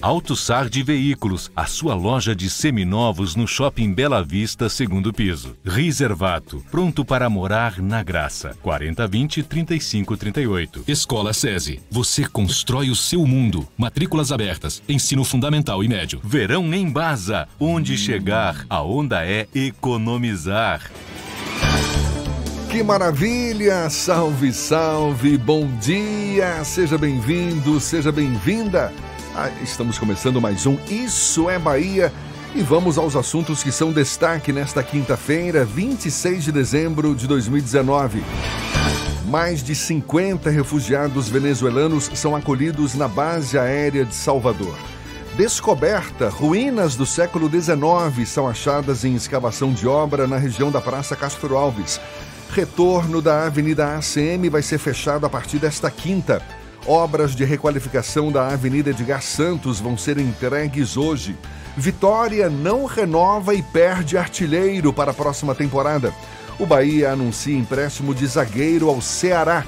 AutoSar de Veículos, a sua loja de seminovos no Shopping Bela Vista, segundo piso. Reservato, pronto para morar na graça. 4020-3538. Escola SESI, você constrói o seu mundo. Matrículas abertas, ensino fundamental e médio. Verão em Baza, onde chegar, a onda é economizar. Que maravilha! Salve, salve! Bom dia! Seja bem-vindo, seja bem-vinda! Ah, estamos começando mais um Isso é Bahia e vamos aos assuntos que são destaque nesta quinta-feira, 26 de dezembro de 2019. Mais de 50 refugiados venezuelanos são acolhidos na base aérea de Salvador. Descoberta: ruínas do século XIX são achadas em escavação de obra na região da Praça Castro Alves. Retorno da Avenida ACM vai ser fechado a partir desta quinta. Obras de requalificação da Avenida Edgar Santos vão ser entregues hoje. Vitória não renova e perde artilheiro para a próxima temporada. O Bahia anuncia empréstimo de zagueiro ao Ceará.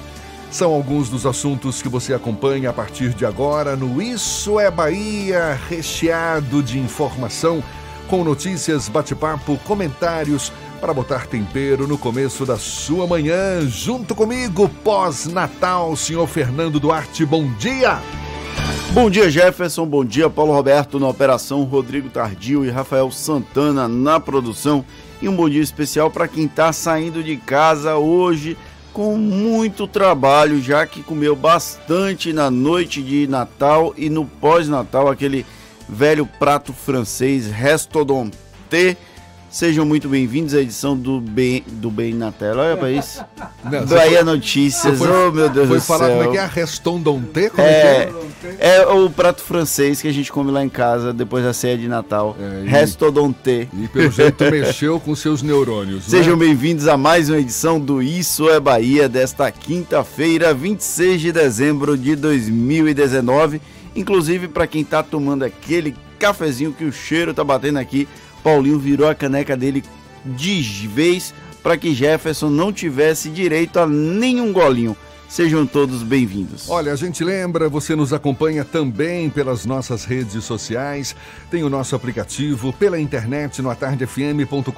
São alguns dos assuntos que você acompanha a partir de agora no Isso é Bahia, recheado de informação, com notícias, bate-papo, comentários para botar tempero no começo da sua manhã. Junto comigo, pós-Natal, senhor Fernando Duarte, bom dia! Bom dia, Jefferson. Bom dia, Paulo Roberto na operação, Rodrigo Tardio e Rafael Santana na produção. E um bom dia especial para quem está saindo de casa hoje com muito trabalho, já que comeu bastante na noite de Natal e no pós-Natal, aquele velho prato francês Restauranté Sejam muito bem-vindos à edição do Bem, do Bem na Tela. Olha pra isso. Não, Bahia foi, Notícias. Foi, oh, meu Deus foi do falar céu. como é que é? Reston Donté? É, é, é, é, o prato francês que a gente come lá em casa depois da ceia de Natal. É, Resto Donté. E pelo jeito mexeu com seus neurônios. Né? Sejam bem-vindos a mais uma edição do Isso é Bahia desta quinta-feira, 26 de dezembro de 2019. Inclusive para quem tá tomando aquele cafezinho que o cheiro tá batendo aqui Paulinho virou a caneca dele de vez para que Jefferson não tivesse direito a nenhum golinho. Sejam todos bem-vindos. Olha, a gente lembra, você nos acompanha também pelas nossas redes sociais, tem o nosso aplicativo pela internet no atardefm.com.br.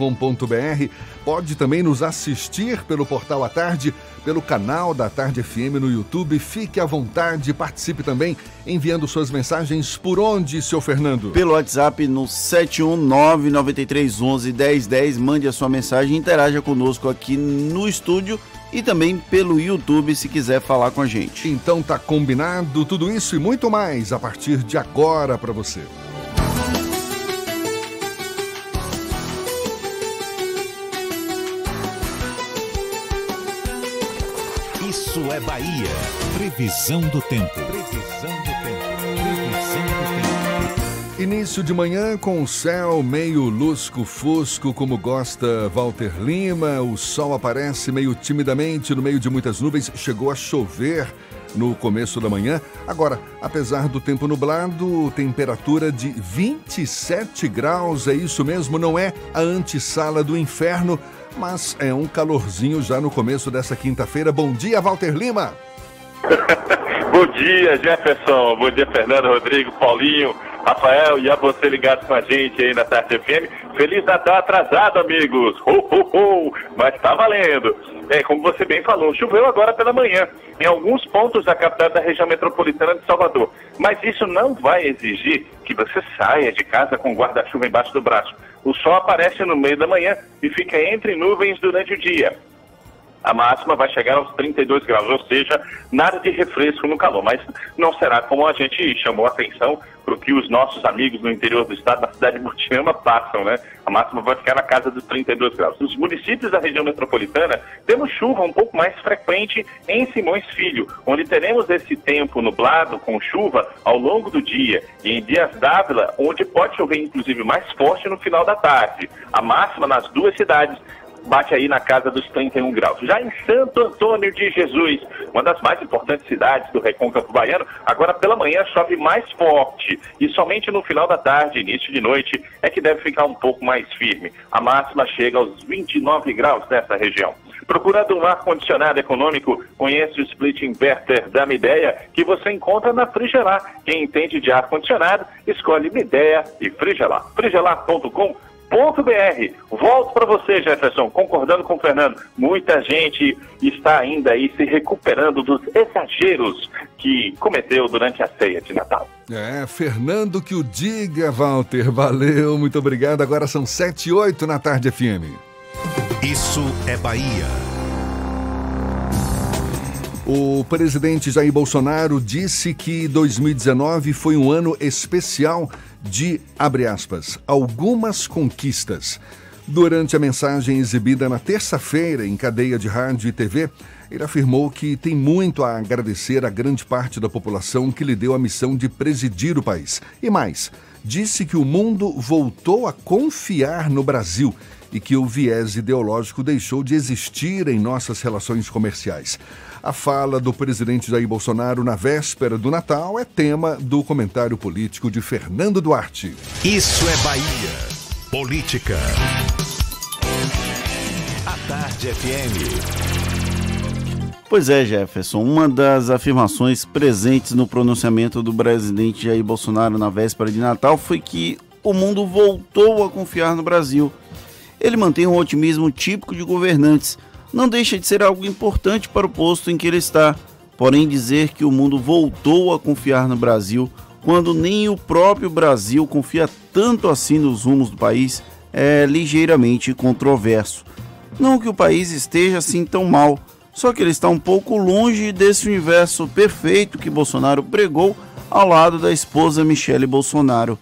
Pode também nos assistir pelo portal A Tarde, pelo canal da Tarde FM no YouTube. Fique à vontade, participe também enviando suas mensagens por onde, seu Fernando? Pelo WhatsApp no 71993111010. Mande a sua mensagem e interaja conosco aqui no estúdio e também pelo YouTube se quiser falar com a gente. Então tá combinado tudo isso e muito mais a partir de agora para você. Isso é Bahia. Previsão do tempo. Início de manhã com o céu meio lusco-fusco, como gosta Walter Lima. O sol aparece meio timidamente no meio de muitas nuvens. Chegou a chover no começo da manhã. Agora, apesar do tempo nublado, temperatura de 27 graus. É isso mesmo, não é a antessala do inferno, mas é um calorzinho já no começo dessa quinta-feira. Bom dia, Walter Lima. Bom dia, Jefferson. Bom dia, Fernando, Rodrigo, Paulinho. Rafael e a você ligado com a gente aí na Tarde FM. Feliz Natal atrasado, amigos! Ho, ho, ho! Mas tá valendo! é, como você bem falou, choveu agora pela manhã em alguns pontos da capital da região metropolitana de Salvador. Mas isso não vai exigir que você saia de casa com guarda-chuva embaixo do braço. O sol aparece no meio da manhã e fica entre nuvens durante o dia a máxima vai chegar aos 32 graus, ou seja, nada de refresco no calor, mas não será como a gente chamou a atenção para o que os nossos amigos no interior do estado, na cidade de Burtinama, passam, né? A máxima vai ficar na casa dos 32 graus. Nos municípios da região metropolitana, temos chuva um pouco mais frequente em Simões Filho, onde teremos esse tempo nublado com chuva ao longo do dia, e em Dias d'Ávila, onde pode chover inclusive mais forte no final da tarde. A máxima nas duas cidades bate aí na casa dos 31 graus. Já em Santo Antônio de Jesus, uma das mais importantes cidades do Recôncavo Baiano, agora pela manhã chove mais forte e somente no final da tarde, início de noite, é que deve ficar um pouco mais firme. A máxima chega aos 29 graus nessa região. Procurando um ar-condicionado econômico, conhece o split inverter da Mideia, que você encontra na Frigelar. Quem entende de ar-condicionado, escolhe Mideia e Frigelar. frigelar.com br Volto para você, Jefferson, concordando com o Fernando. Muita gente está ainda aí se recuperando dos exageros que cometeu durante a ceia de Natal. É, Fernando que o diga, Walter. Valeu, muito obrigado. Agora são 7 e 8 na tarde FM. Isso é Bahia. O presidente Jair Bolsonaro disse que 2019 foi um ano especial de, abre aspas, algumas conquistas. Durante a mensagem exibida na terça-feira em cadeia de rádio e TV, ele afirmou que tem muito a agradecer a grande parte da população que lhe deu a missão de presidir o país. E mais, disse que o mundo voltou a confiar no Brasil e que o viés ideológico deixou de existir em nossas relações comerciais. A fala do presidente Jair Bolsonaro na véspera do Natal é tema do comentário político de Fernando Duarte. Isso é Bahia. Política. A Tarde FM. Pois é, Jefferson. Uma das afirmações presentes no pronunciamento do presidente Jair Bolsonaro na véspera de Natal foi que o mundo voltou a confiar no Brasil. Ele mantém um otimismo típico de governantes não deixa de ser algo importante para o posto em que ele está. Porém, dizer que o mundo voltou a confiar no Brasil quando nem o próprio Brasil confia tanto assim nos rumos do país é ligeiramente controverso. Não que o país esteja assim tão mal, só que ele está um pouco longe desse universo perfeito que Bolsonaro pregou ao lado da esposa Michele Bolsonaro.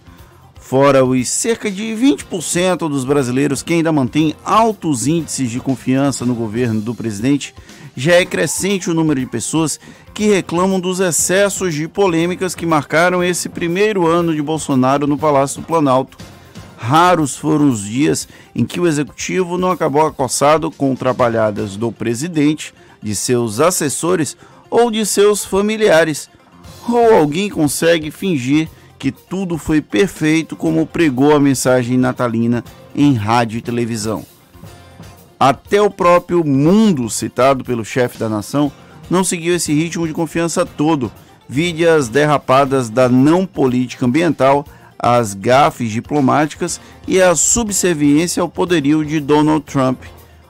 Fora os cerca de 20% dos brasileiros que ainda mantêm altos índices de confiança no governo do presidente, já é crescente o número de pessoas que reclamam dos excessos de polêmicas que marcaram esse primeiro ano de Bolsonaro no Palácio do Planalto. Raros foram os dias em que o executivo não acabou acossado com trabalhadas do presidente, de seus assessores ou de seus familiares. Ou alguém consegue fingir que tudo foi perfeito como pregou a mensagem natalina em rádio e televisão. Até o próprio mundo, citado pelo chefe da nação, não seguiu esse ritmo de confiança todo. Vide as derrapadas da não política ambiental, as gafes diplomáticas e a subserviência ao poderio de Donald Trump.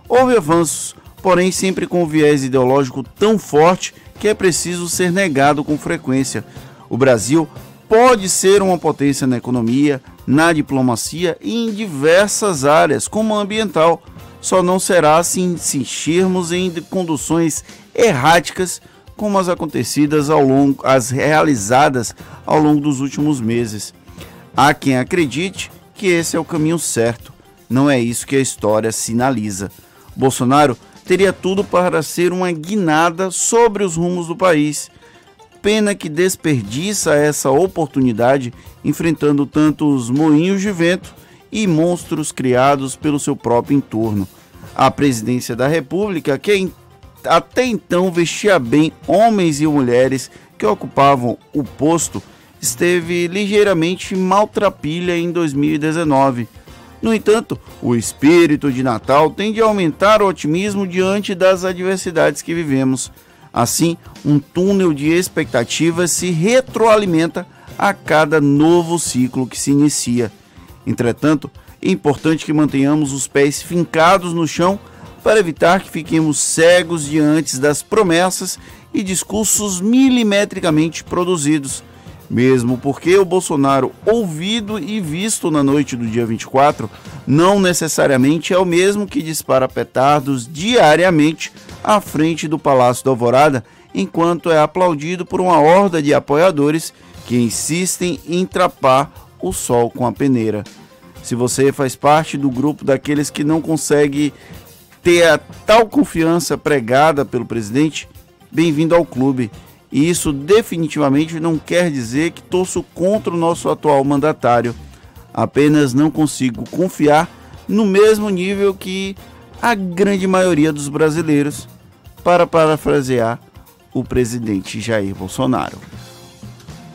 Houve avanços, porém sempre com um viés ideológico tão forte que é preciso ser negado com frequência. O Brasil pode ser uma potência na economia, na diplomacia e em diversas áreas, como a ambiental. Só não será assim se enchermos em conduções erráticas como as acontecidas ao longo, as realizadas ao longo dos últimos meses. Há quem acredite que esse é o caminho certo. Não é isso que a história sinaliza. Bolsonaro teria tudo para ser uma guinada sobre os rumos do país Pena que desperdiça essa oportunidade enfrentando tantos moinhos de vento e monstros criados pelo seu próprio entorno. A presidência da República, que até então vestia bem homens e mulheres que ocupavam o posto, esteve ligeiramente maltrapilha em 2019. No entanto, o espírito de Natal tende a aumentar o otimismo diante das adversidades que vivemos. Assim, um túnel de expectativas se retroalimenta a cada novo ciclo que se inicia. Entretanto, é importante que mantenhamos os pés fincados no chão para evitar que fiquemos cegos diante das promessas e discursos milimetricamente produzidos. Mesmo porque o Bolsonaro, ouvido e visto na noite do dia 24, não necessariamente é o mesmo que dispara petardos diariamente à frente do Palácio da Alvorada, enquanto é aplaudido por uma horda de apoiadores que insistem em trapar o sol com a peneira. Se você faz parte do grupo daqueles que não consegue ter a tal confiança pregada pelo presidente, bem-vindo ao clube. E isso definitivamente não quer dizer que torço contra o nosso atual mandatário. Apenas não consigo confiar no mesmo nível que a grande maioria dos brasileiros, para parafrasear o presidente Jair Bolsonaro.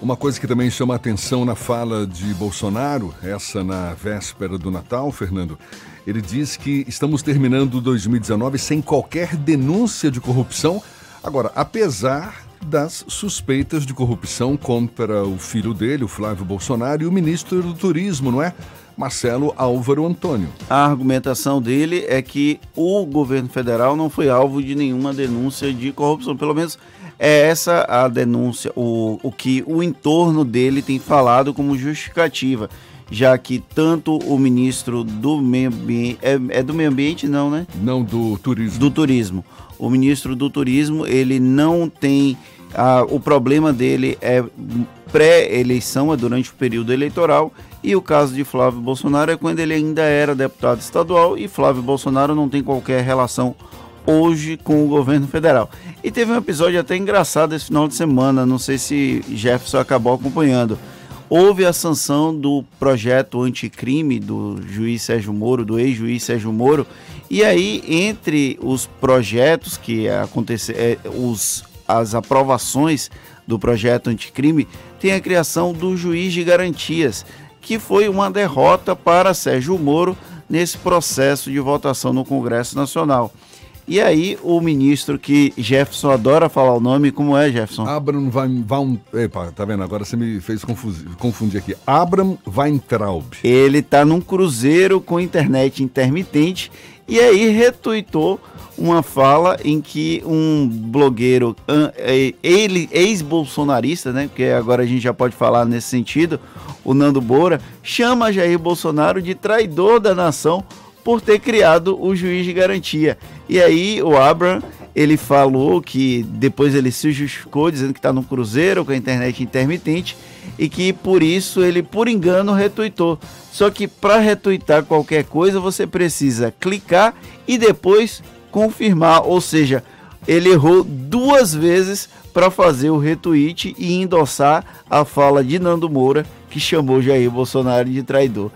Uma coisa que também chama a atenção na fala de Bolsonaro, essa na véspera do Natal, Fernando, ele diz que estamos terminando 2019 sem qualquer denúncia de corrupção. Agora, apesar das suspeitas de corrupção contra o filho dele, o Flávio Bolsonaro, e o ministro do Turismo, não é? Marcelo Álvaro Antônio. A argumentação dele é que o governo federal não foi alvo de nenhuma denúncia de corrupção. Pelo menos é essa a denúncia, o, o que o entorno dele tem falado como justificativa. Já que tanto o ministro do meio ambiente. É, é do meio ambiente, não, né? Não, do turismo. Do turismo. O ministro do turismo, ele não tem. Ah, o problema dele é pré-eleição, é durante o período eleitoral, e o caso de Flávio Bolsonaro é quando ele ainda era deputado estadual e Flávio Bolsonaro não tem qualquer relação hoje com o governo federal. E teve um episódio até engraçado esse final de semana, não sei se Jefferson acabou acompanhando. Houve a sanção do projeto anticrime do juiz Sérgio Moro, do ex-juiz Sérgio Moro, e aí entre os projetos que aconteceram, é, os as aprovações do projeto anticrime tem a criação do juiz de garantias, que foi uma derrota para Sérgio Moro nesse processo de votação no Congresso Nacional. E aí o ministro que Jefferson adora falar o nome, como é Jefferson? Abram Van epa, tá vendo? Agora você me fez confundir, confundir aqui. Abram Weintraub. Ele tá num cruzeiro com internet intermitente e aí retuitou uma fala em que um blogueiro é, ele ex-bolsonarista, né? Porque agora a gente já pode falar nesse sentido, o Nando Moura chama Jair Bolsonaro de traidor da nação por ter criado o juiz de garantia. E aí o Abraham ele falou que depois ele se justificou dizendo que está no cruzeiro com a internet intermitente e que por isso ele por engano retuitou. Só que para retuitar qualquer coisa você precisa clicar e depois confirmar, ou seja, ele errou duas vezes para fazer o retweet e endossar a fala de Nando Moura, que chamou Jair Bolsonaro de traidor.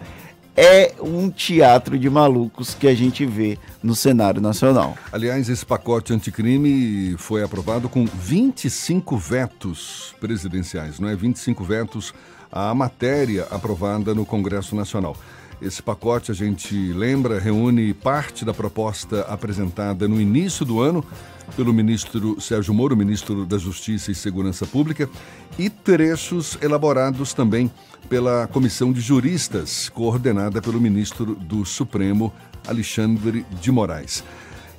É um teatro de malucos que a gente vê no cenário nacional. Aliás, esse pacote anticrime foi aprovado com 25 vetos presidenciais, não é? 25 vetos à matéria aprovada no Congresso Nacional. Esse pacote, a gente lembra, reúne parte da proposta apresentada no início do ano pelo ministro Sérgio Moro, ministro da Justiça e Segurança Pública, e trechos elaborados também pela comissão de juristas, coordenada pelo ministro do Supremo, Alexandre de Moraes.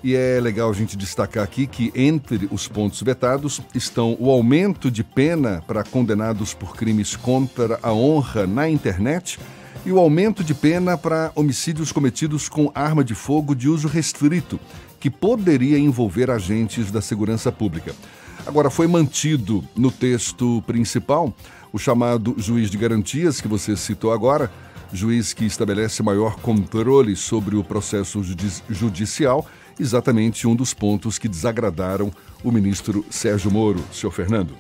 E é legal a gente destacar aqui que entre os pontos vetados estão o aumento de pena para condenados por crimes contra a honra na internet e o aumento de pena para homicídios cometidos com arma de fogo de uso restrito, que poderia envolver agentes da segurança pública. Agora, foi mantido no texto principal o chamado juiz de garantias, que você citou agora, juiz que estabelece maior controle sobre o processo judicial, exatamente um dos pontos que desagradaram o ministro Sérgio Moro, senhor Fernando.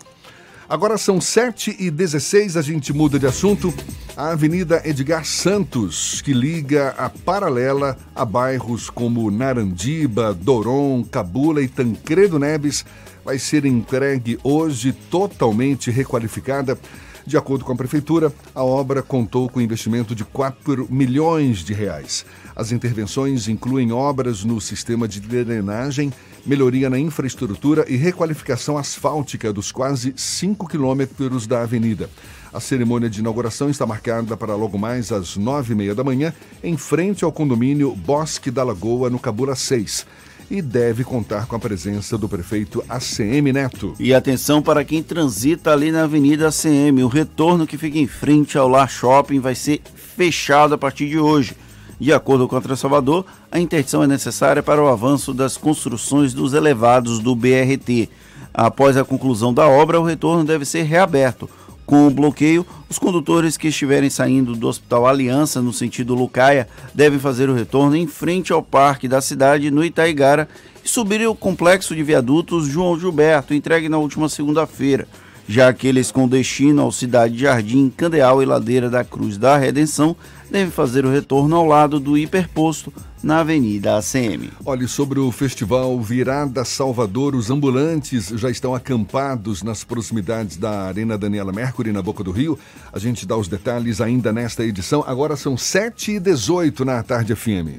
Agora são 7 e 16 a gente muda de assunto. A Avenida Edgar Santos, que liga a paralela a bairros como Narandiba, Doron, Cabula e Tancredo Neves, vai ser entregue hoje totalmente requalificada. De acordo com a prefeitura, a obra contou com investimento de 4 milhões de reais. As intervenções incluem obras no sistema de drenagem, melhoria na infraestrutura e requalificação asfáltica dos quase 5 quilômetros da avenida. A cerimônia de inauguração está marcada para logo mais às nove e meia da manhã, em frente ao condomínio Bosque da Lagoa, no Cabula 6 e deve contar com a presença do prefeito ACM Neto. E atenção para quem transita ali na Avenida ACM, o retorno que fica em frente ao Lar Shopping vai ser fechado a partir de hoje. De acordo com a Transalvador, a interdição é necessária para o avanço das construções dos elevados do BRT. Após a conclusão da obra, o retorno deve ser reaberto. Com o bloqueio, os condutores que estiverem saindo do Hospital Aliança no sentido Lucaia devem fazer o retorno em frente ao Parque da Cidade, no Itaigara, e subir o complexo de viadutos João Gilberto, entregue na última segunda-feira. Já aqueles com destino ao Cidade Jardim, Candeal e Ladeira da Cruz da Redenção devem fazer o retorno ao lado do hiperposto na Avenida ACM. Olhe, sobre o festival Virada Salvador, os ambulantes já estão acampados nas proximidades da Arena Daniela Mercury, na Boca do Rio. A gente dá os detalhes ainda nesta edição. Agora são 7h18 na Tarde FM.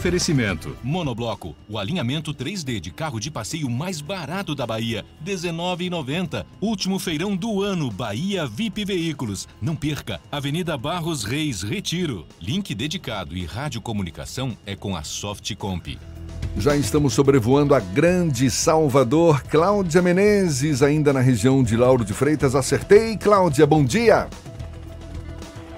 Oferecimento. Monobloco, o alinhamento 3D de carro de passeio mais barato da Bahia, R$ 19,90. Último feirão do ano, Bahia VIP Veículos. Não perca, Avenida Barros Reis, Retiro. Link dedicado e radiocomunicação é com a Softcomp. Já estamos sobrevoando a grande Salvador. Cláudia Menezes, ainda na região de Lauro de Freitas. Acertei, Cláudia, bom dia.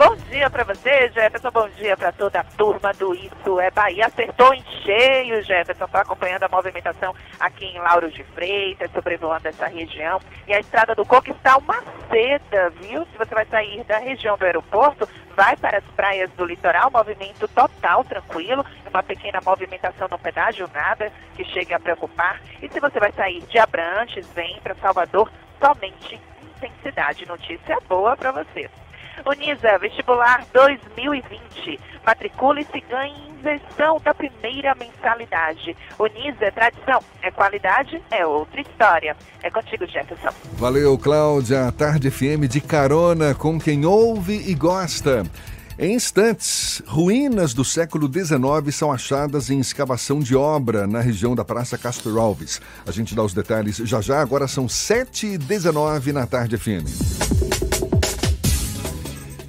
Bom dia para você, Jefferson. Bom dia para toda a turma do Isso é Bahia. Acertou em cheio, Jefferson. Está acompanhando a movimentação aqui em Lauro de Freitas, sobrevoando essa região. E a estrada do Coco está uma seda, viu? Se você vai sair da região do aeroporto, vai para as praias do litoral, movimento total, tranquilo, uma pequena movimentação no pedágio, nada que chegue a preocupar. E se você vai sair de Abrantes, vem para Salvador, somente intensidade. Notícia boa para você. Unisa Vestibular 2020. Matricule-se e ganhe isenção da primeira mensalidade. Unisa é tradição, é qualidade, é outra história. É contigo, Jefferson. Valeu, Cláudia. Tarde FM de carona com quem ouve e gosta. Em instantes, ruínas do século XIX são achadas em escavação de obra na região da Praça Castro Alves. A gente dá os detalhes já já, agora são 7h19 na Tarde FM.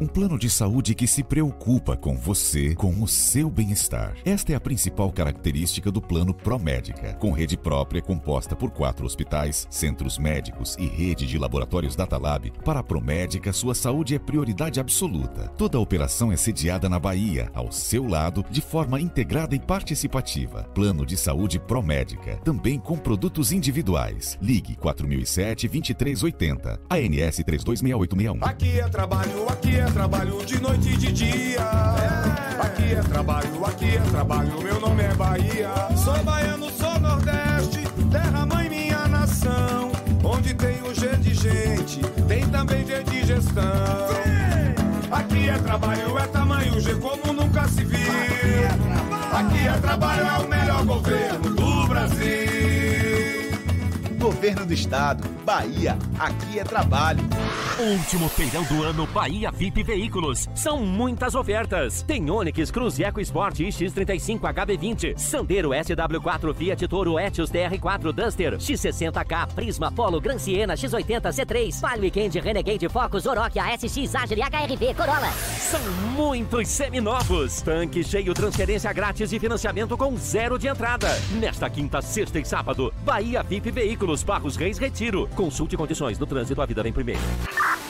Um plano de saúde que se preocupa com você, com o seu bem-estar. Esta é a principal característica do Plano Promédica, com rede própria composta por quatro hospitais, centros médicos e rede de laboratórios Datalab. Para a Promédica, sua saúde é prioridade absoluta. Toda a operação é sediada na Bahia, ao seu lado, de forma integrada e participativa. Plano de saúde Promédica, também com produtos individuais. Ligue 4007 2380, ANS 326861. Aqui é trabalho, aqui é trabalho de noite e de dia. Aqui é trabalho, aqui é trabalho, meu nome é Bahia. Sou baiano, sou nordeste, terra mãe minha nação. Onde tem o G de gente, tem também G de gestão. Aqui é trabalho, é tamanho G como nunca se viu. Aqui é trabalho, é o melhor governo do Brasil. Governo do Estado, Bahia, aqui é trabalho. Último feirão do ano Bahia VIP Veículos. São muitas ofertas. Tem Onix, Cruze Eco Sport X35 HB20, Sandero SW4 Fiat Toro Etios TR4 Duster, X60K, Prisma Polo Gran Siena X80 C3, Palio Weekend Renegade Focus Oroch ASX Agile HRV Corolla. São muitos seminovos. Tanque cheio, transferência grátis e financiamento com zero de entrada. Nesta quinta, sexta e sábado, Bahia VIP Veículos Barros Reis Retiro. Consulte condições no trânsito, a vida vem primeiro.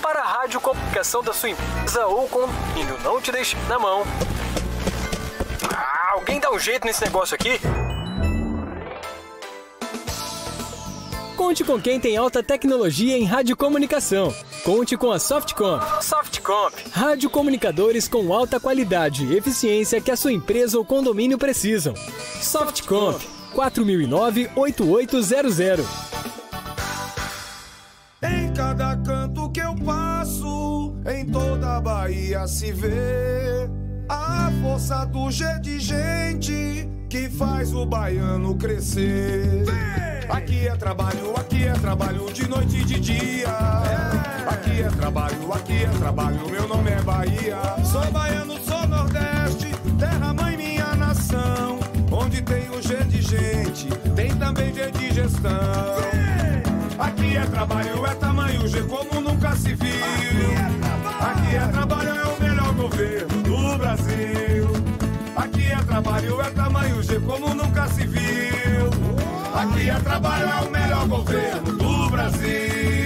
Para a rádio comunicação da sua empresa ou condomínio, não te deixe na mão. Ah, alguém dá um jeito nesse negócio aqui? Conte com quem tem alta tecnologia em radiocomunicação. Conte com a Softcomp. Softcomp. Radiocomunicadores com alta qualidade e eficiência que a sua empresa ou condomínio precisam. Softcomp. 4009-8800. Em cada canto que eu passo em toda a Bahia se vê a força do G de gente que faz o baiano crescer. Aqui é trabalho, aqui é trabalho de noite e de dia. Aqui é trabalho, aqui é trabalho, meu nome é Bahia. Sou baiano, sou Nordeste, terra mãe minha nação. Onde tem o gente, tem também G de gestão. Aqui é trabalho, é tamanho G como nunca se viu. Aqui é trabalho, é o melhor governo do Brasil. Aqui é trabalho, é tamanho G como nunca se viu. Aqui é trabalho, é o melhor governo do Brasil.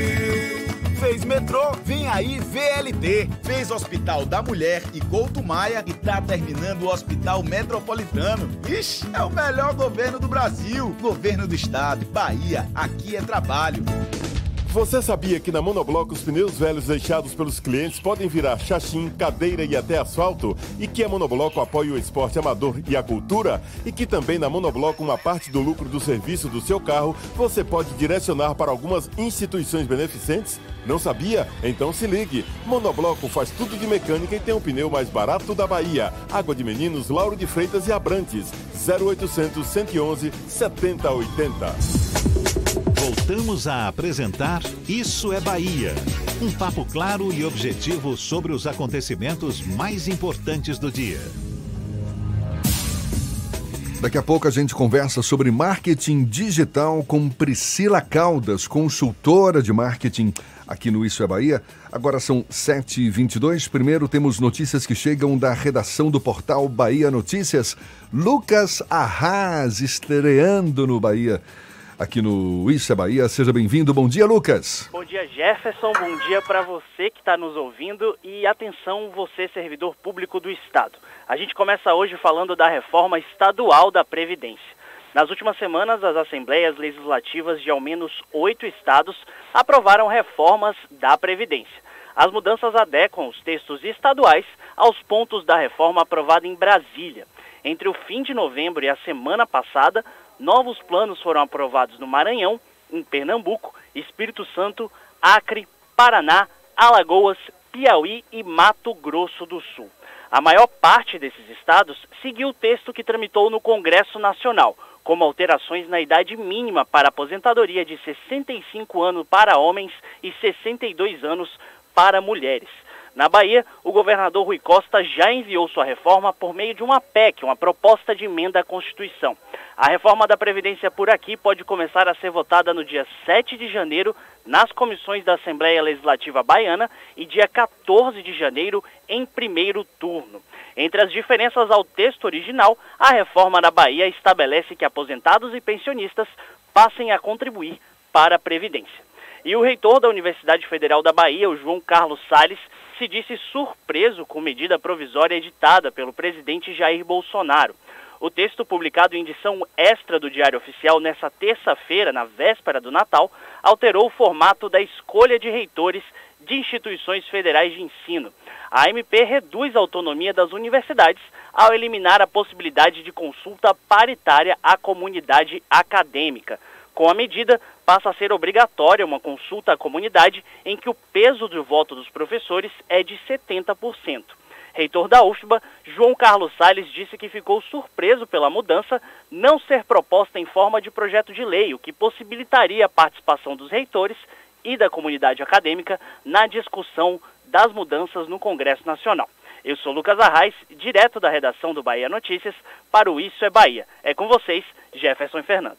Fez metrô, vem aí VLT. Fez Hospital da Mulher e Couto Maia e tá terminando o Hospital Metropolitano. Ixi, é o melhor governo do Brasil. Governo do Estado, Bahia, aqui é trabalho. Você sabia que na Monobloco os pneus velhos deixados pelos clientes podem virar chachim, cadeira e até asfalto? E que a Monobloco apoia o esporte amador e a cultura? E que também na Monobloco uma parte do lucro do serviço do seu carro você pode direcionar para algumas instituições beneficentes? Não sabia? Então se ligue. Monobloco faz tudo de mecânica e tem o pneu mais barato da Bahia. Água de Meninos, Lauro de Freitas e Abrantes. 0800 111 7080. Voltamos a apresentar Isso é Bahia. Um papo claro e objetivo sobre os acontecimentos mais importantes do dia. Daqui a pouco a gente conversa sobre marketing digital com Priscila Caldas, consultora de marketing aqui no Isso é Bahia. Agora são 7h22. Primeiro temos notícias que chegam da redação do portal Bahia Notícias. Lucas Arras estreando no Bahia aqui no Isso é Bahia. Seja bem-vindo. Bom dia, Lucas. Bom dia, Jefferson. Bom dia para você que está nos ouvindo e atenção, você, servidor público do Estado. A gente começa hoje falando da reforma estadual da Previdência. Nas últimas semanas, as assembleias legislativas de ao menos oito estados aprovaram reformas da Previdência. As mudanças adequam os textos estaduais aos pontos da reforma aprovada em Brasília. Entre o fim de novembro e a semana passada, novos planos foram aprovados no Maranhão, em Pernambuco, Espírito Santo, Acre, Paraná, Alagoas, Piauí e Mato Grosso do Sul. A maior parte desses estados seguiu o texto que tramitou no Congresso Nacional, como alterações na idade mínima para aposentadoria de 65 anos para homens e 62 anos para mulheres. Na Bahia, o governador Rui Costa já enviou sua reforma por meio de uma PEC, uma proposta de emenda à Constituição. A reforma da Previdência por aqui pode começar a ser votada no dia 7 de janeiro nas comissões da Assembleia Legislativa Baiana e dia 14 de janeiro em primeiro turno. Entre as diferenças ao texto original, a reforma da Bahia estabelece que aposentados e pensionistas passem a contribuir para a Previdência. E o reitor da Universidade Federal da Bahia, o João Carlos Salles, se disse surpreso com medida provisória editada pelo presidente Jair Bolsonaro. O texto publicado em edição extra do Diário Oficial nesta terça-feira, na véspera do Natal, alterou o formato da escolha de reitores de instituições federais de ensino. A MP reduz a autonomia das universidades ao eliminar a possibilidade de consulta paritária à comunidade acadêmica. Com a medida, passa a ser obrigatória uma consulta à comunidade em que o peso do voto dos professores é de 70%. Reitor da UFBA, João Carlos Salles, disse que ficou surpreso pela mudança não ser proposta em forma de projeto de lei, o que possibilitaria a participação dos reitores e da comunidade acadêmica na discussão das mudanças no Congresso Nacional. Eu sou Lucas Arraes, direto da redação do Bahia Notícias, para o Isso é Bahia. É com vocês, Jefferson e Fernando.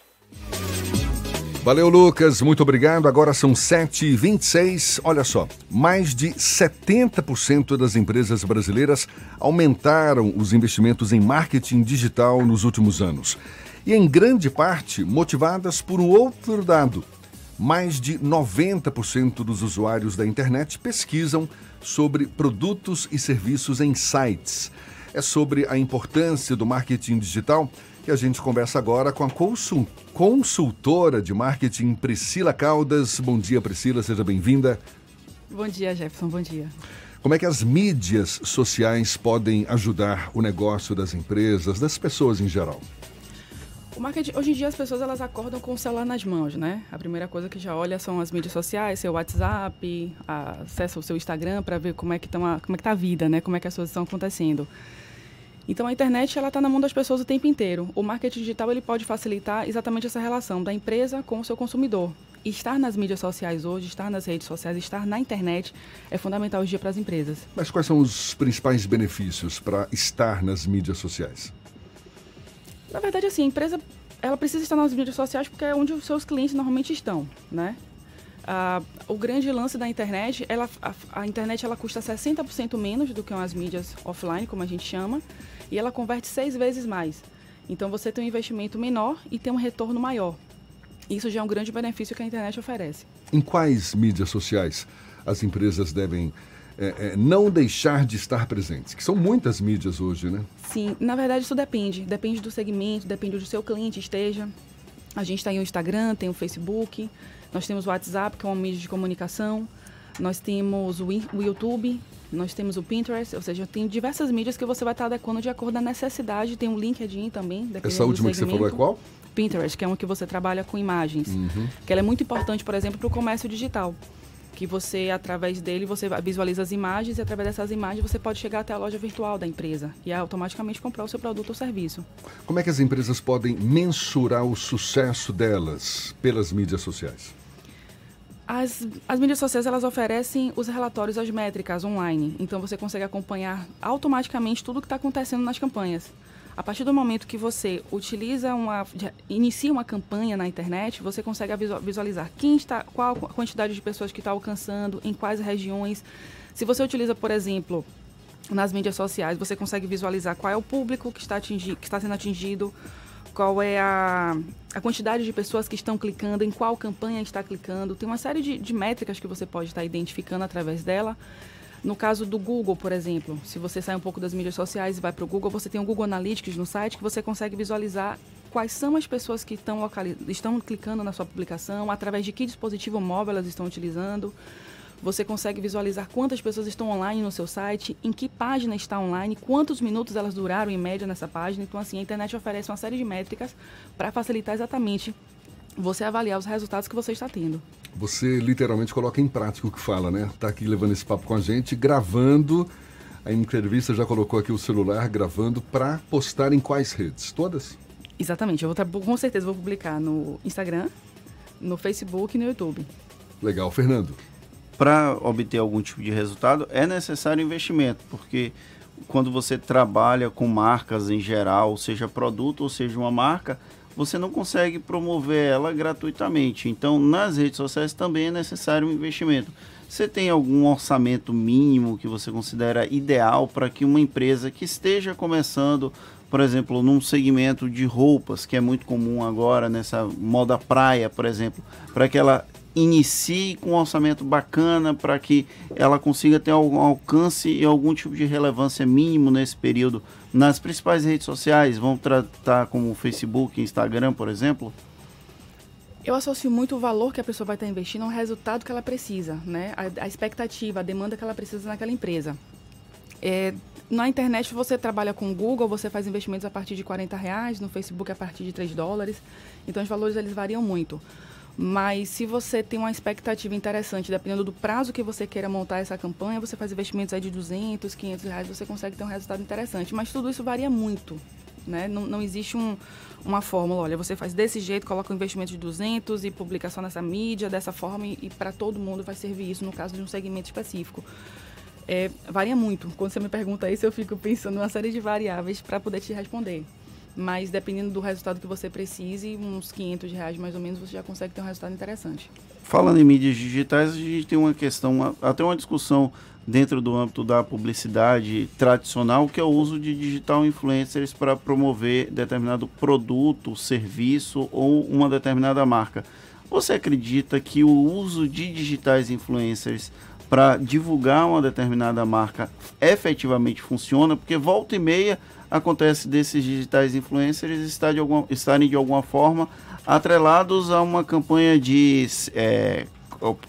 Valeu, Lucas. Muito obrigado. Agora são 7h26. Olha só, mais de 70% das empresas brasileiras aumentaram os investimentos em marketing digital nos últimos anos. E em grande parte motivadas por um outro dado. Mais de 90% dos usuários da internet pesquisam sobre produtos e serviços em sites. É sobre a importância do marketing digital que a gente conversa agora com a consultora de marketing Priscila Caldas. Bom dia, Priscila, seja bem-vinda. Bom dia, Jefferson, bom dia. Como é que as mídias sociais podem ajudar o negócio das empresas, das pessoas em geral? O marketing, hoje em dia as pessoas elas acordam com o celular nas mãos, né? A primeira coisa que já olha são as mídias sociais, seu WhatsApp, acessa o seu Instagram para ver como é que estão como é que tá a vida, né? Como é que as coisas estão acontecendo. Então a internet ela está na mão das pessoas o tempo inteiro. O marketing digital ele pode facilitar exatamente essa relação da empresa com o seu consumidor. Estar nas mídias sociais hoje, estar nas redes sociais, estar na internet é fundamental hoje para as empresas. Mas quais são os principais benefícios para estar nas mídias sociais? Na verdade, assim, a empresa ela precisa estar nas mídias sociais porque é onde os seus clientes normalmente estão, né? Ah, o grande lance da internet, ela, a, a, internet ela custa 60% menos do que as mídias offline, como a gente chama, e ela converte seis vezes mais. Então você tem um investimento menor e tem um retorno maior. Isso já é um grande benefício que a internet oferece. Em quais mídias sociais as empresas devem é, é, não deixar de estar presentes? Que são muitas mídias hoje, né? Sim, na verdade isso depende. Depende do segmento, depende do seu cliente esteja. A gente tem o Instagram, tem o Facebook, nós temos o WhatsApp, que é uma mídia de comunicação, nós temos o YouTube, nós temos o Pinterest, ou seja, tem diversas mídias que você vai estar adequando de acordo com a necessidade. Tem o LinkedIn também. Essa última que você falou é qual? Pinterest, que é uma que você trabalha com imagens. Uhum. Que ela é muito importante, por exemplo, para o comércio digital. Que você, através dele, você visualiza as imagens e através dessas imagens você pode chegar até a loja virtual da empresa e automaticamente comprar o seu produto ou serviço. Como é que as empresas podem mensurar o sucesso delas pelas mídias sociais? As, as mídias sociais elas oferecem os relatórios, as métricas online. Então você consegue acompanhar automaticamente tudo o que está acontecendo nas campanhas. A partir do momento que você utiliza uma, inicia uma campanha na internet, você consegue visualizar quem está, qual a quantidade de pessoas que está alcançando, em quais regiões. Se você utiliza, por exemplo, nas mídias sociais, você consegue visualizar qual é o público que está, atingi, que está sendo atingido, qual é a, a quantidade de pessoas que estão clicando, em qual campanha está clicando. Tem uma série de, de métricas que você pode estar identificando através dela. No caso do Google, por exemplo, se você sai um pouco das mídias sociais e vai para o Google, você tem o Google Analytics no site que você consegue visualizar quais são as pessoas que estão, estão clicando na sua publicação, através de que dispositivo móvel elas estão utilizando. Você consegue visualizar quantas pessoas estão online no seu site, em que página está online, quantos minutos elas duraram em média nessa página. Então, assim, a internet oferece uma série de métricas para facilitar exatamente você avaliar os resultados que você está tendo. Você literalmente coloca em prática o que fala, né? Está aqui levando esse papo com a gente, gravando. A entrevista já colocou aqui o celular gravando para postar em quais redes? Todas? Exatamente. Eu vou com certeza vou publicar no Instagram, no Facebook e no YouTube. Legal, Fernando. Para obter algum tipo de resultado é necessário investimento, porque quando você trabalha com marcas em geral, seja produto ou seja uma marca, você não consegue promover ela gratuitamente. Então, nas redes sociais também é necessário um investimento. Você tem algum orçamento mínimo que você considera ideal para que uma empresa que esteja começando, por exemplo, num segmento de roupas, que é muito comum agora nessa moda praia, por exemplo, para que ela inicie com um orçamento bacana para que ela consiga ter algum alcance e algum tipo de relevância mínimo nesse período nas principais redes sociais? Vamos tratar como Facebook, Instagram, por exemplo? Eu associo muito o valor que a pessoa vai estar investindo ao resultado que ela precisa, né? A, a expectativa, a demanda que ela precisa naquela empresa. É, na internet você trabalha com o Google, você faz investimentos a partir de 40 reais, no Facebook a partir de 3 dólares. Então os valores eles variam muito. Mas se você tem uma expectativa interessante, dependendo do prazo que você queira montar essa campanha, você faz investimentos aí de 200, 500 reais, você consegue ter um resultado interessante. Mas tudo isso varia muito. Né? Não, não existe um, uma fórmula, olha, você faz desse jeito, coloca um investimento de 200 e publica só nessa mídia, dessa forma, e, e para todo mundo vai servir isso no caso de um segmento específico. É, varia muito. Quando você me pergunta isso, eu fico pensando em uma série de variáveis para poder te responder mas dependendo do resultado que você precise, uns 500 reais mais ou menos, você já consegue ter um resultado interessante. Falando em mídias digitais, a gente tem uma questão, até uma discussão dentro do âmbito da publicidade tradicional, que é o uso de digital influencers para promover determinado produto, serviço ou uma determinada marca. Você acredita que o uso de digitais influencers para divulgar uma determinada marca efetivamente funciona? Porque volta e meia acontece desses digitais influencers estar de alguma, estarem de alguma forma atrelados a uma campanha de, é,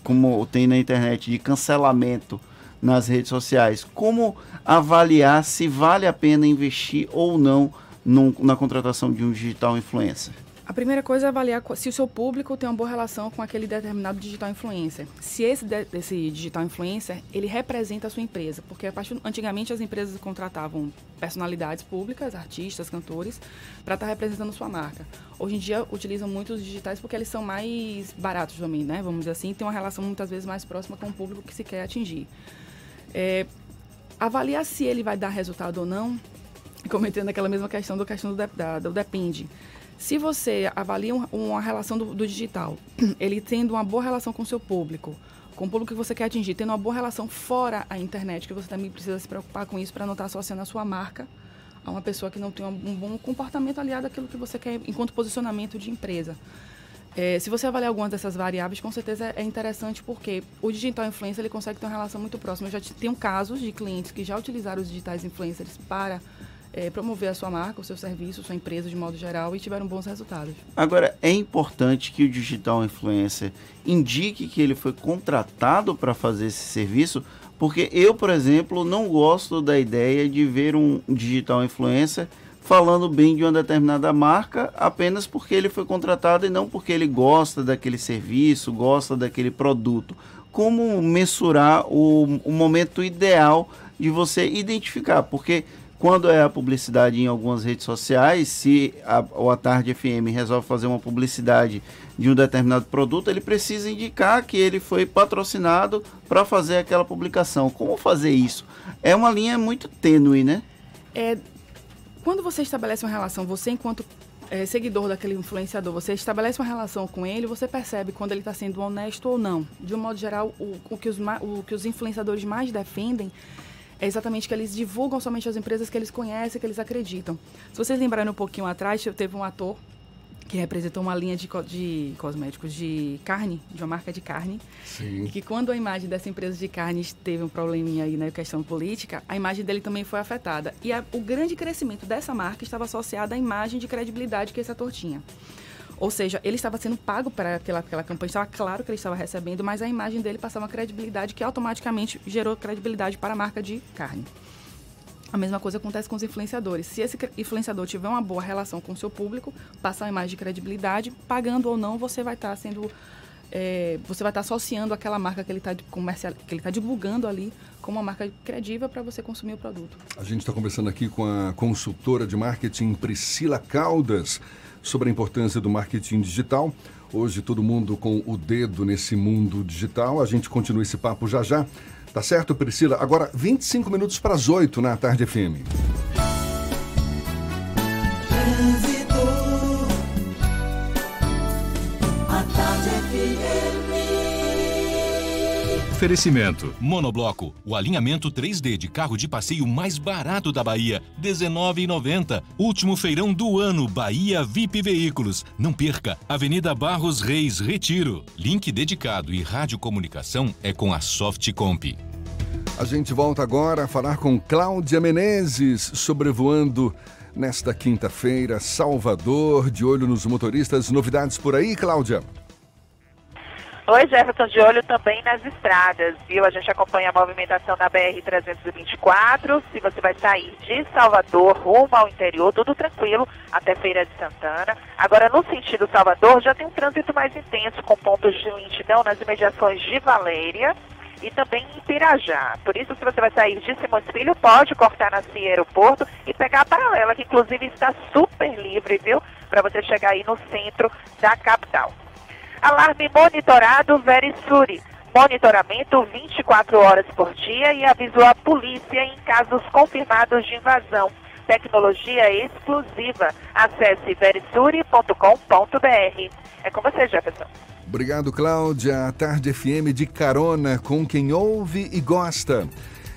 como tem na internet, de cancelamento nas redes sociais. Como avaliar se vale a pena investir ou não num, na contratação de um digital influencer? A primeira coisa é avaliar se o seu público tem uma boa relação com aquele determinado digital influencer. Se esse, esse digital influencer, ele representa a sua empresa. Porque a partir, antigamente as empresas contratavam personalidades públicas, artistas, cantores, para estar tá representando sua marca. Hoje em dia utilizam muito os digitais porque eles são mais baratos também, né? Vamos dizer assim, tem uma relação muitas vezes mais próxima com o público que se quer atingir. É, avaliar se ele vai dar resultado ou não, cometendo aquela mesma questão do questão do, da, do depende. Se você avalia uma relação do, do, digital, ele tendo uma boa relação com o seu público, com o público que você quer atingir, tendo uma boa relação fora a internet, que você também precisa se preocupar com isso para não estar associando a sua marca a uma pessoa que não tem um, um bom comportamento aliado àquilo que você quer enquanto posicionamento de empresa. É, se você avaliar algumas dessas variáveis, com certeza é interessante porque o digital influencer ele consegue ter uma relação muito próxima. Eu já tenho casos de clientes que já utilizaram os digitais influencers para é, promover a sua marca, o seu serviço, sua empresa de modo geral e tiveram bons resultados. Agora, é importante que o digital influencer indique que ele foi contratado para fazer esse serviço, porque eu, por exemplo, não gosto da ideia de ver um digital influencer falando bem de uma determinada marca apenas porque ele foi contratado e não porque ele gosta daquele serviço, gosta daquele produto. Como mensurar o, o momento ideal de você identificar? Porque quando é a publicidade em algumas redes sociais, se a, o A Tarde FM resolve fazer uma publicidade de um determinado produto, ele precisa indicar que ele foi patrocinado para fazer aquela publicação. Como fazer isso? É uma linha muito tênue, né? É, quando você estabelece uma relação, você enquanto é, seguidor daquele influenciador, você estabelece uma relação com ele, você percebe quando ele está sendo honesto ou não. De um modo geral, o, o, que os, o que os influenciadores mais defendem é exatamente que eles divulgam somente as empresas que eles conhecem, que eles acreditam. Se vocês lembrarem um pouquinho atrás, teve um ator que representou uma linha de, de cosméticos de carne, de uma marca de carne. Sim. Que quando a imagem dessa empresa de carne teve um probleminha aí na questão política, a imagem dele também foi afetada. E a, o grande crescimento dessa marca estava associado à imagem de credibilidade que esse ator tinha. Ou seja, ele estava sendo pago para aquela, aquela campanha, estava claro que ele estava recebendo, mas a imagem dele passava uma credibilidade que automaticamente gerou credibilidade para a marca de carne. A mesma coisa acontece com os influenciadores. Se esse influenciador tiver uma boa relação com o seu público, passar uma imagem de credibilidade, pagando ou não, você vai estar tá sendo. É, você vai estar tá associando aquela marca que ele está comercial, que ele está divulgando ali como uma marca credível para você consumir o produto. A gente está conversando aqui com a consultora de marketing Priscila Caldas sobre a importância do marketing digital. Hoje todo mundo com o dedo nesse mundo digital. A gente continua esse papo já já. Tá certo, Priscila? Agora 25 minutos para as 8 na Tarde FM. Oferecimento. Monobloco, o alinhamento 3D de carro de passeio mais barato da Bahia, R$ 19,90. Último feirão do ano, Bahia VIP Veículos. Não perca, Avenida Barros Reis, Retiro. Link dedicado e radiocomunicação é com a Softcomp. A gente volta agora a falar com Cláudia Menezes, sobrevoando nesta quinta-feira, Salvador, de olho nos motoristas. Novidades por aí, Cláudia? Oi, Jefferson, de olho também nas estradas, viu? A gente acompanha a movimentação na BR-324. Se você vai sair de Salvador rumo ao interior, tudo tranquilo, até Feira de Santana. Agora, no sentido Salvador, já tem um trânsito mais intenso, com pontos de lentidão nas imediações de Valéria e também em Pirajá. Por isso, se você vai sair de Simões Filho, pode cortar na Cia Aeroporto e pegar a paralela, que inclusive está super livre, viu? Para você chegar aí no centro da capital. Alarme monitorado Verisuri. Monitoramento 24 horas por dia e avisou a polícia em casos confirmados de invasão. Tecnologia exclusiva. Acesse verisuri.com.br. É com você, Jefferson. Obrigado, Cláudia. A Tarde FM de carona com quem ouve e gosta.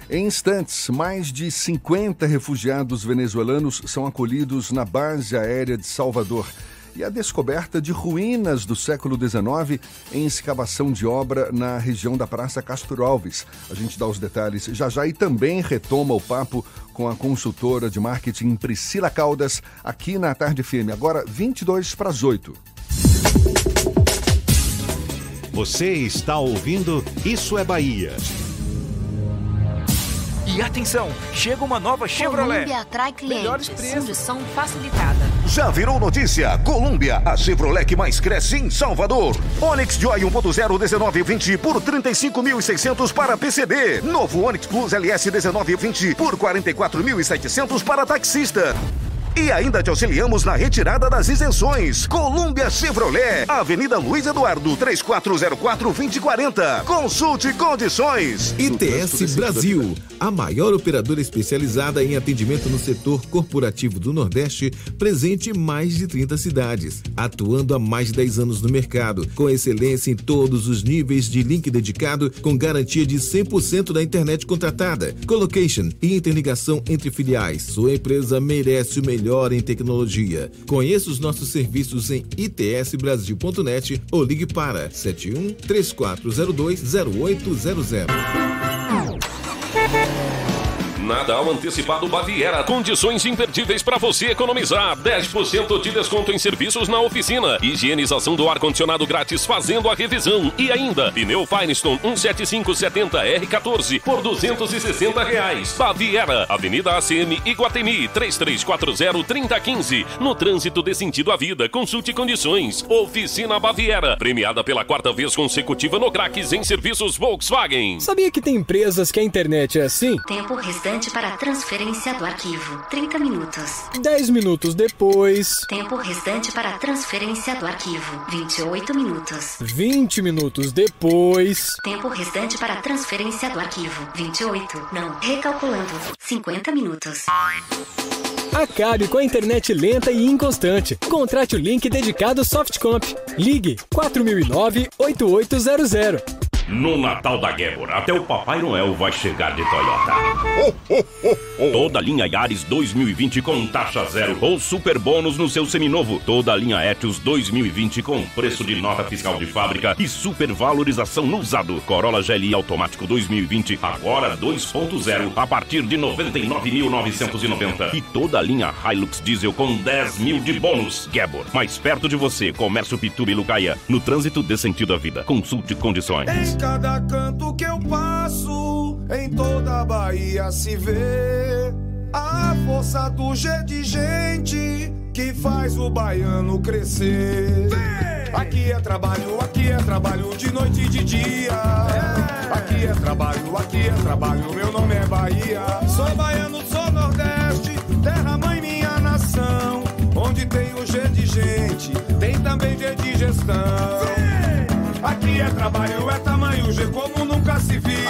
Em instantes, mais de 50 refugiados venezuelanos são acolhidos na base aérea de Salvador e a descoberta de ruínas do século XIX em escavação de obra na região da Praça Castro Alves. A gente dá os detalhes já já e também retoma o papo com a consultora de marketing Priscila Caldas aqui na Tarde FM. Agora 22 para as 8. Você está ouvindo Isso é Bahia. E atenção, chega uma nova Chevrolet. Colômbia atrai Melhores clientes. preços. Condição facilitada. Já virou notícia? Colômbia, a Chevrolet que mais cresce em Salvador. Onix Joy 1.0 1920 por 35.600 para PCD. Novo Onix Plus LS 1920 por 44.700 para taxista. E ainda te auxiliamos na retirada das isenções. Colômbia Chevrolet, Avenida Luiz Eduardo, 3404-2040. Consulte condições. ITS Brasil, a maior operadora especializada em atendimento no setor corporativo do Nordeste, presente em mais de 30 cidades, atuando há mais de 10 anos no mercado, com excelência em todos os níveis de link dedicado, com garantia de 100% da internet contratada, colocation e interligação entre filiais. Sua empresa merece o melhor em tecnologia. Conheça os nossos serviços em itsbrasil.net ou ligue para 71 3402 0800. Natal antecipado Baviera. Condições imperdíveis para você economizar. 10% de desconto em serviços na oficina. Higienização do ar-condicionado grátis fazendo a revisão. E ainda, pneu Firestone 17570R14 por 260 reais. Baviera, Avenida ACM Iguatemi, 3340-3015. No trânsito de sentido à vida, consulte condições. Oficina Baviera, premiada pela quarta vez consecutiva no Craques em serviços Volkswagen. Sabia que tem empresas que a internet é assim? Tempo restante para transferência do arquivo. 30 minutos. 10 minutos depois. Tempo restante para transferência do arquivo. 28 minutos. 20 minutos depois. Tempo restante para transferência do arquivo. 28. Não. Recalculando. 50 minutos. Acabe com a internet lenta e inconstante. Contrate o link dedicado Softcomp. Ligue 4009-8800. No Natal da Gébora, até o Papai Noel vai chegar de Toyota. Toda linha Yaris 2020 com taxa zero ou super bônus no seu seminovo. Toda linha Etios 2020 com preço de nota fiscal de fábrica e super valorização no usado. Corolla GLI automático 2020 agora 2.0 a partir de 99.990 e toda linha Hilux diesel com 10 mil de bônus. Gébor, mais perto de você, Comércio Pituba e Lucaia. No trânsito dê sentido à vida. Consulte condições. Em cada canto que eu passo, em toda a Bahia se vê a força do G de gente que faz o baiano crescer. Aqui é trabalho, aqui é trabalho de noite e de dia. Aqui é trabalho, aqui é trabalho, meu nome é Bahia. Sou baiano, sou Nordeste, terra mãe minha nação. Onde tem o G de gente, tem também G de gestão. Aqui é trabalho, é tamanho G como nunca se viu.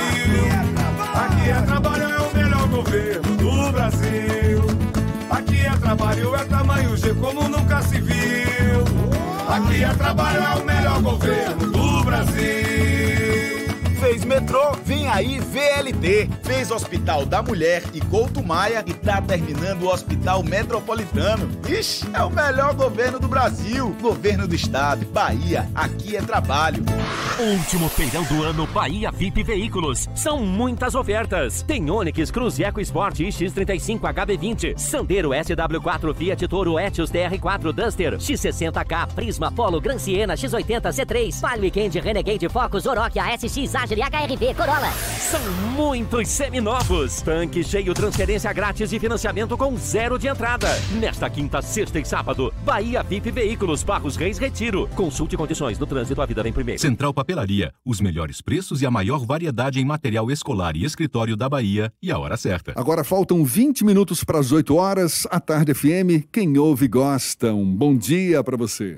Aqui é trabalho, é o Aqui trabalho, é o melhor governo do Brasil. Fez metrô, vem aí VLT. Fez Hospital da Mulher e Couto Maia e tá terminando o Hospital Metropolitano. Ixi, é o melhor governo do Brasil. Governo do Estado, Bahia, aqui é trabalho. Último feirão do ano Bahia VIP Veículos. São muitas ofertas. Tem Onix, Cruz Eco Sport X35 HB20, Sandero SW4 Fiat Toro Etios TR4 Duster, X60K Prisma Polo Gran Siena X80 C3, Palio Weekend Renegade Focus Oroch ASX Agile HRV Corolla. São muitos seminovos. Tanque cheio, transferência grátis e financiamento com zero de entrada. Nesta quinta, sexta e sábado, Bahia VIP Veículos Barros Reis Retiro. Consulte condições do trânsito, a vida vem primeiro. Central Papelaria, os melhores preços e a maior variedade em material escolar e escritório da Bahia e a hora certa. Agora faltam 20 minutos para as 8 horas. A Tarde FM, quem ouve gosta. Um bom dia para você.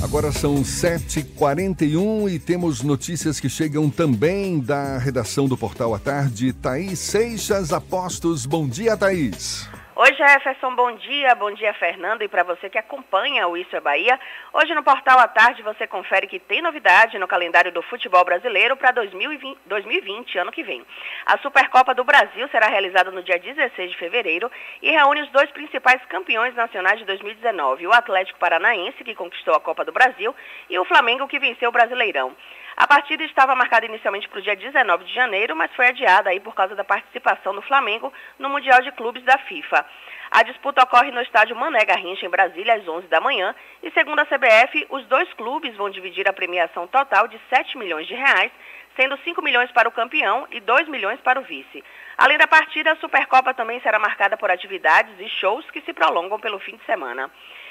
Agora são 7h41 e temos notícias que chegam também da redação do Portal à Tarde. Thaís Seixas Apostos. Bom dia, Thaís. Oi, Jefferson, bom dia. Bom dia, Fernando. E para você que acompanha o Isso é Bahia, hoje no Portal à Tarde você confere que tem novidade no calendário do futebol brasileiro para 2020, 2020, ano que vem. A Supercopa do Brasil será realizada no dia 16 de fevereiro e reúne os dois principais campeões nacionais de 2019, o Atlético Paranaense, que conquistou a Copa do Brasil, e o Flamengo, que venceu o Brasileirão. A partida estava marcada inicialmente para o dia 19 de janeiro, mas foi adiada aí por causa da participação do Flamengo no Mundial de Clubes da FIFA. A disputa ocorre no estádio Mané Garrincha, em Brasília, às 11 da manhã, e segundo a CBF, os dois clubes vão dividir a premiação total de 7 milhões de reais, sendo 5 milhões para o campeão e 2 milhões para o vice. Além da partida, a Supercopa também será marcada por atividades e shows que se prolongam pelo fim de semana.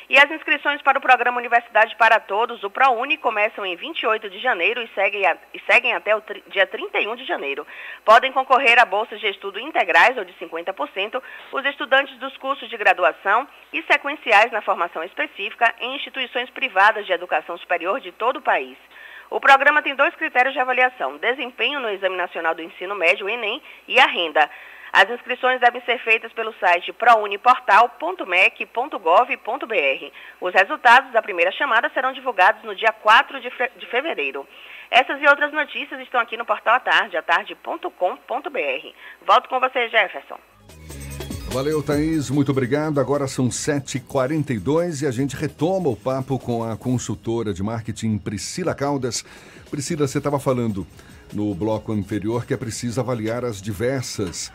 E as inscrições para o programa Universidade para Todos, o ProUni, começam em 28 de janeiro e seguem, a, e seguem até o tri, dia 31 de janeiro. Podem concorrer a bolsas de estudo integrais ou de 50% os estudantes dos cursos de graduação e sequenciais na formação específica em instituições privadas de educação superior de todo o país. O programa tem dois critérios de avaliação: desempenho no Exame Nacional do Ensino Médio, Enem, e a renda. As inscrições devem ser feitas pelo site prouniportal.mec.gov.br. Os resultados da primeira chamada serão divulgados no dia 4 de, fe de fevereiro. Essas e outras notícias estão aqui no portal à tarde, atarde.com.br. Volto com você, Jefferson. Valeu, Thaís, muito obrigado. Agora são 7h42 e a gente retoma o papo com a consultora de marketing Priscila Caldas. Priscila, você estava falando no bloco anterior que é preciso avaliar as diversas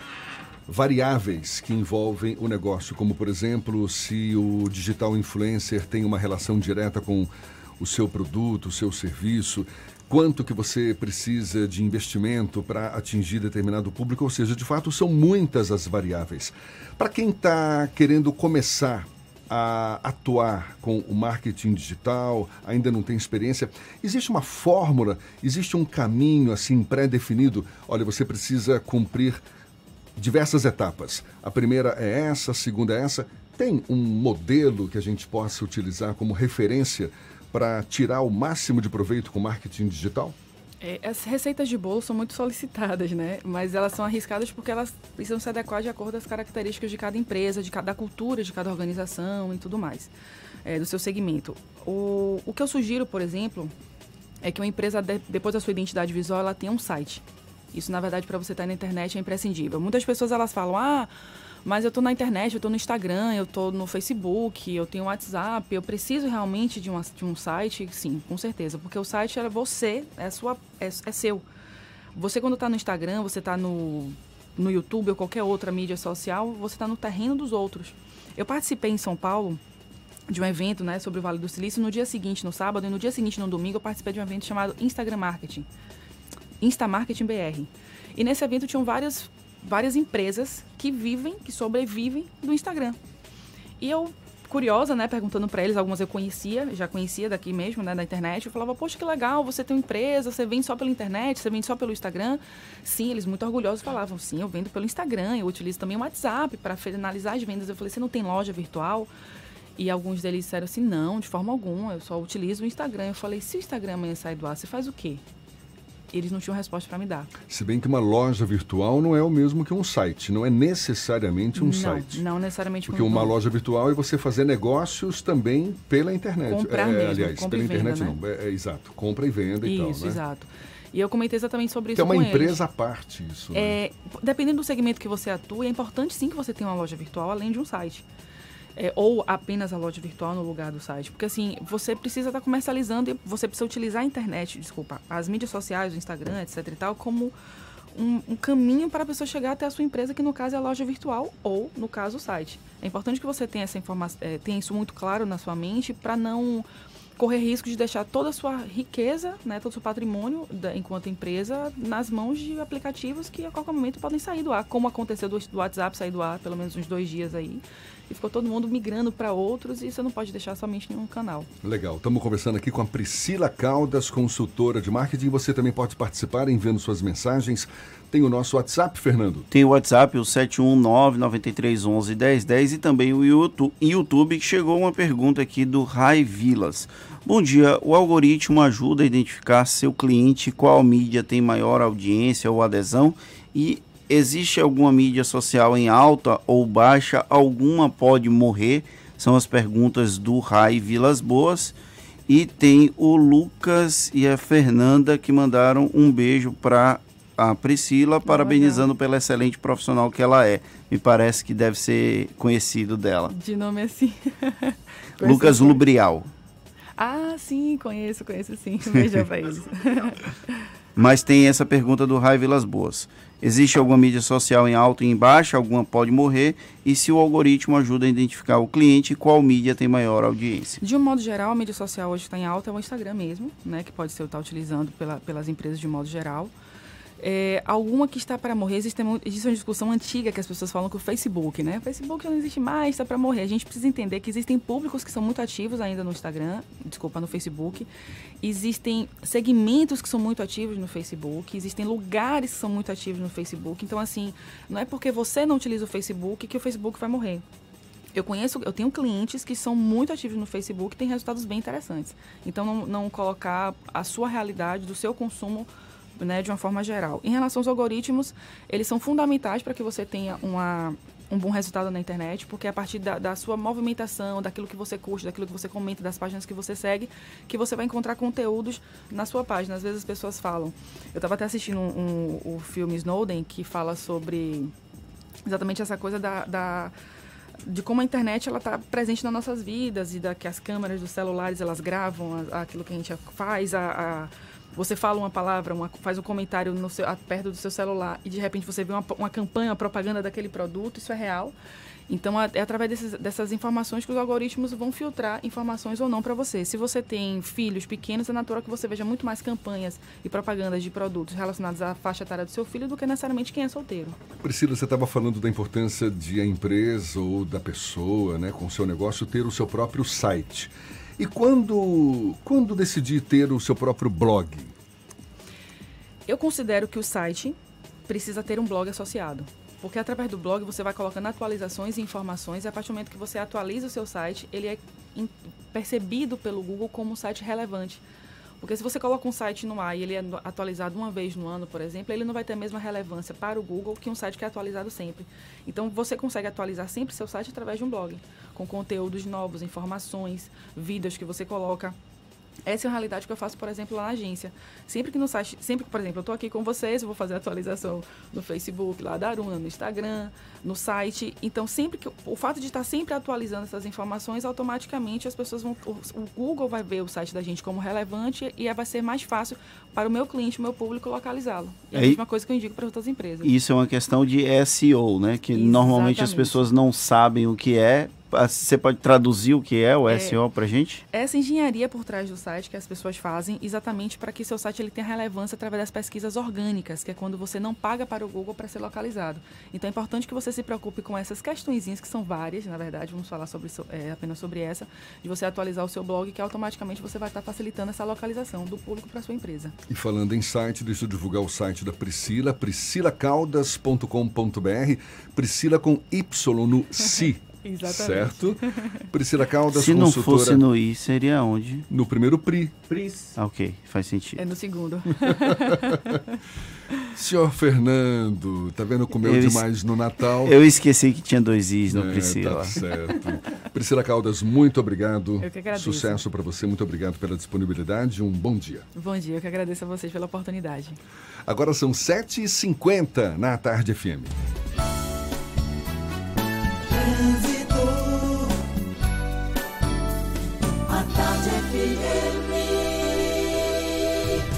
variáveis que envolvem o negócio, como por exemplo, se o digital influencer tem uma relação direta com o seu produto, o seu serviço, quanto que você precisa de investimento para atingir determinado público, ou seja, de fato são muitas as variáveis. Para quem está querendo começar a atuar com o marketing digital, ainda não tem experiência, existe uma fórmula, existe um caminho assim pré-definido? Olha, você precisa cumprir diversas etapas. A primeira é essa, a segunda é essa. Tem um modelo que a gente possa utilizar como referência para tirar o máximo de proveito com marketing digital? É, as receitas de bolo são muito solicitadas, né? Mas elas são arriscadas porque elas precisam se adequar de acordo às características de cada empresa, de cada cultura, de cada organização e tudo mais, é, do seu segmento. O, o que eu sugiro, por exemplo, é que uma empresa, de, depois da sua identidade visual, ela tenha um site. Isso, na verdade, para você estar na internet é imprescindível. Muitas pessoas elas falam, ah, mas eu estou na internet, eu estou no Instagram, eu estou no Facebook, eu tenho WhatsApp, eu preciso realmente de, uma, de um site? Sim, com certeza, porque o site é você, é, sua, é, é seu. Você quando está no Instagram, você está no, no YouTube ou qualquer outra mídia social, você está no terreno dos outros. Eu participei em São Paulo de um evento né, sobre o Vale do Silício. No dia seguinte, no sábado, e no dia seguinte, no domingo, eu participei de um evento chamado Instagram Marketing. Insta Marketing BR. E nesse evento tinham várias várias empresas que vivem, que sobrevivem do Instagram. E eu, curiosa, né, perguntando para eles, algumas eu conhecia, já conhecia daqui mesmo, né, da internet, eu falava, poxa, que legal, você tem uma empresa, você vende só pela internet, você vende só pelo Instagram. Sim, eles muito orgulhosos falavam, sim, eu vendo pelo Instagram, eu utilizo também o WhatsApp para finalizar as vendas. Eu falei, você não tem loja virtual? E alguns deles disseram assim, não, de forma alguma, eu só utilizo o Instagram. Eu falei, se o Instagram amanhã sai do ar, você faz o quê? Eles não tinham resposta para me dar. Se bem que uma loja virtual não é o mesmo que um site, não é necessariamente um não, site. Não necessariamente. Porque uma loja virtual é você fazer negócios também pela internet. Comprar é, mesmo, aliás, pela venda, internet né? não, é, é, exato, compra e venda isso, e tal, né? Isso, exato. E eu comentei exatamente sobre isso é uma empresa eles. à parte isso. Né? É, dependendo do segmento que você atua, é importante sim que você tenha uma loja virtual além de um site. É, ou apenas a loja virtual no lugar do site. Porque assim, você precisa estar comercializando e você precisa utilizar a internet, desculpa, as mídias sociais, o Instagram, etc e tal, como um, um, caminho para a pessoa chegar até a sua empresa, que no caso é a loja virtual ou, no caso, o site. É importante que você tenha essa informação, é, tenha isso muito claro na sua mente para não correr risco de deixar toda a sua riqueza, né, todo o seu patrimônio da, enquanto empresa nas mãos de aplicativos que a qualquer momento podem sair do ar, como aconteceu do, do WhatsApp sair do ar pelo menos uns dois dias aí e ficou todo mundo migrando para outros e você não pode deixar somente em um canal. Legal. Estamos conversando aqui com a Priscila Caldas, consultora de marketing. Você também pode participar enviando suas mensagens. Tem o nosso WhatsApp, Fernando? Tem o WhatsApp, o 719-9311-1010 e também o YouTube, YouTube, que chegou uma pergunta aqui do Rai Vilas. Bom dia, o algoritmo ajuda a identificar seu cliente, qual mídia tem maior audiência ou adesão e existe alguma mídia social em alta ou baixa? Alguma pode morrer? São as perguntas do Rai Vilas Boas. E tem o Lucas e a Fernanda que mandaram um beijo para a Priscila, parabenizando pela excelente profissional que ela é. Me parece que deve ser conhecido dela. De nome assim. Lucas Lubrial. Ah, sim, conheço, conheço sim. Um beijão pra eles. Mas tem essa pergunta do Rai Vilas Boas. Existe alguma mídia social em alta e em baixa? Alguma pode morrer? E se o algoritmo ajuda a identificar o cliente, qual mídia tem maior audiência? De um modo geral, a mídia social hoje está em alta é o Instagram mesmo, né? Que pode ser estar utilizando pela, pelas empresas de modo geral. É, alguma que está para morrer, existe, existe uma discussão antiga que as pessoas falam que o Facebook, né? O Facebook não existe mais, está para morrer. A gente precisa entender que existem públicos que são muito ativos ainda no Instagram, desculpa, no Facebook. Existem segmentos que são muito ativos no Facebook, existem lugares que são muito ativos no Facebook. Então, assim, não é porque você não utiliza o Facebook que o Facebook vai morrer. Eu conheço, eu tenho clientes que são muito ativos no Facebook e têm resultados bem interessantes. Então, não, não colocar a sua realidade, do seu consumo né, de uma forma geral. Em relação aos algoritmos, eles são fundamentais para que você tenha uma, um bom resultado na internet, porque é a partir da, da, sua movimentação, daquilo que você curte, daquilo que você comenta, das páginas que você segue, que você vai encontrar conteúdos na sua página. Às vezes as pessoas falam. Eu estava até assistindo um, um, o filme Snowden, que fala sobre exatamente essa coisa da, da de como a internet ela está presente nas nossas vidas e da que as câmeras dos celulares elas gravam a, aquilo que a gente faz, a, a você fala uma palavra, uma, faz um comentário no seu, perto do seu celular e de repente você vê uma, uma campanha, uma propaganda daquele produto, isso é real. Então, é através desses, dessas informações que os algoritmos vão filtrar informações ou não para você. Se você tem filhos pequenos, é natural que você veja muito mais campanhas e propagandas de produtos relacionados à faixa etária do seu filho do que necessariamente quem é solteiro. Priscila, você estava falando da importância de a empresa ou da pessoa, né, com o seu negócio, ter o seu próprio site. E quando, quando decidir ter o seu próprio blog? Eu considero que o site precisa ter um blog associado. Porque através do blog você vai colocando atualizações e informações e a partir do momento que você atualiza o seu site, ele é percebido pelo Google como um site relevante. Porque se você coloca um site no ar e ele é atualizado uma vez no ano, por exemplo, ele não vai ter a mesma relevância para o Google que um site que é atualizado sempre. Então você consegue atualizar sempre seu site através de um blog, com conteúdos novos, informações, vídeos que você coloca essa é a realidade que eu faço, por exemplo, lá na agência. Sempre que no site, sempre que, por exemplo, eu estou aqui com vocês, eu vou fazer atualização no Facebook, lá da Aruna, no Instagram, no site. Então, sempre que o fato de estar sempre atualizando essas informações, automaticamente as pessoas vão, o, o Google vai ver o site da gente como relevante e vai ser mais fácil para o meu cliente, o meu público localizá-lo. É a mesma coisa que eu indico para outras empresas. Isso é uma questão de SEO, né? Que Exatamente. normalmente as pessoas não sabem o que é, você pode traduzir o que é o é, SEO para gente? Essa engenharia por trás do site que as pessoas fazem exatamente para que seu site ele tenha relevância através das pesquisas orgânicas, que é quando você não paga para o Google para ser localizado. Então é importante que você se preocupe com essas questõezinhas, que são várias, na verdade, vamos falar sobre, é, apenas sobre essa, de você atualizar o seu blog, que automaticamente você vai estar facilitando essa localização do público para sua empresa. E falando em site, deixa eu divulgar o site da Priscila, priscilacaldas.com.br, Priscila com Y no Si. Exatamente. Certo? Priscila Caldas, Se não consultora... fosse no I, seria onde? No primeiro PRI. PRIS. Ah, ok, faz sentido. É no segundo. Senhor Fernando, tá vendo comeu eu demais es... no Natal? Eu esqueci que tinha dois Is no é, Priscila. Tá certo. Priscila Caldas, muito obrigado. Eu que agradeço. Sucesso para você, muito obrigado pela disponibilidade. Um bom dia. Bom dia, eu que agradeço a vocês pela oportunidade. Agora são 7h50 na Tarde FM.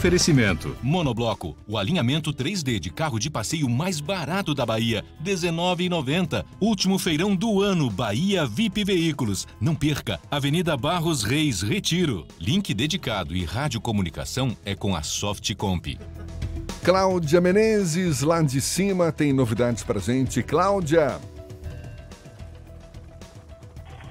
Oferecimento: Monobloco, o alinhamento 3D de carro de passeio mais barato da Bahia, R$19,90. Último feirão do ano, Bahia VIP Veículos. Não perca, Avenida Barros Reis, Retiro. Link dedicado e radiocomunicação é com a Softcomp. Cláudia Menezes, lá de cima, tem novidades pra gente. Cláudia!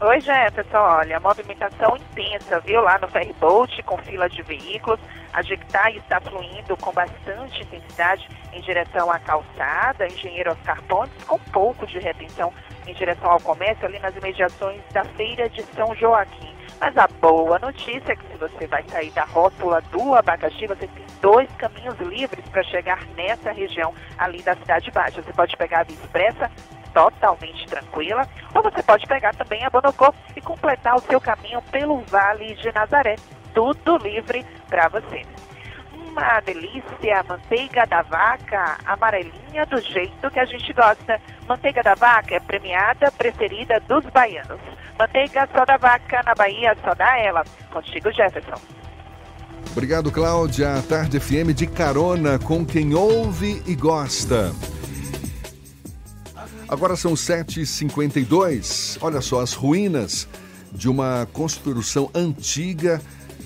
Oi, Jefferson. Olha, movimentação intensa, viu, lá no ferryboat, com fila de veículos. A Jequitá está fluindo com bastante intensidade em direção à calçada, Engenheiro Oscar Pontes, com pouco de retenção em direção ao comércio, ali nas imediações da Feira de São Joaquim. Mas a boa notícia é que se você vai sair da rótula do abacaxi, você tem dois caminhos livres para chegar nessa região ali da Cidade Baixa. Você pode pegar a Via Expressa totalmente tranquila, ou você pode pegar também a Bonocô e completar o seu caminho pelo Vale de Nazaré. Tudo livre para você. Uma delícia, manteiga da vaca, amarelinha do jeito que a gente gosta. Manteiga da vaca é premiada, preferida dos baianos. Manteiga só da vaca na Bahia, só dá ela. Contigo, Jefferson. Obrigado, Cláudia. Tarde FM de carona com quem ouve e gosta. Agora são 7h52. Olha só, as ruínas de uma construção antiga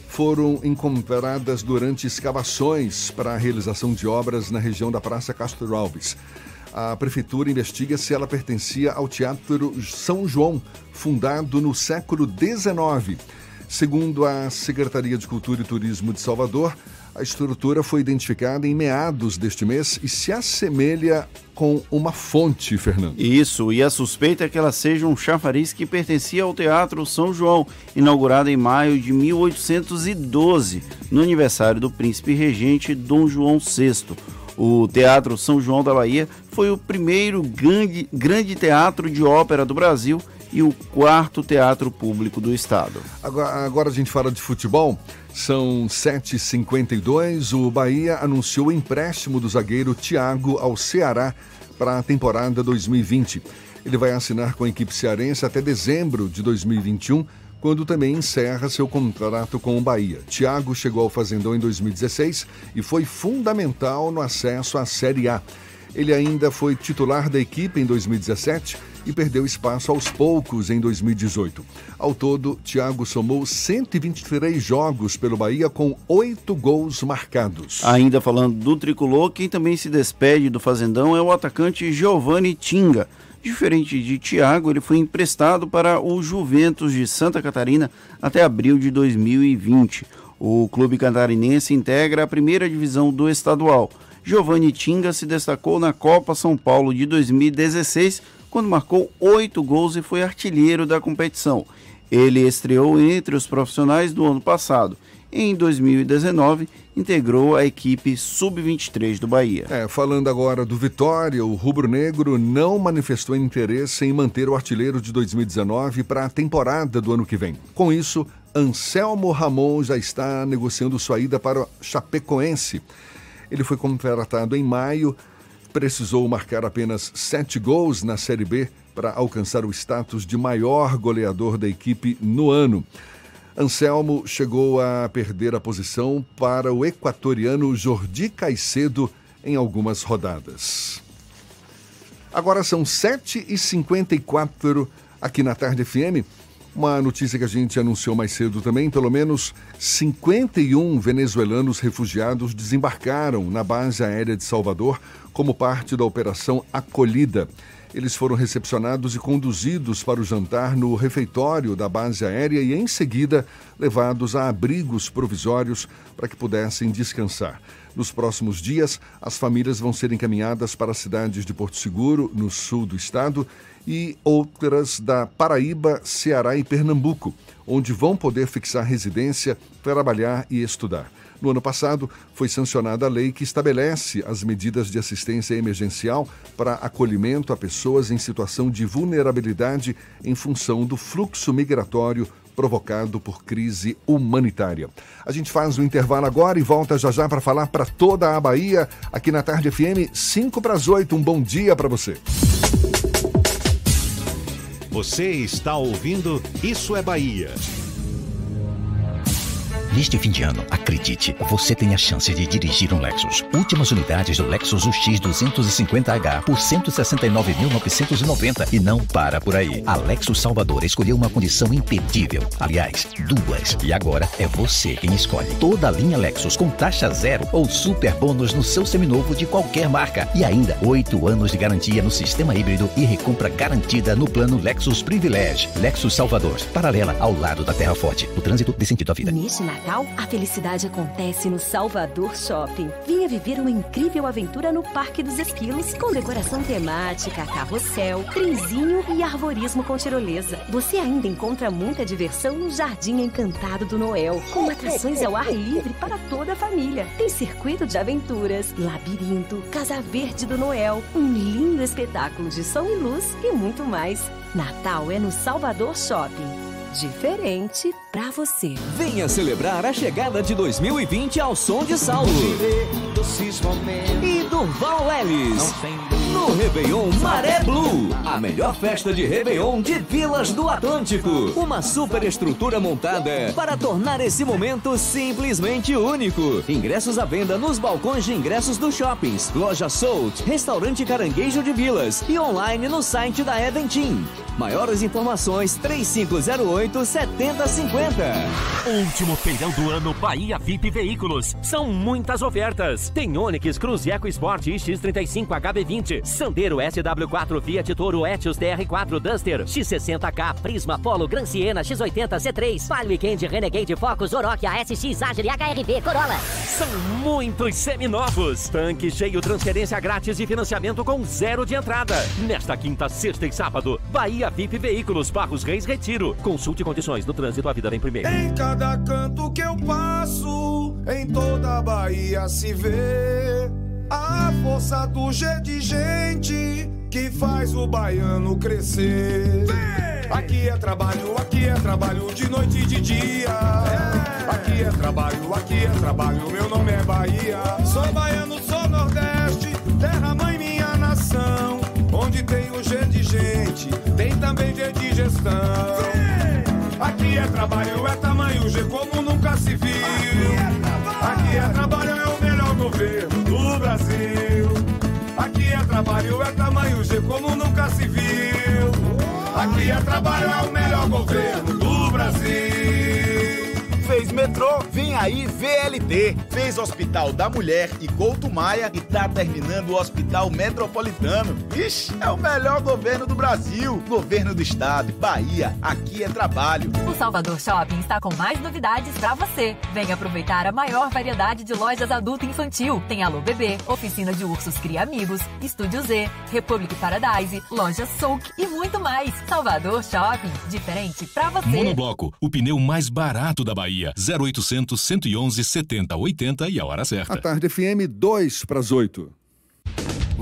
foram encontradas durante escavações para a realização de obras na região da Praça Castro Alves. A prefeitura investiga se ela pertencia ao Teatro São João, fundado no século XIX. Segundo a Secretaria de Cultura e Turismo de Salvador, a estrutura foi identificada em meados deste mês e se assemelha com uma fonte, Fernando. Isso, e a suspeita é que ela seja um chafariz que pertencia ao Teatro São João, inaugurado em maio de 1812, no aniversário do príncipe regente Dom João VI. O Teatro São João da Bahia foi o primeiro grande, grande teatro de ópera do Brasil e o quarto teatro público do estado. Agora, agora a gente fala de futebol. São 7h52. O Bahia anunciou o empréstimo do zagueiro Thiago ao Ceará para a temporada 2020. Ele vai assinar com a equipe cearense até dezembro de 2021, quando também encerra seu contrato com o Bahia. Thiago chegou ao Fazendão em 2016 e foi fundamental no acesso à Série A. Ele ainda foi titular da equipe em 2017 e perdeu espaço aos poucos em 2018. Ao todo, Thiago somou 123 jogos pelo Bahia com oito gols marcados. Ainda falando do tricolor, quem também se despede do Fazendão é o atacante Giovanni Tinga. Diferente de Thiago, ele foi emprestado para o Juventus de Santa Catarina até abril de 2020. O clube catarinense integra a primeira divisão do estadual. Giovanni Tinga se destacou na Copa São Paulo de 2016 quando marcou oito gols e foi artilheiro da competição. Ele estreou entre os profissionais do ano passado. Em 2019, integrou a equipe sub-23 do Bahia. É, falando agora do Vitória, o rubro-negro não manifestou interesse em manter o artilheiro de 2019 para a temporada do ano que vem. Com isso, Anselmo Ramon já está negociando sua ida para o Chapecoense. Ele foi contratado em maio precisou marcar apenas sete gols na Série B para alcançar o status de maior goleador da equipe no ano. Anselmo chegou a perder a posição para o equatoriano Jordi Caicedo em algumas rodadas. Agora são 7h54 aqui na Tarde FM. Uma notícia que a gente anunciou mais cedo também: pelo menos 51 venezuelanos refugiados desembarcaram na base aérea de Salvador como parte da Operação Acolhida. Eles foram recepcionados e conduzidos para o jantar no refeitório da base aérea e, em seguida, levados a abrigos provisórios para que pudessem descansar. Nos próximos dias, as famílias vão ser encaminhadas para as cidades de Porto Seguro, no sul do estado, e outras da Paraíba, Ceará e Pernambuco, onde vão poder fixar residência, trabalhar e estudar. No ano passado, foi sancionada a lei que estabelece as medidas de assistência emergencial para acolhimento a pessoas em situação de vulnerabilidade em função do fluxo migratório provocado por crise humanitária. A gente faz o intervalo agora e volta já já para falar para toda a Bahia, aqui na Tarde FM, 5 para as 8. Um bom dia para você. Você está ouvindo Isso é Bahia. Neste fim de ano, acredite, você tem a chance de dirigir um Lexus. Últimas unidades do Lexus UX 250H por 169.990 e não para por aí. A Lexus Salvador escolheu uma condição imperdível. Aliás, duas. E agora é você quem escolhe. Toda a linha Lexus com taxa zero ou super bônus no seu seminovo de qualquer marca. E ainda, oito anos de garantia no sistema híbrido e recompra garantida no plano Lexus Privilege. Lexus Salvador, paralela ao lado da Terra Forte. O trânsito de sentido à vida. Neste Natal, a felicidade acontece no Salvador Shopping. Venha viver uma incrível aventura no Parque dos Esquilos, com decoração temática, carrossel, trenzinho e arborismo com tirolesa. Você ainda encontra muita diversão no Jardim Encantado do Noel, com atrações ao ar livre para toda a família. Tem circuito de aventuras, labirinto, Casa Verde do Noel, um lindo espetáculo de som e luz e muito mais. Natal é no Salvador Shopping. Diferente pra você. Venha celebrar a chegada de 2020 ao som de Saulo. E Durval Ellis. No Réveillon Maré Blue, a melhor festa de Réveillon de Vilas do Atlântico. Uma super estrutura montada para tornar esse momento simplesmente único. Ingressos à venda nos balcões de ingressos dos shoppings, loja Soult, restaurante Caranguejo de Vilas e online no site da Eventim. Maiores informações 3508 7050. Último feirão do ano Bahia VIP Veículos. São muitas ofertas. Tem Onix Cruz Eco Sport X35 HB20, Sandero SW4 Fiat Toro Etios TR4 Duster, X60K Prisma Polo Gran Siena X80 C3, Palio Weekend Renegade Focus Oroch ASX Agile HRV Corolla. São muitos seminovos. Tanque cheio, transferência grátis e financiamento com zero de entrada. Nesta quinta, sexta e sábado, Bahia VIP Veículos Barros Reis Retiro. Consulte condições no trânsito, a vida vem primeiro. Em cada canto que eu passo, em toda a Bahia se vê a força do G de gente que faz o baiano crescer. Aqui é trabalho, aqui é trabalho de noite e de dia. Aqui é trabalho, aqui é trabalho, meu nome é Bahia. Sou baiano, sou Nordeste, terra mãe minha nação. Onde tem o G de gente, também de gestão. Aqui é trabalho, é tamanho G como nunca se viu. Aqui é trabalho, é o melhor governo do Brasil. Aqui é trabalho, é tamanho G como nunca se viu. Aqui é trabalho, é o melhor governo do Brasil. Fez metrô, vem aí VLT. Fez Hospital da Mulher e Couto Maia e tá terminando o Hospital Metropolitano. Ixi, é o melhor governo do Brasil. Governo do Estado, Bahia, aqui é trabalho. O Salvador Shopping está com mais novidades para você. Venha aproveitar a maior variedade de lojas adulto e infantil. Tem Alô Bebê, Oficina de Ursos Cria Amigos, Estúdio Z, Republic Paradise, Loja Souk e muito mais. Salvador Shopping, diferente para você. Monobloco, o pneu mais barato da Bahia. 0800 111 70 80 e a hora certa. A tarde FM 2 para as 8.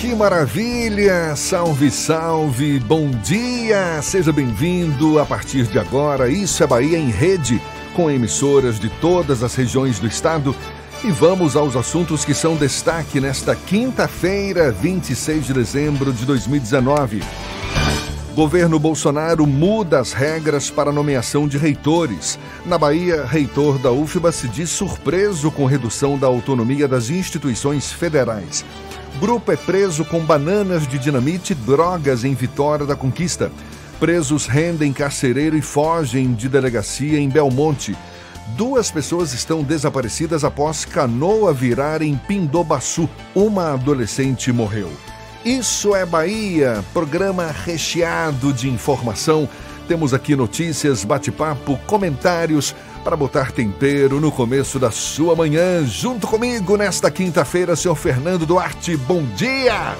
Que maravilha! Salve, salve! Bom dia! Seja bem-vindo a partir de agora. Isso é Bahia em Rede, com emissoras de todas as regiões do estado E vamos aos assuntos que são destaque nesta quinta-feira, 26 de dezembro de 2019. Governo Bolsonaro muda as regras para nomeação de reitores. Na Bahia, reitor da UFBA se diz surpreso com redução da autonomia das instituições federais. Grupo é preso com bananas de dinamite e drogas em Vitória da Conquista. Presos rendem carcereiro e fogem de delegacia em Belmonte. Duas pessoas estão desaparecidas após canoa virar em Pindobaçu. Uma adolescente morreu. Isso é Bahia, programa recheado de informação. Temos aqui notícias, bate-papo, comentários para botar tempero no começo da sua manhã. Junto comigo nesta quinta-feira, senhor Fernando Duarte. Bom dia!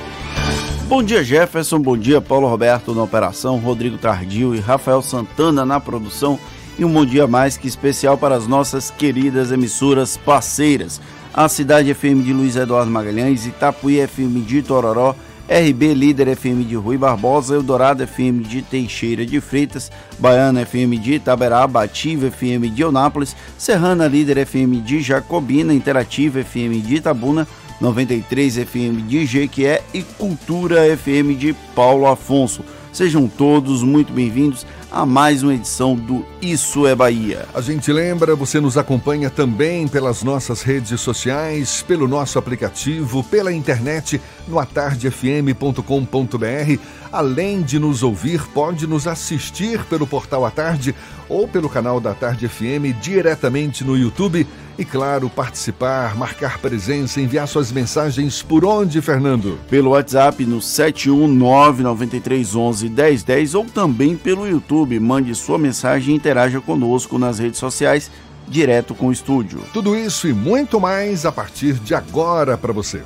Bom dia, Jefferson. Bom dia, Paulo Roberto na operação, Rodrigo Tardio e Rafael Santana na produção. E um bom dia mais que especial para as nossas queridas emissoras parceiras. A Cidade FM de Luiz Eduardo Magalhães, Itapuí FM de Tororó, RB Líder FM de Rui Barbosa, Eldorado FM de Teixeira de Freitas, Baiana FM de Itaberaba, Ativa FM de Eunápolis, Serrana Líder FM de Jacobina, Interativa FM de Itabuna, 93 FM de Jequié e Cultura FM de Paulo Afonso. Sejam todos muito bem-vindos a mais uma edição do Isso é Bahia. A gente lembra, você nos acompanha também pelas nossas redes sociais, pelo nosso aplicativo, pela internet no atardefm.com.br. Além de nos ouvir, pode nos assistir pelo portal A Tarde ou pelo canal da Tarde FM diretamente no YouTube. E claro, participar, marcar presença, enviar suas mensagens por onde, Fernando? Pelo WhatsApp no 71993111010 ou também pelo YouTube. Mande sua mensagem e interaja conosco nas redes sociais, direto com o estúdio. Tudo isso e muito mais a partir de agora para você.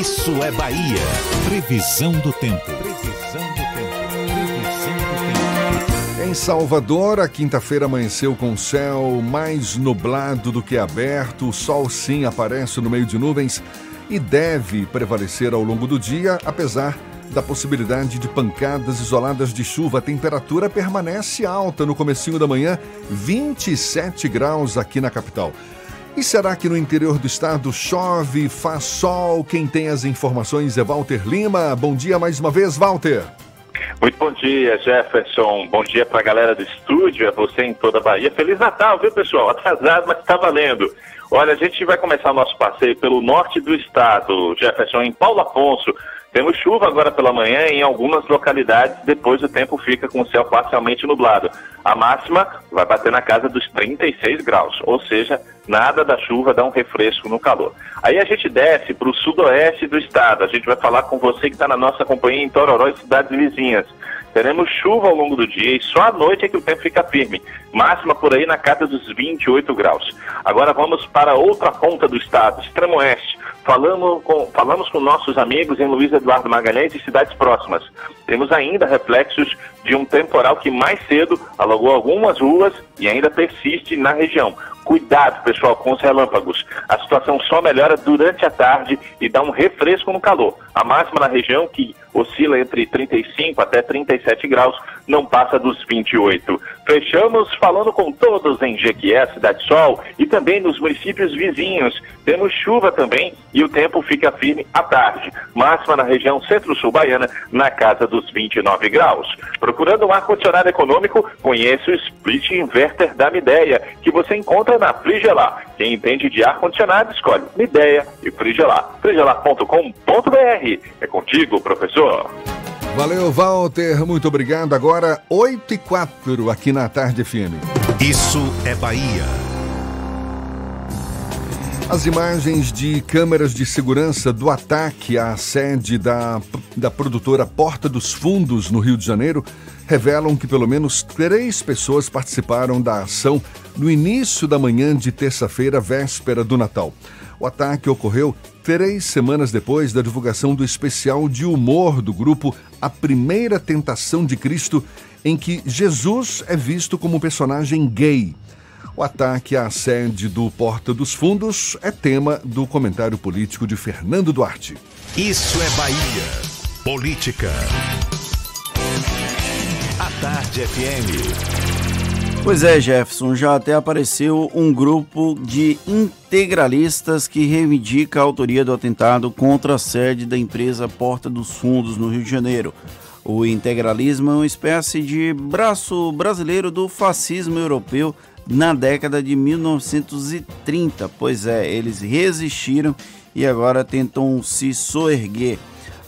Isso é Bahia. Previsão do tempo. Previsão do tempo. Previsão do tempo. Em Salvador, a quinta-feira amanheceu com céu mais nublado do que aberto. O sol sim aparece no meio de nuvens e deve prevalecer ao longo do dia, apesar da possibilidade de pancadas isoladas de chuva. A temperatura permanece alta no comecinho da manhã, 27 graus aqui na capital. E será que no interior do estado chove, faz sol? Quem tem as informações é Walter Lima. Bom dia mais uma vez, Walter. Muito bom dia, Jefferson. Bom dia para a galera do estúdio, a você em toda a Bahia. Feliz Natal, viu, pessoal? Atrasado, mas está valendo. Olha, a gente vai começar nosso passeio pelo norte do estado, Jefferson, em Paulo Afonso. Temos chuva agora pela manhã em algumas localidades, depois o tempo fica com o céu parcialmente nublado. A máxima vai bater na casa dos 36 graus, ou seja, nada da chuva dá um refresco no calor. Aí a gente desce para o sudoeste do estado, a gente vai falar com você que está na nossa companhia em Tororó e cidades vizinhas. Teremos chuva ao longo do dia e só à noite é que o tempo fica firme. Máxima por aí na casa dos 28 graus. Agora vamos para outra ponta do estado, extremo oeste. Falamos com, falamos com nossos amigos em Luiz Eduardo Magalhães e cidades próximas. Temos ainda reflexos de um temporal que mais cedo alagou algumas ruas e ainda persiste na região. Cuidado, pessoal, com os relâmpagos. A situação só melhora durante a tarde e dá um refresco no calor. A máxima na região, que oscila entre 35 até 37 graus, não passa dos 28. Fechamos falando com todos em Jequié, Cidade Sol e também nos municípios vizinhos. Temos chuva também e o tempo fica firme à tarde. Máxima na região centro-sul baiana, na casa dos 29 graus. Procurando um ar-condicionado econômico, conheça o Split Inverter da Mideia, que você encontra na Frigelar. Quem entende de ar-condicionado, escolhe Mideia e Frigelar. frigelar.com.br. É contigo, professor. Valeu, Walter. Muito obrigado. Agora, 8 e 4 aqui na Tarde FM. Isso é Bahia. As imagens de câmeras de segurança do ataque à sede da, da produtora Porta dos Fundos, no Rio de Janeiro, revelam que pelo menos três pessoas participaram da ação no início da manhã de terça-feira, véspera do Natal. O ataque ocorreu três semanas depois da divulgação do especial de humor do grupo A Primeira Tentação de Cristo, em que Jesus é visto como um personagem gay. O ataque à sede do Porta dos Fundos é tema do comentário político de Fernando Duarte. Isso é Bahia. Política. Tarde FM. Pois é, Jefferson, já até apareceu um grupo de integralistas que reivindica a autoria do atentado contra a sede da empresa Porta dos Fundos, no Rio de Janeiro. O integralismo é uma espécie de braço brasileiro do fascismo europeu na década de 1930. Pois é, eles resistiram e agora tentam se soerguer.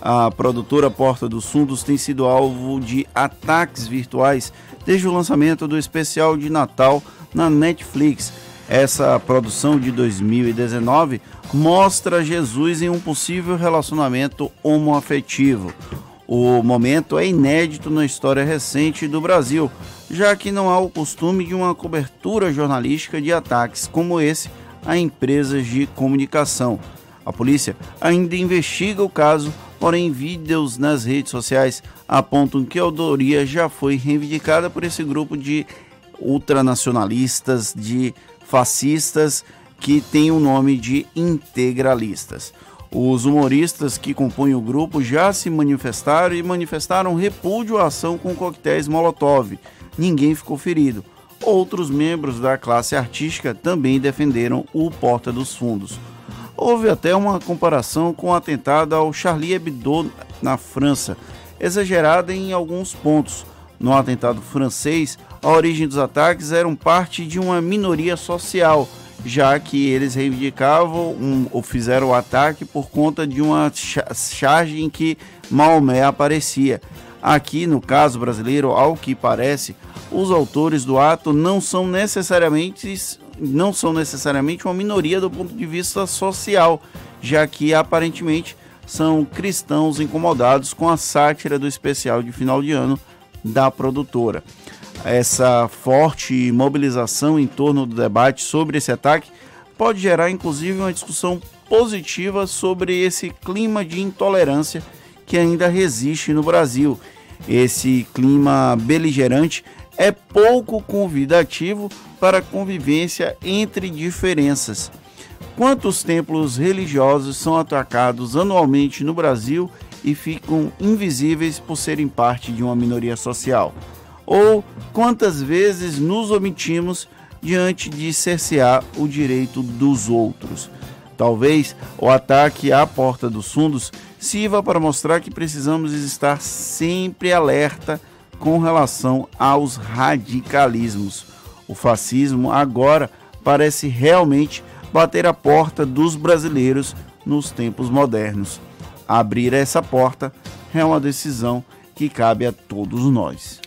A produtora Porta dos Fundos tem sido alvo de ataques virtuais desde o lançamento do especial de Natal na Netflix. Essa produção de 2019 mostra Jesus em um possível relacionamento homoafetivo. O momento é inédito na história recente do Brasil, já que não há o costume de uma cobertura jornalística de ataques como esse a empresas de comunicação. A polícia ainda investiga o caso, porém vídeos nas redes sociais apontam que a autoria já foi reivindicada por esse grupo de ultranacionalistas, de fascistas que tem o nome de integralistas. Os humoristas que compõem o grupo já se manifestaram e manifestaram repúdio à ação com coquetéis Molotov. Ninguém ficou ferido. Outros membros da classe artística também defenderam o Porta dos Fundos. Houve até uma comparação com o atentado ao Charlie Hebdo na França, exagerada em alguns pontos. No atentado francês, a origem dos ataques eram parte de uma minoria social, já que eles reivindicavam um, ou fizeram o ataque por conta de uma charge em que Maomé aparecia. Aqui, no caso brasileiro, ao que parece, os autores do ato não são necessariamente não são necessariamente uma minoria do ponto de vista social, já que aparentemente são cristãos incomodados com a sátira do especial de final de ano da produtora. Essa forte mobilização em torno do debate sobre esse ataque pode gerar inclusive uma discussão positiva sobre esse clima de intolerância que ainda resiste no Brasil. Esse clima beligerante é pouco convidativo para a convivência entre diferenças. Quantos templos religiosos são atacados anualmente no Brasil e ficam invisíveis por serem parte de uma minoria social? Ou quantas vezes nos omitimos diante de cercear o direito dos outros? Talvez o ataque à porta dos fundos sirva para mostrar que precisamos estar sempre alerta com relação aos radicalismos o fascismo agora parece realmente bater a porta dos brasileiros nos tempos modernos. Abrir essa porta é uma decisão que cabe a todos nós.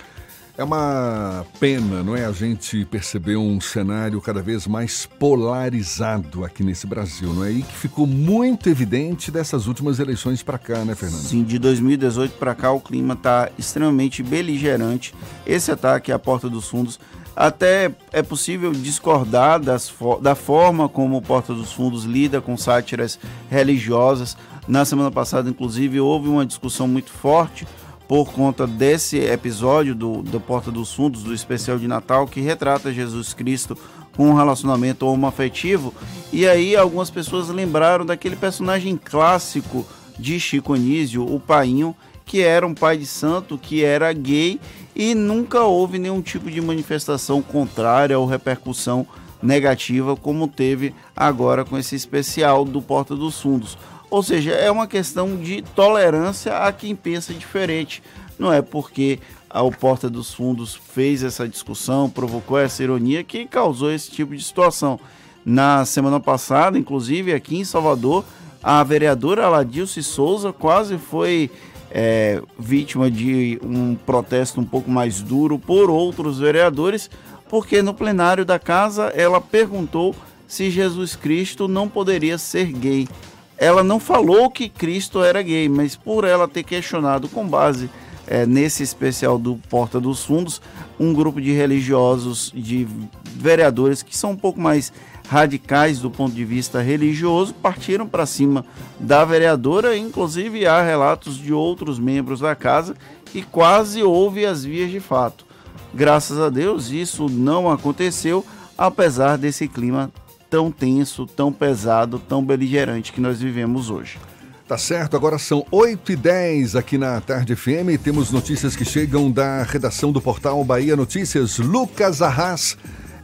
É uma pena, não é? A gente perceber um cenário cada vez mais polarizado aqui nesse Brasil, não é? E que ficou muito evidente dessas últimas eleições para cá, né, Fernando? Sim, de 2018 para cá o clima está extremamente beligerante. Esse ataque à porta dos fundos até é possível discordar das, da forma como o Porta dos Fundos lida com sátiras religiosas. Na semana passada, inclusive, houve uma discussão muito forte por conta desse episódio do, do Porta dos Fundos, do especial de Natal, que retrata Jesus Cristo com um relacionamento homoafetivo. E aí algumas pessoas lembraram daquele personagem clássico de Chico Anísio, o Painho, que era um pai de santo, que era gay e nunca houve nenhum tipo de manifestação contrária ou repercussão negativa como teve agora com esse especial do Porta dos Fundos. Ou seja, é uma questão de tolerância a quem pensa diferente. Não é porque o Porta dos Fundos fez essa discussão, provocou essa ironia que causou esse tipo de situação. Na semana passada, inclusive aqui em Salvador, a vereadora Aladilce Souza quase foi é, vítima de um protesto um pouco mais duro por outros vereadores, porque no plenário da casa ela perguntou se Jesus Cristo não poderia ser gay. Ela não falou que Cristo era gay, mas por ela ter questionado com base é, nesse especial do Porta dos Fundos, um grupo de religiosos, de vereadores que são um pouco mais radicais do ponto de vista religioso partiram para cima da vereadora, inclusive há relatos de outros membros da casa que quase houve as vias de fato. Graças a Deus isso não aconteceu, apesar desse clima tão tenso, tão pesado, tão beligerante que nós vivemos hoje. Tá certo, agora são 8 e 10 aqui na Tarde FM. Temos notícias que chegam da redação do portal Bahia Notícias. Lucas Arras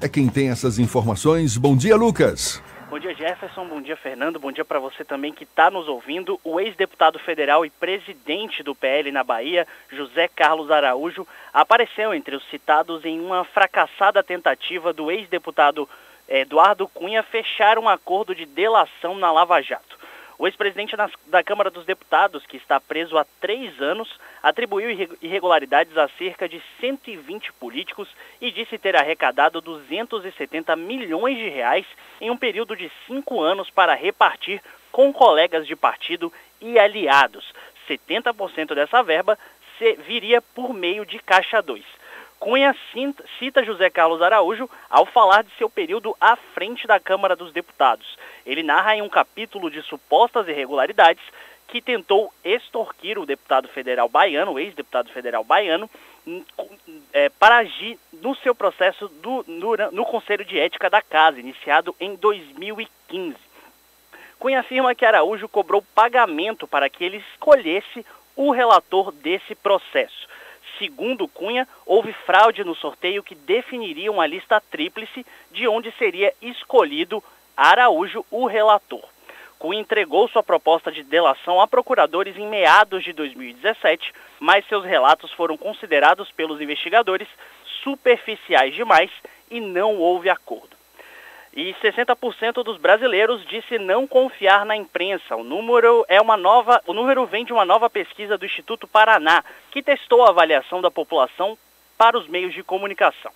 é quem tem essas informações. Bom dia, Lucas. Bom dia, Jefferson. Bom dia, Fernando. Bom dia para você também que está nos ouvindo. O ex-deputado federal e presidente do PL na Bahia, José Carlos Araújo, apareceu entre os citados em uma fracassada tentativa do ex-deputado Eduardo Cunha fechar um acordo de delação na Lava Jato. O ex-presidente da Câmara dos Deputados, que está preso há três anos, atribuiu irregularidades a cerca de 120 políticos e disse ter arrecadado 270 milhões de reais em um período de cinco anos para repartir com colegas de partido e aliados. 70% dessa verba viria por meio de Caixa 2. Cunha cita José Carlos Araújo ao falar de seu período à frente da Câmara dos Deputados. Ele narra em um capítulo de supostas irregularidades que tentou extorquir o deputado federal baiano, o ex-deputado federal baiano, é, para agir no seu processo do, no, no Conselho de Ética da Casa, iniciado em 2015. Cunha afirma que Araújo cobrou pagamento para que ele escolhesse o relator desse processo. Segundo Cunha, houve fraude no sorteio que definiria uma lista tríplice de onde seria escolhido Araújo, o relator. Cunha entregou sua proposta de delação a procuradores em meados de 2017, mas seus relatos foram considerados pelos investigadores superficiais demais e não houve acordo. E 60% dos brasileiros disse não confiar na imprensa. O número é uma nova, o número vem de uma nova pesquisa do Instituto Paraná, que testou a avaliação da população para os meios de comunicação.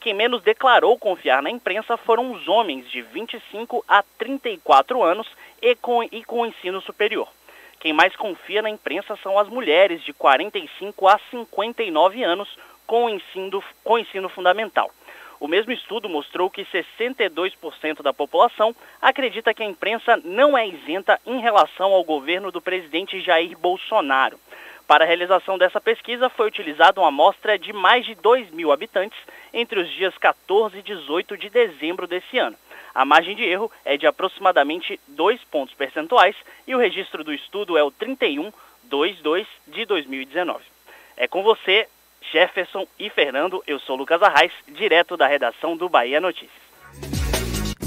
Quem menos declarou confiar na imprensa foram os homens de 25 a 34 anos e com, e com ensino superior. Quem mais confia na imprensa são as mulheres de 45 a 59 anos com ensino, com ensino fundamental. O mesmo estudo mostrou que 62% da população acredita que a imprensa não é isenta em relação ao governo do presidente Jair Bolsonaro. Para a realização dessa pesquisa, foi utilizada uma amostra de mais de 2 mil habitantes entre os dias 14 e 18 de dezembro desse ano. A margem de erro é de aproximadamente 2 pontos percentuais e o registro do estudo é o 3122 de 2019. É com você, Jefferson e Fernando. Eu sou Lucas Arraes, direto da redação do Bahia Notícias.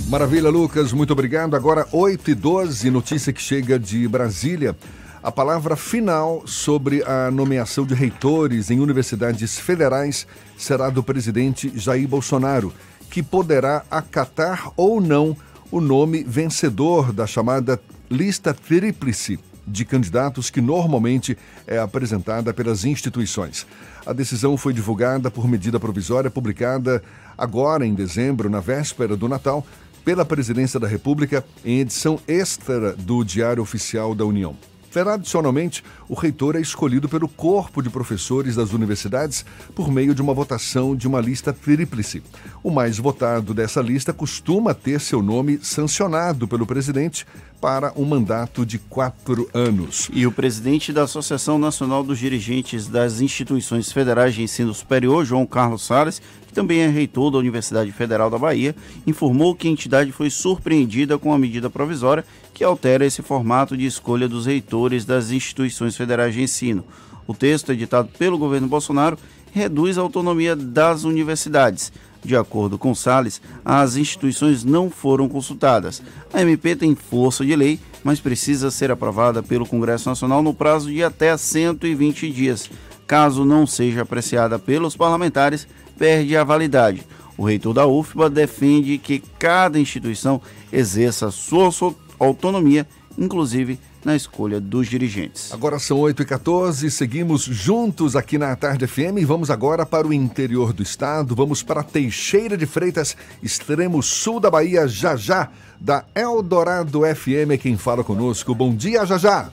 Maravilha, Lucas, muito obrigado. Agora 8 e 12, notícia que chega de Brasília. A palavra final sobre a nomeação de reitores em universidades federais será do presidente Jair Bolsonaro, que poderá acatar ou não o nome vencedor da chamada lista tríplice de candidatos que normalmente é apresentada pelas instituições. A decisão foi divulgada por medida provisória publicada agora em dezembro, na véspera do Natal, pela Presidência da República em edição extra do Diário Oficial da União. Tradicionalmente, o reitor é escolhido pelo corpo de professores das universidades por meio de uma votação de uma lista tríplice. O mais votado dessa lista costuma ter seu nome sancionado pelo presidente para um mandato de quatro anos. E o presidente da Associação Nacional dos Dirigentes das Instituições Federais de Ensino Superior, João Carlos Salles, que também é reitor da Universidade Federal da Bahia, informou que a entidade foi surpreendida com a medida provisória que altera esse formato de escolha dos reitores das instituições federais de ensino. O texto, editado pelo governo Bolsonaro, reduz a autonomia das universidades. De acordo com Salles, as instituições não foram consultadas. A MP tem força de lei, mas precisa ser aprovada pelo Congresso Nacional no prazo de até 120 dias. Caso não seja apreciada pelos parlamentares, perde a validade. O reitor da UFBA defende que cada instituição exerça sua autonomia, inclusive na escolha dos dirigentes. Agora são 8h14, seguimos juntos aqui na Tarde FM e vamos agora para o interior do estado, vamos para Teixeira de Freitas, extremo sul da Bahia, já já, da Eldorado FM, quem fala conosco. Bom dia, já já.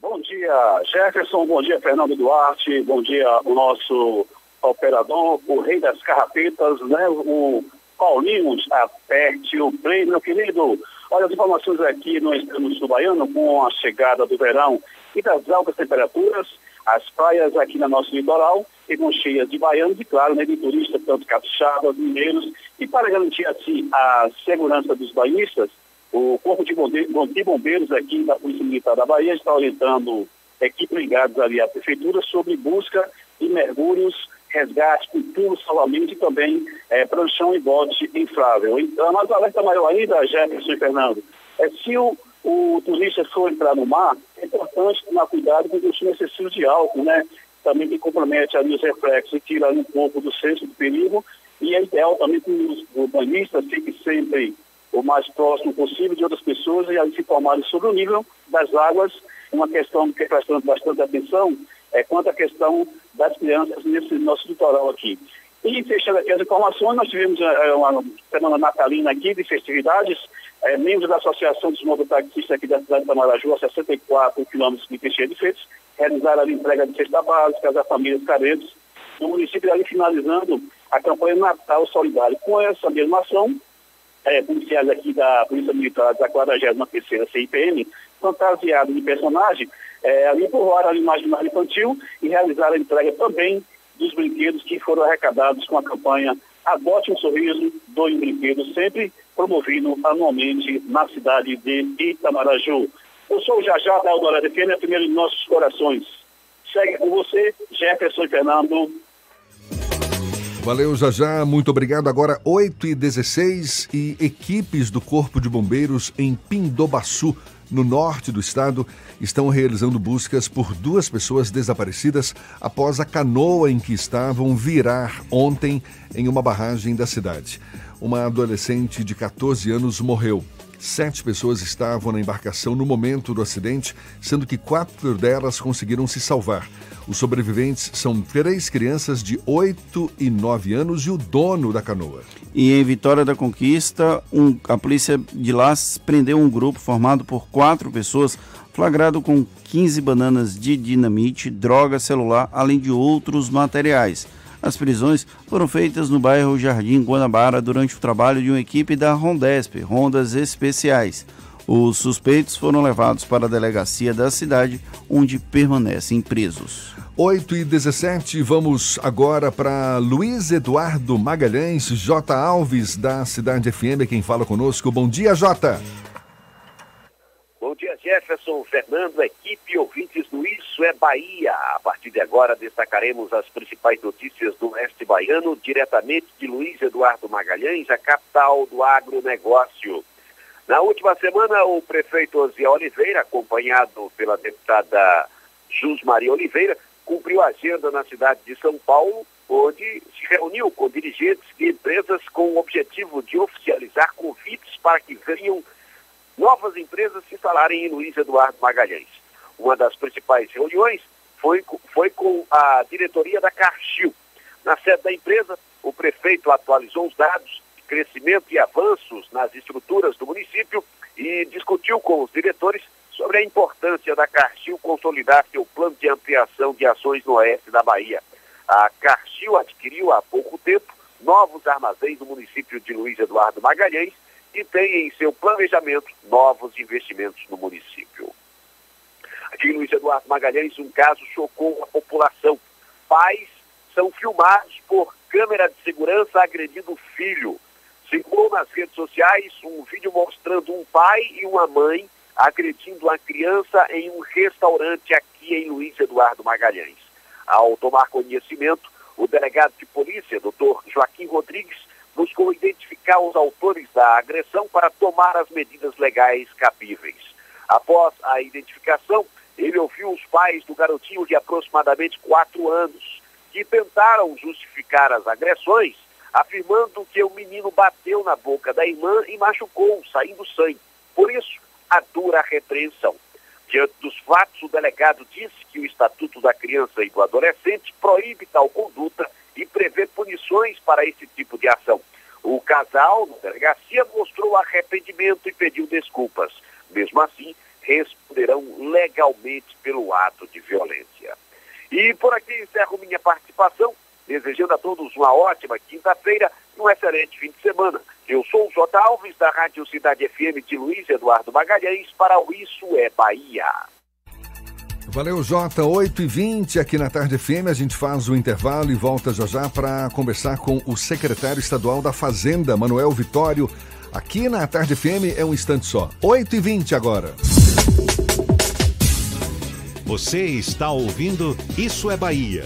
Bom dia, Jefferson, bom dia, Fernando Duarte, bom dia, o nosso operador, o rei das carrapetas, né? O Paulinho, aperte o play, meu querido. Olha as informações aqui no extremo sul baiano, com a chegada do verão e das altas temperaturas, as praias aqui na nosso litoral ficam cheias de baianos e, claro, né, de turistas, tanto capixabas, mineiros, e para garantir assim a segurança dos banhistas, O Corpo de Bombeiros, de Bombeiros aqui da Polícia Militar da Bahia está orientando equipes ligadas ali à Prefeitura sobre busca e mergulhos, resgate, pulo, salvamento e também é, pranchão e bote inflável. Então, mas o alerta maior ainda, Jefferson e Fernando, é se o, o turista for entrar no mar, é importante tomar cuidado com o consumo excessivo de álcool, né? Também que compromete ali os reflexos e tira ali um pouco do senso de perigo. E é ideal também que os, o banhista fique sempre o mais próximo possível de outras pessoas e aí se informarem sobre o nível das águas. Uma questão que é prestando bastante atenção é quanto à questão das crianças nesse nosso litoral aqui. E fechando aqui as informações, nós tivemos é, uma semana natalina aqui de festividades, é, membros da Associação dos Mototaxistas aqui da cidade de Tamaraju, a 64 quilômetros de Teixeira de Feitos, realizaram a entrega de cesta básica às famílias carentes, no município ali finalizando a campanha Natal Solidário. Com essa mesma ação, é, policiais aqui da Polícia Militar da 43ª CIPM, fantasiados de personagem, é, ali empurraram a imaginário infantil e realizaram a entrega também dos brinquedos que foram arrecadados com a campanha Adote um Sorriso, doe um brinquedo, sempre promovido anualmente na cidade de Itamaraju. Eu sou o Jajá da Eldorado FM, a primeira de nossos corações. Segue com você, Jefferson Fernando. Valeu, Jajá. Muito obrigado. Agora, 8 e 16 e equipes do Corpo de Bombeiros em Pindobaçu, no norte do estado, estão realizando buscas por duas pessoas desaparecidas após a canoa em que estavam virar ontem em uma barragem da cidade. Uma adolescente de 14 anos morreu. Sete pessoas estavam na embarcação no momento do acidente, sendo que quatro delas conseguiram se salvar. Os sobreviventes são três crianças de 8 e 9 anos e o dono da canoa. E em Vitória da Conquista, um, a polícia de lá prendeu um grupo formado por quatro pessoas, flagrado com 15 bananas de dinamite, droga celular, além de outros materiais. As prisões foram feitas no bairro Jardim Guanabara durante o trabalho de uma equipe da Rondesp, Rondas Especiais. Os suspeitos foram levados para a delegacia da cidade, onde permanecem presos. 8 e 17, vamos agora para Luiz Eduardo Magalhães, J. Alves, da Cidade FM, quem fala conosco. Bom dia, Jota. Bom dia, Jefferson, Fernando, equipe ouvintes do Isso é Bahia. A partir de agora destacaremos as principais notícias do Oeste Baiano, diretamente de Luiz Eduardo Magalhães, a capital do agronegócio. Na última semana, o prefeito Ozia Oliveira, acompanhado pela deputada Jus Maria Oliveira, cumpriu a agenda na cidade de São Paulo, onde se reuniu com dirigentes de empresas com o objetivo de oficializar convites para que venham novas empresas se instalarem em Luiz Eduardo Magalhães. Uma das principais reuniões foi, foi com a diretoria da Carchil. Na sede da empresa, o prefeito atualizou os dados de crescimento e avanços nas estruturas do município e discutiu com os diretores sobre a importância da Carchil consolidar seu plano de ampliação de ações no oeste da Bahia. A Carchil adquiriu há pouco tempo novos armazéns no município de Luiz Eduardo Magalhães e tem em seu planejamento novos investimentos no município. Aqui em Luiz Eduardo Magalhães, um caso chocou a população. Pais são filmados por câmera de segurança agredindo o filho. Circulou nas redes sociais um vídeo mostrando um pai e uma mãe agredindo a criança em um restaurante aqui em Luiz Eduardo Magalhães. Ao tomar conhecimento, o delegado de polícia, doutor Joaquim Rodrigues, buscou identificar os autores da agressão para tomar as medidas legais cabíveis. Após a identificação, ele ouviu os pais do garotinho de aproximadamente quatro anos, que tentaram justificar as agressões, afirmando que o menino bateu na boca da irmã e machucou, saindo sangue. Por isso, a dura repreensão. Diante dos fatos, o delegado disse que o Estatuto da Criança e do Adolescente proíbe tal conduta e prevê punições para esse tipo de ação. O casal, na delegacia, mostrou arrependimento e pediu desculpas. Mesmo assim, responderão legalmente pelo ato de violência. E por aqui encerro minha participação, desejando a todos uma ótima quinta-feira e um excelente fim de semana. Eu sou o J. Alves, da Rádio Cidade FM de Luiz Eduardo Magalhães, para o Isso é Bahia. Valeu, Jota. 8 e 20 aqui na Tarde FM. A gente faz o intervalo e volta já já para conversar com o secretário estadual da Fazenda, Manuel Vitório. Aqui na Tarde FM é um instante só. 8h20 agora. Você está ouvindo Isso é Bahia.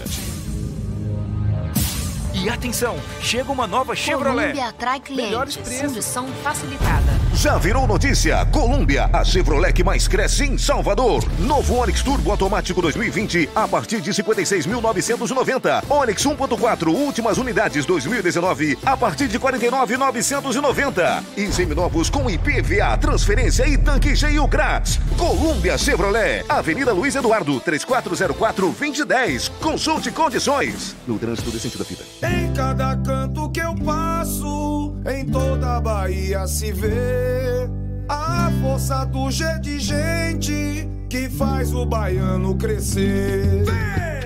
E atenção, chega uma nova Chevrolet. Colômbia atrai clientes. Melhores preços. Condução facilitada. Já virou notícia? Colômbia, a Chevrolet que mais cresce em Salvador. Novo Onix Turbo Automático 2020 a partir de 56.990. Onix 1.4 últimas unidades 2019 a partir de 49.990. E seminovos com IPVA, transferência e tanque cheio grátis. Colômbia Chevrolet, Avenida Luiz Eduardo, 3404-2010. Consulte condições. No trânsito decente da fita. Em cada canto que eu passo, em toda a Bahia se vê a força do G de gente que faz o baiano crescer.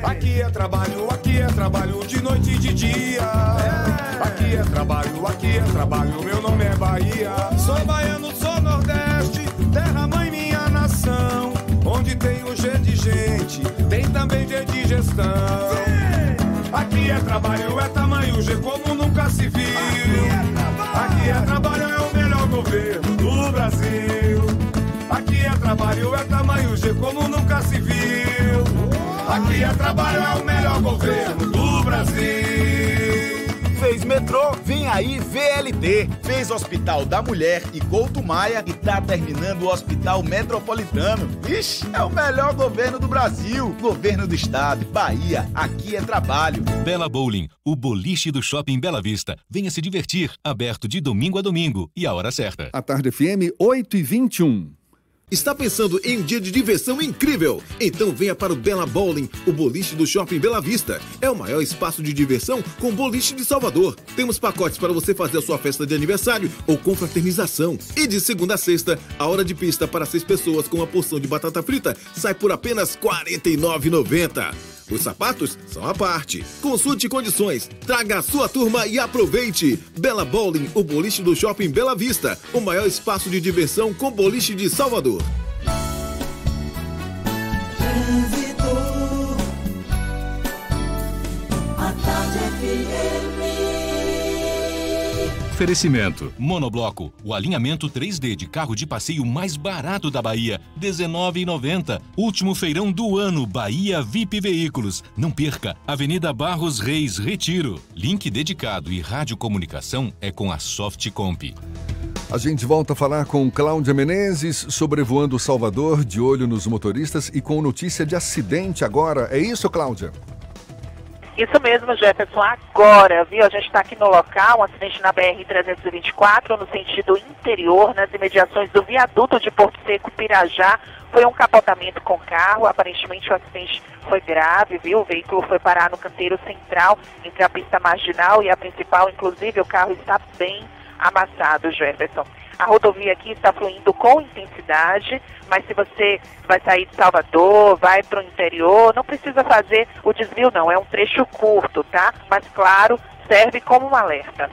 Aqui é trabalho, aqui é trabalho de noite e de dia. Aqui é trabalho, aqui é trabalho, meu nome é Bahia. Sou baiano, sou Nordeste, terra mãe minha nação. Onde tem o G de gente, tem também G de gestão. Aqui é trabalho, é tamanho G como nunca se viu. Aqui é trabalho, é o melhor governo do Brasil. Aqui é trabalho, é tamanho G como nunca se viu. Aqui é trabalho, é o melhor governo do Brasil. Fez metrô, vem aí VLT. Fez Hospital da Mulher e Couto Maia e tá terminando o Hospital Metropolitano. Ixi, é o melhor governo do Brasil. Governo do Estado, Bahia, aqui é trabalho. Bela Bowling, o boliche do Shopping Bela Vista. Venha se divertir, aberto de domingo a domingo e a hora certa. A Tarde FM 8 e 21. Está pensando em um dia de diversão incrível? Então venha para o Bela Bowling, o boliche do Shopping Bela Vista. É o maior espaço de diversão com boliche de Salvador. Temos pacotes para você fazer a sua festa de aniversário ou confraternização. E de segunda a sexta, a hora de pista para seis pessoas com uma porção de batata frita sai por apenas R$ 49,90. Os sapatos são à parte. Consulte condições, traga a sua turma e aproveite. Bela Bowling, o boliche do Shopping Bela Vista, o maior espaço de diversão com boliche de Salvador. A tarde FM. Oferecimento. Monobloco, o alinhamento 3D de carro de passeio mais barato da Bahia, R$ 19,90. Último feirão do ano, Bahia VIP Veículos. Não perca, Avenida Barros Reis, Retiro. Link dedicado e radiocomunicação é com a Softcomp. A gente volta a falar com Cláudia Menezes, sobrevoando Salvador, de olho nos motoristas e com notícia de acidente agora. É isso, Cláudia? Isso mesmo, Jefferson. Agora, viu? A gente está aqui no local, um acidente na BR-324, no sentido interior, nas imediações do viaduto de Porto Seco, Pirajá. Foi um capotamento com carro. Aparentemente, o acidente foi grave, viu? O veículo foi parar no canteiro central, entre a pista marginal e a principal. Inclusive, o carro está bem amassado, Jefferson. A rodovia aqui está fluindo com intensidade, mas se você vai sair de Salvador, vai para o interior, não precisa fazer o desvio não, é um trecho curto, tá? Mas claro, serve como um alerta.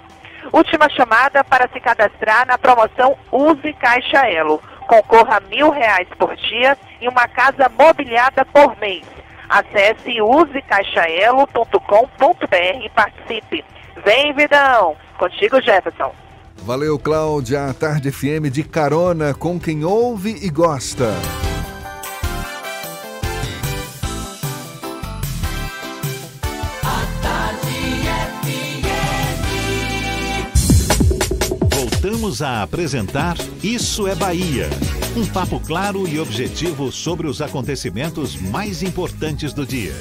Última chamada para se cadastrar na promoção Use Caixa Elo. Concorra a mil reais por dia e uma casa mobiliada por mês. Acesse usecaixaelo.com.br e participe. Vem, Vidão! Contigo, Jefferson. Valeu, Cláudia. A Tarde FM de carona com quem ouve e gosta. Voltamos a apresentar Isso é Bahia. Um papo claro e objetivo sobre os acontecimentos mais importantes do dia.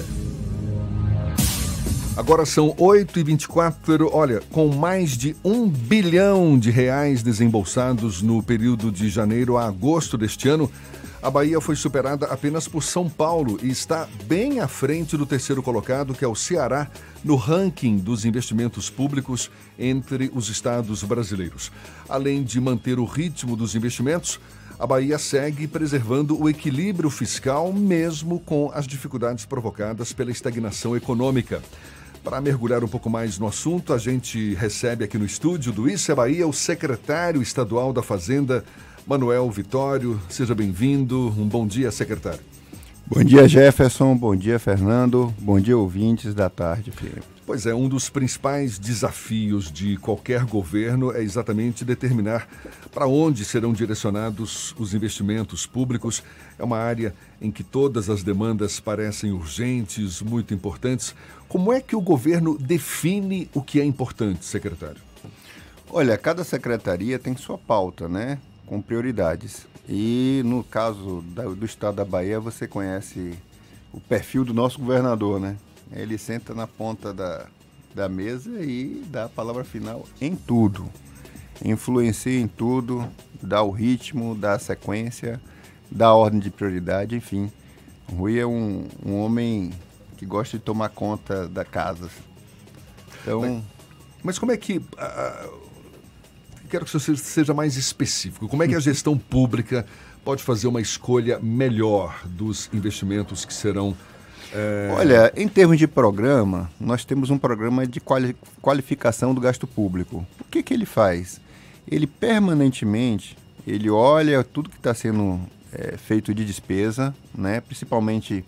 Agora são 8h24. Olha, com mais de um bilhão de reais desembolsados no período de janeiro a agosto deste ano, a Bahia foi superada apenas por São Paulo e está bem à frente do terceiro colocado, que é o Ceará, no ranking dos investimentos públicos entre os estados brasileiros. Além de manter o ritmo dos investimentos, a Bahia segue preservando o equilíbrio fiscal, mesmo com as dificuldades provocadas pela estagnação econômica. Para mergulhar um pouco mais no assunto, a gente recebe aqui no estúdio do Isso é Bahia o secretário estadual da Fazenda, Manuel Vitório. Seja bem-vindo. Um bom dia, secretário. Bom dia, Jefferson. Bom dia, Fernando. Bom dia, ouvintes da tarde, filho. Pois é, um dos principais desafios de qualquer governo é exatamente determinar para onde serão direcionados os investimentos públicos. É uma área em que todas as demandas parecem urgentes, muito importantes. Como é que o governo define o que é importante, secretário? Olha, cada secretaria tem sua pauta, né? Com prioridades. E no caso do estado da Bahia, você conhece o perfil do nosso governador, né? Ele senta na ponta da, da mesa e dá a palavra final em tudo. Influencia em tudo, dá o ritmo, dá a sequência, dá a ordem de prioridade, enfim. O Rui é um, um homem que gosta de tomar conta da casa. Então. Mas, mas como é que. Uh, quero que você seja mais específico. Como é que a gestão pública pode fazer uma escolha melhor dos investimentos que serão é... Olha, em termos de programa, nós temos um programa de quali qualificação do gasto público. O que, que ele faz? Ele permanentemente ele olha tudo que está sendo é, feito de despesa, né? principalmente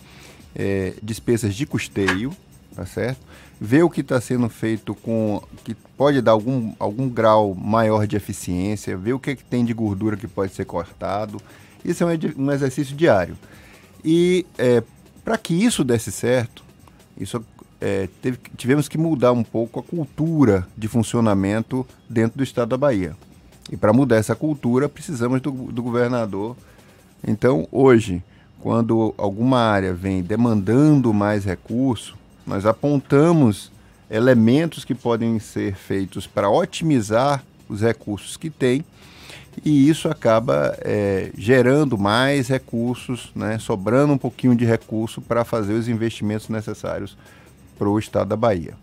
é, despesas de custeio, tá certo? Vê o que está sendo feito com que pode dar algum, algum grau maior de eficiência, vê o que, que tem de gordura que pode ser cortado. Isso é um, um exercício diário. E é, para que isso desse certo, isso, é, teve, tivemos que mudar um pouco a cultura de funcionamento dentro do estado da Bahia. E para mudar essa cultura, precisamos do, do governador. Então, hoje, quando alguma área vem demandando mais recurso, nós apontamos elementos que podem ser feitos para otimizar os recursos que tem e isso acaba é, gerando mais recursos, né, sobrando um pouquinho de recurso para fazer os investimentos necessários para o estado da Bahia.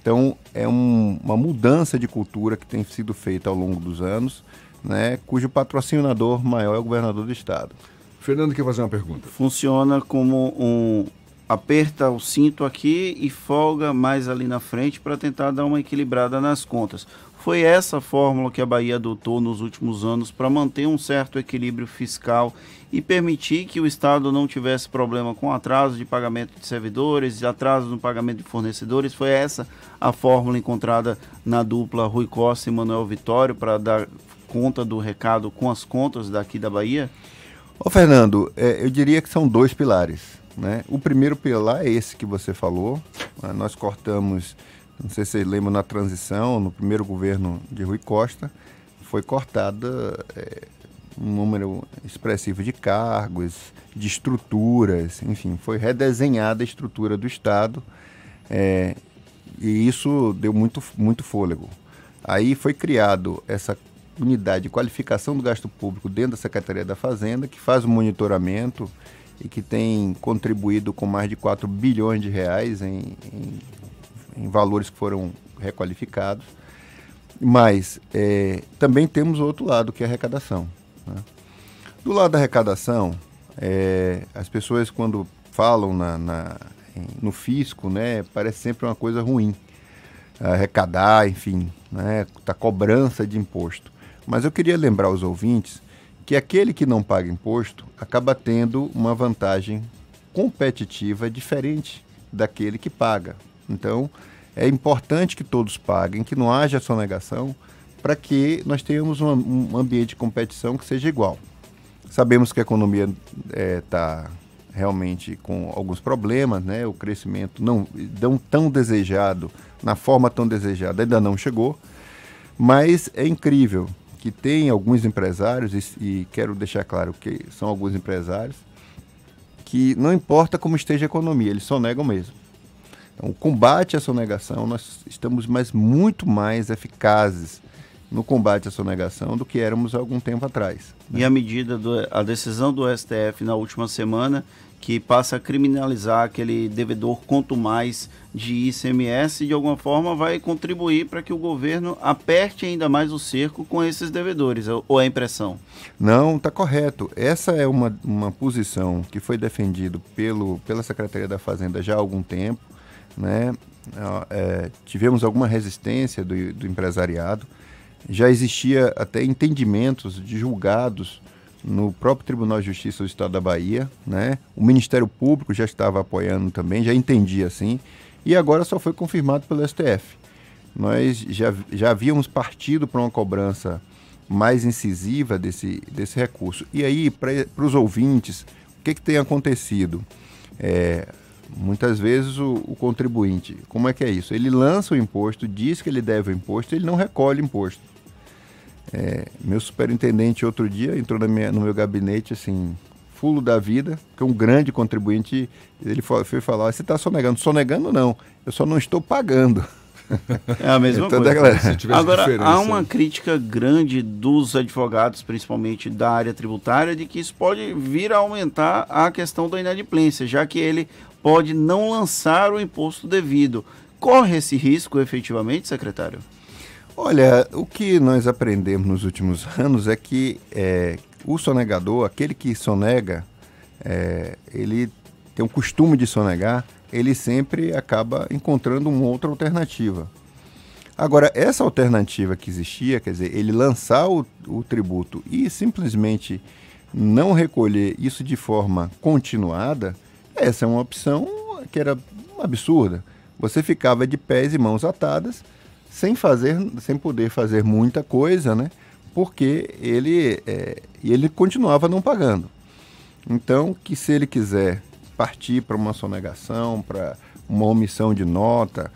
Então, é um, uma mudança de cultura que tem sido feita ao longo dos anos, né, cujo patrocinador maior é o governador do estado. Fernando quer fazer uma pergunta. Funciona como um aperta o cinto aqui e folga mais ali na frente para tentar dar uma equilibrada nas contas. Foi essa fórmula que a Bahia adotou nos últimos anos para manter um certo equilíbrio fiscal e permitir que o Estado não tivesse problema com atraso de pagamento de servidores, atraso no pagamento de fornecedores. Foi essa a fórmula encontrada na dupla Rui Costa e Manuel Vitório para dar conta do recado com as contas daqui da Bahia? Ô Fernando, é, eu diria que são dois pilares. Né? O primeiro pilar é esse que você falou. Né? Nós cortamos não sei se vocês lembram, na transição, no primeiro governo de Rui Costa, foi cortada é, um número expressivo de cargos, de estruturas, enfim, foi redesenhada a estrutura do Estado é, e isso deu muito, muito fôlego. Aí foi criado essa unidade de qualificação do gasto público dentro da Secretaria da Fazenda, que faz o monitoramento e que tem contribuído com mais de 4 bilhões de reais em, em em valores que foram requalificados. Mas é, também temos o outro lado, que é a arrecadação. Né? Do lado da arrecadação, é, as pessoas quando falam na, na, no fisco, né, parece sempre uma coisa ruim. Arrecadar, enfim, né, tá cobrança de imposto. Mas eu queria lembrar aos ouvintes que aquele que não paga imposto acaba tendo uma vantagem competitiva diferente daquele que paga. Então, é importante que todos paguem, que não haja sonegação, para que nós tenhamos um, ambiente de competição que seja igual. Sabemos que a economia está é, tá realmente com alguns problemas, né? o crescimento não, não tão desejado, na forma tão desejada, ainda não chegou, mas é incrível que tem alguns empresários, e, e quero deixar claro que são alguns empresários, que não importa como esteja a economia, eles sonegam mesmo. Então, o combate à sonegação, nós estamos mais, muito mais eficazes no combate à sonegação do que éramos há algum tempo atrás. Né? E a medida, do, a decisão do STF na última semana, que passa a criminalizar aquele devedor quanto mais de ICMS, de alguma forma vai contribuir para que o governo aperte ainda mais o cerco com esses devedores, ou é impressão? Não, está correto. Essa é uma, uma posição que foi defendida pelo, pela Secretaria da Fazenda já há algum tempo né? É, tivemos alguma resistência do, do, empresariado, já existia até entendimentos de julgados no próprio Tribunal de Justiça do Estado da Bahia, né? O Ministério Público já estava apoiando também, já entendia assim, E agora só foi confirmado pelo STF. Nós já, já havíamos partido para uma cobrança mais incisiva desse, desse recurso. E aí, para os ouvintes, o que, que tem acontecido? É, muitas vezes o, o, contribuinte, como é que é isso? Ele lança o imposto, diz que ele deve o imposto, ele não recolhe o imposto. É, meu superintendente outro dia entrou minha, no meu gabinete assim, fulo da vida, que é um grande contribuinte, ele foi, foi falar, você está sonegando? Sonegando não, eu só não estou pagando. É a mesma então, coisa. Galera, Agora, há uma crítica grande dos advogados, principalmente da área tributária, de que isso pode vir a aumentar a questão da inadimplência, já que ele pode não lançar o imposto devido. Corre esse risco efetivamente, secretário? Olha, o que nós aprendemos nos últimos anos é que é, o sonegador, aquele que sonega, é, ele tem um costume de sonegar, ele sempre acaba encontrando uma outra alternativa. Agora, essa alternativa que existia, quer dizer, ele lançar o, o tributo e simplesmente não recolher isso de forma continuada, essa é uma opção que era absurda. Você ficava de pés e mãos atadas sem fazer, sem poder fazer muita coisa, né? Porque ele, é, ele continuava não pagando. Então, que se ele quiser partir para uma sonegação, para uma omissão de nota,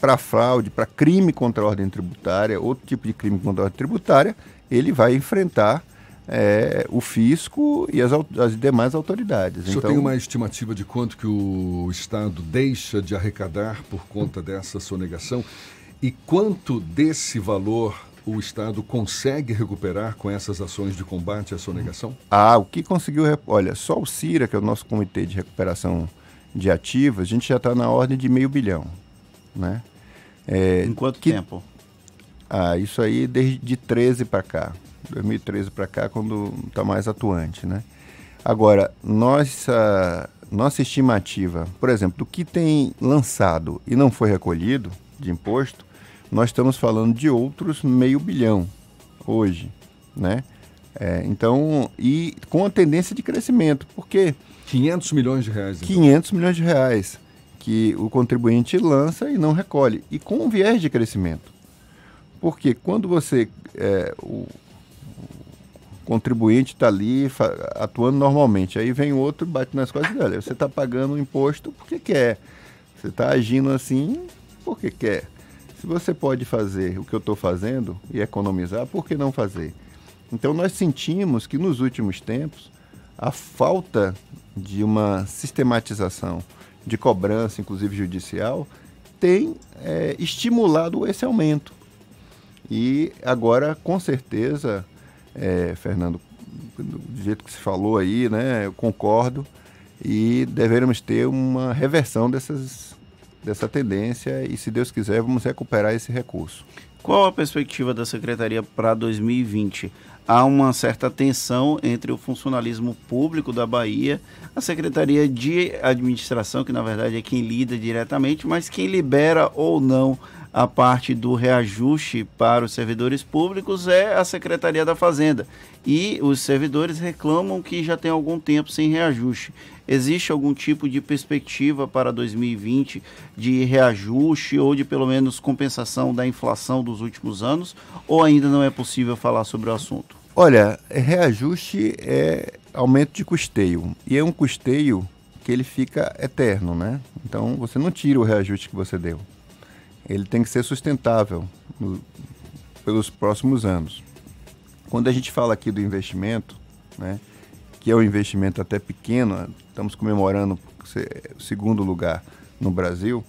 para fraude, para crime contra a ordem tributária, outro tipo de crime contra a ordem tributária, ele vai enfrentar é, o fisco e as, as demais autoridades. O senhor então, tem uma estimativa de quanto que o Estado deixa de arrecadar por conta dessa sonegação? E quanto desse valor o Estado consegue recuperar com essas ações de combate à sonegação? Ah, o que conseguiu. Olha, só o CIRA, que é o nosso Comitê de Recuperação de Ativos, a gente já está na ordem de meio bilhão. Né? É, em quanto que... tempo? Ah, isso aí desde de 13 para cá. 2013 para cá, quando está mais atuante. Né? Agora, nossa, nossa estimativa, por exemplo, do que tem lançado e não foi recolhido de imposto, nós estamos falando de outros meio bilhão hoje, né? É, então, e com a tendência de crescimento, porque 500 milhões de reais. Então. 500 milhões de reais que o contribuinte lança e não recolhe, e com um viés de crescimento. Porque quando você, é, o, contribuinte está ali atuando normalmente, aí vem outro bate nas costas dela, você está pagando imposto porque quer, você está agindo assim porque quer. Se você pode fazer o que eu estou fazendo e economizar, por que não fazer? Então nós sentimos que nos últimos tempos a falta de uma sistematização de cobrança, inclusive judicial, tem é, estimulado esse aumento. E agora, com certeza, é, Fernando, do jeito que se falou aí, né, eu concordo, e deveremos ter uma reversão dessas dessa tendência e, se Deus quiser, vamos recuperar esse recurso. Qual a perspectiva da Secretaria para 2020? Há uma certa tensão entre o funcionalismo público da Bahia, a Secretaria de Administração, que na verdade é quem lida diretamente, mas quem libera ou não a parte do reajuste para os servidores públicos é a Secretaria da Fazenda. E os servidores reclamam que já tem algum tempo sem reajuste. Existe algum tipo de perspectiva para 2020 de reajuste ou de pelo menos compensação da inflação dos últimos anos? Ou ainda não é possível falar sobre o assunto? Olha, reajuste é aumento de custeio. E é um custeio que ele fica eterno, né? Então você não tira o reajuste que você deu ele tem que ser sustentável no, pelos próximos anos. Quando a gente fala aqui do investimento, né, que é um investimento até pequeno, estamos comemorando o segundo lugar no Brasil,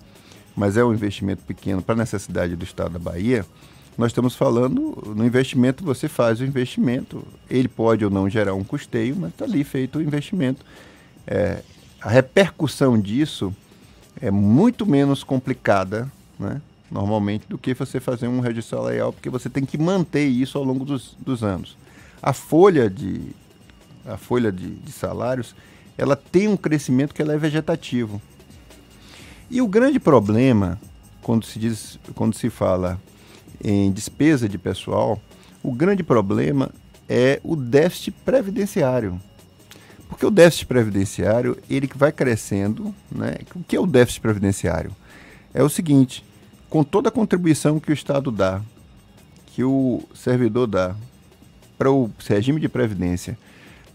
mas é um investimento pequeno para a necessidade do Estado da Bahia, nós estamos falando no investimento, você faz o investimento, ele pode ou não gerar um custeio, mas está ali feito o investimento. É, a repercussão disso é muito menos complicada né, normalmente, do que você fazer um registro salarial, porque você tem que manter isso ao longo dos, dos anos. A folha de, a folha de, de salários, ela tem um crescimento que ela é vegetativo. E o grande problema, quando se, diz, quando se fala em despesa de pessoal, o grande problema é o déficit previdenciário. Porque o déficit previdenciário, ele vai crescendo, né? O que é o déficit previdenciário? É o seguinte: com toda a contribuição que o Estado dá, que o servidor dá para o regime de previdência,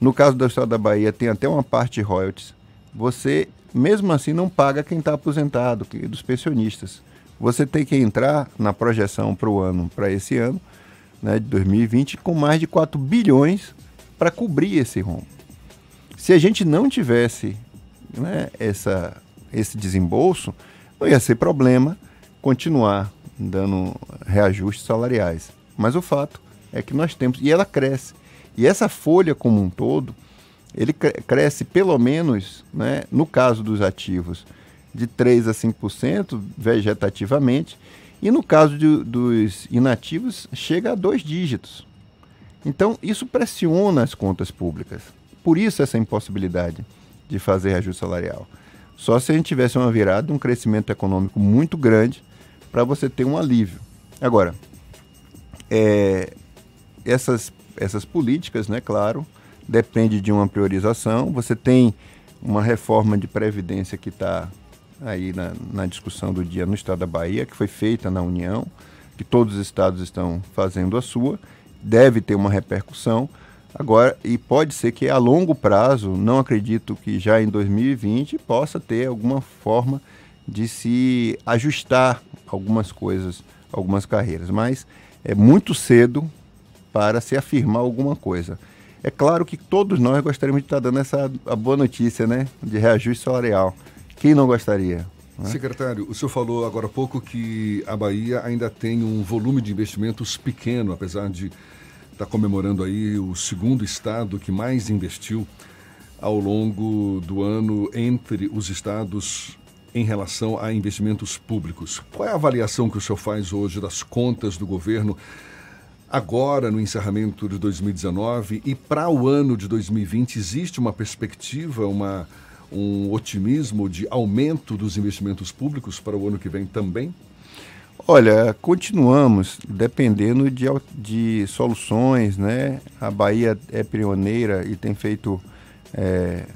no caso do Estado da Bahia, tem até uma parte de royalties, você, mesmo assim, não paga quem está aposentado, que, dos pensionistas. Você tem que entrar na projeção para o ano, para esse ano, né, de 2020, com mais de 4 bilhões para cobrir esse rombo. Se a gente não tivesse né, essa, esse desembolso, não ia ser problema continuar dando reajustes salariais. Mas o fato é que nós temos, e ela cresce. E essa folha como um todo, ele cresce pelo menos, né, no caso dos ativos, de 3 a 5% vegetativamente, e no caso de, dos inativos, chega a dois dígitos. Então, isso pressiona as contas públicas. Por isso, essa impossibilidade de fazer ajuste salarial. Só se a gente tivesse uma virada, um crescimento econômico muito grande para você ter um alívio. Agora, é, essas, essas políticas, né, claro, depende de uma priorização. Você tem uma reforma de previdência que está aí na, na, discussão do dia no estado da Bahia, que foi feita na União, que todos os estados estão fazendo a sua, deve ter uma repercussão. Agora, e pode ser que a longo prazo, não acredito que já em 2020 possa ter alguma forma de se ajustar algumas coisas, algumas carreiras, mas é muito cedo para se afirmar alguma coisa. É claro que todos nós gostaríamos de estar dando essa a boa notícia, né, de reajuste salarial. Quem não gostaria? Né? Secretário, o senhor falou agora há pouco que a Bahia ainda tem um volume de investimentos pequeno, apesar de estar comemorando aí o segundo estado que mais investiu ao longo do ano entre os estados em relação a investimentos públicos. Qual é a avaliação que o senhor faz hoje das contas do governo agora no encerramento de 2019 e para o ano de 2020 existe uma perspectiva, uma um otimismo de aumento dos investimentos públicos para o ano que vem também? Olha, continuamos dependendo de, de soluções, né? A Bahia é pioneira e tem feito é,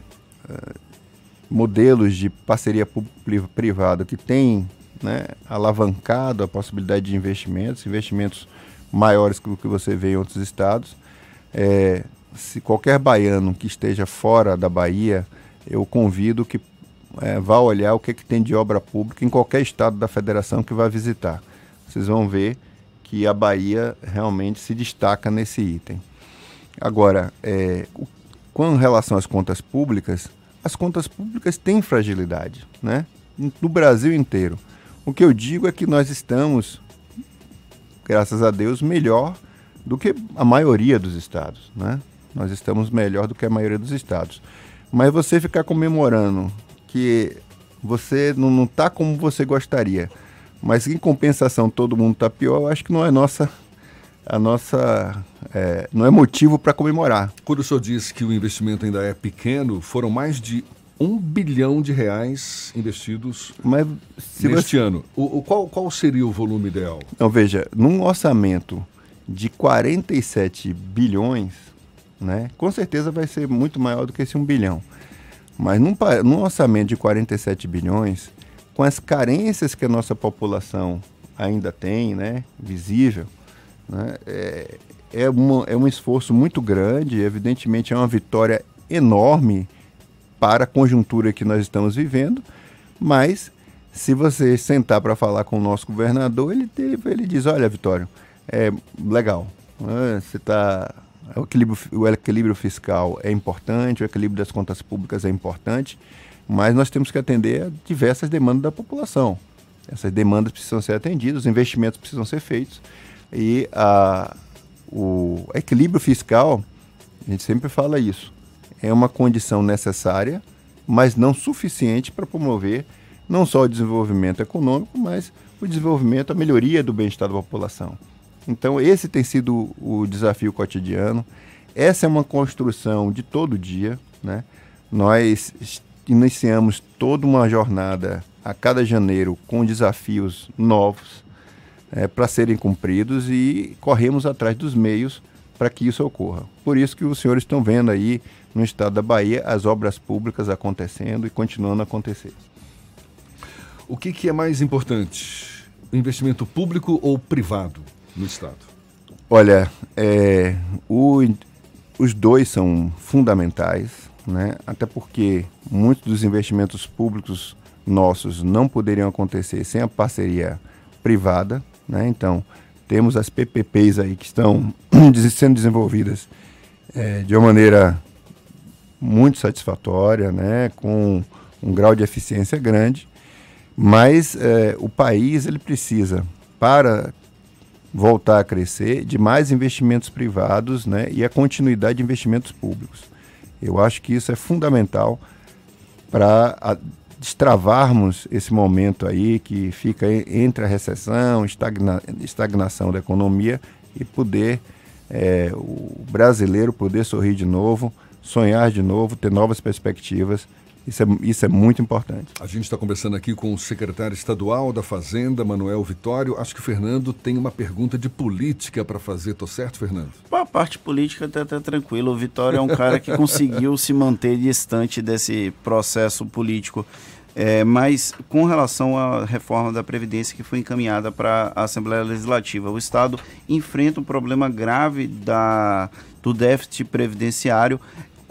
é modelos de parceria público-privada que tem né, alavancado a possibilidade de investimentos, investimentos maiores que o que você vê em outros estados. É, se qualquer baiano que esteja fora da Bahia eu convido que é, vá olhar o que, é que tem de obra pública em qualquer estado da federação que vá visitar. Vocês vão ver que a Bahia realmente se destaca nesse item. Agora, é, com relação às contas públicas, as contas públicas têm fragilidade, né? No Brasil inteiro. O que eu digo é que nós estamos, graças a Deus, melhor do que a maioria dos estados, né? Nós estamos melhor do que a maioria dos estados. Mas você ficar comemorando que você não está como você gostaria, mas em compensação todo mundo está pior, eu acho que não é nossa a nossa é, não é motivo para comemorar. Quando o senhor disse que o investimento ainda é pequeno, foram mais de um bilhão de reais investidos Mas, neste você... ano. O, o, qual, qual seria o volume ideal? Então, veja, num orçamento de 47 bilhões, né? Com certeza vai ser muito maior do que esse 1 bilhão. Mas num, num orçamento de 47 bilhões, com as carências que a nossa população ainda tem, né, visível, né, é, é, uma, é um esforço muito grande, evidentemente é uma vitória enorme para a conjuntura que nós estamos vivendo, mas se você sentar para falar com o nosso governador, ele, ele diz, olha, Vitório, é legal, né, você está o equilíbrio, o equilíbrio fiscal é importante, o equilíbrio das contas públicas é importante, mas nós temos que atender a diversas demandas da população. Essas demandas precisam ser atendidas, os investimentos precisam ser feitos e a, o equilíbrio fiscal, a gente sempre fala isso, é uma condição necessária, mas não suficiente para promover não só o desenvolvimento econômico, mas o desenvolvimento, a melhoria do bem-estar da população. Então, esse tem sido o desafio cotidiano. Essa é uma construção de todo dia. Né? Nós iniciamos toda uma jornada a cada janeiro com desafios novos é, para serem cumpridos e corremos atrás dos meios para que isso ocorra. Por isso que os senhores estão vendo aí no estado da Bahia as obras públicas acontecendo e continuando a acontecer. o que, que é mais importante? Investimento público ou privado no Estado? Olha, é, o, os dois são fundamentais, né? até porque muitos dos investimentos públicos nossos não poderiam acontecer sem a parceria privada. Né? Então, temos as PPPs aí que estão sendo desenvolvidas é, de uma maneira muito satisfatória, né? com um grau de eficiência grande, mas é, o país ele precisa, para voltar a crescer, de mais investimentos privados né? e a continuidade de investimentos públicos. Eu acho que isso é fundamental para destravarmos esse momento aí que fica entre a recessão, estagna, estagnação da economia e poder é, o brasileiro poder sorrir de novo, sonhar de novo, ter novas perspectivas. Isso é, isso é muito importante. A gente está conversando aqui com o secretário estadual da Fazenda, Manuel Vitório. Acho que o Fernando tem uma pergunta de política para fazer. Tô certo, Fernando? A parte política está tá tranquilo. O Vitório é um cara que conseguiu se manter distante desse processo político. É, mas com relação à reforma da Previdência que foi encaminhada para a Assembleia Legislativa, o Estado enfrenta um problema grave da, do déficit previdenciário.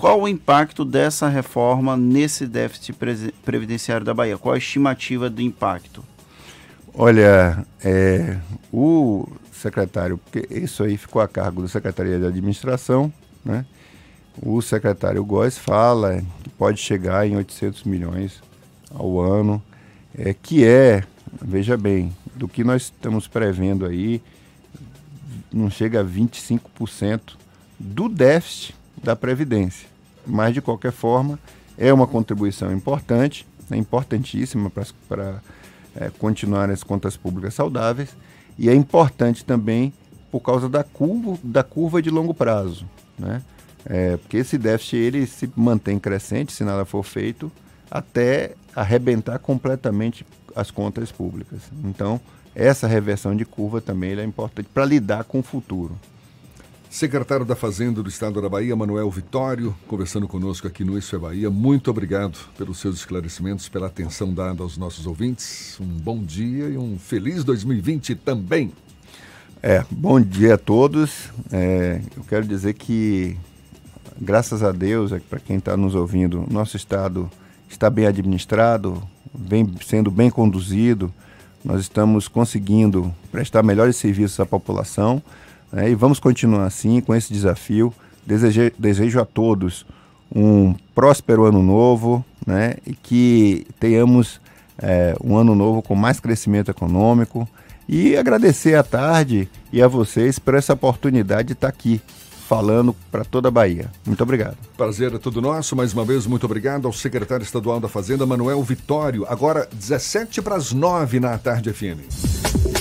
Qual o impacto dessa reforma nesse déficit previdenciário da Bahia? Qual a estimativa do impacto? Olha, é, o secretário, porque isso aí ficou a cargo da Secretaria de Administração, né? O secretário Góes fala que pode chegar em 800 milhões ao ano, é, que é, veja bem, do que nós estamos prevendo aí, não chega a 25% do déficit da Previdência. Mas, de qualquer forma, é uma contribuição importante, é importantíssima para é, continuar as contas públicas saudáveis e é importante também por causa da curva, da curva de longo prazo. Né? É, porque esse déficit ele se mantém crescente se nada for feito até arrebentar completamente as contas públicas. Então, essa reversão de curva também é importante para lidar com o futuro. Secretário da Fazenda do Estado da Bahia, Manuel Vitório, conversando conosco aqui no Isso é Bahia. Muito obrigado pelos seus esclarecimentos, pela atenção dada aos nossos ouvintes. Um bom dia e um feliz 2020 também. É, bom dia a todos. É, eu quero dizer que, graças a Deus, é, para quem está nos ouvindo, nosso Estado está bem administrado, vem sendo bem conduzido. Nós estamos conseguindo prestar melhores serviços à população né, e vamos continuar assim com esse desafio. Desejo, desejo a todos um próspero ano novo né, e que tenhamos é, um ano novo com mais crescimento econômico e agradecer à tarde e a vocês por essa oportunidade de estar aqui falando para toda a Bahia. Muito obrigado. Prazer é todo nosso. Mais uma vez, muito obrigado ao secretário estadual da Fazenda, Manuel Vitório. Agora, 17 para as 9 na tarde FM.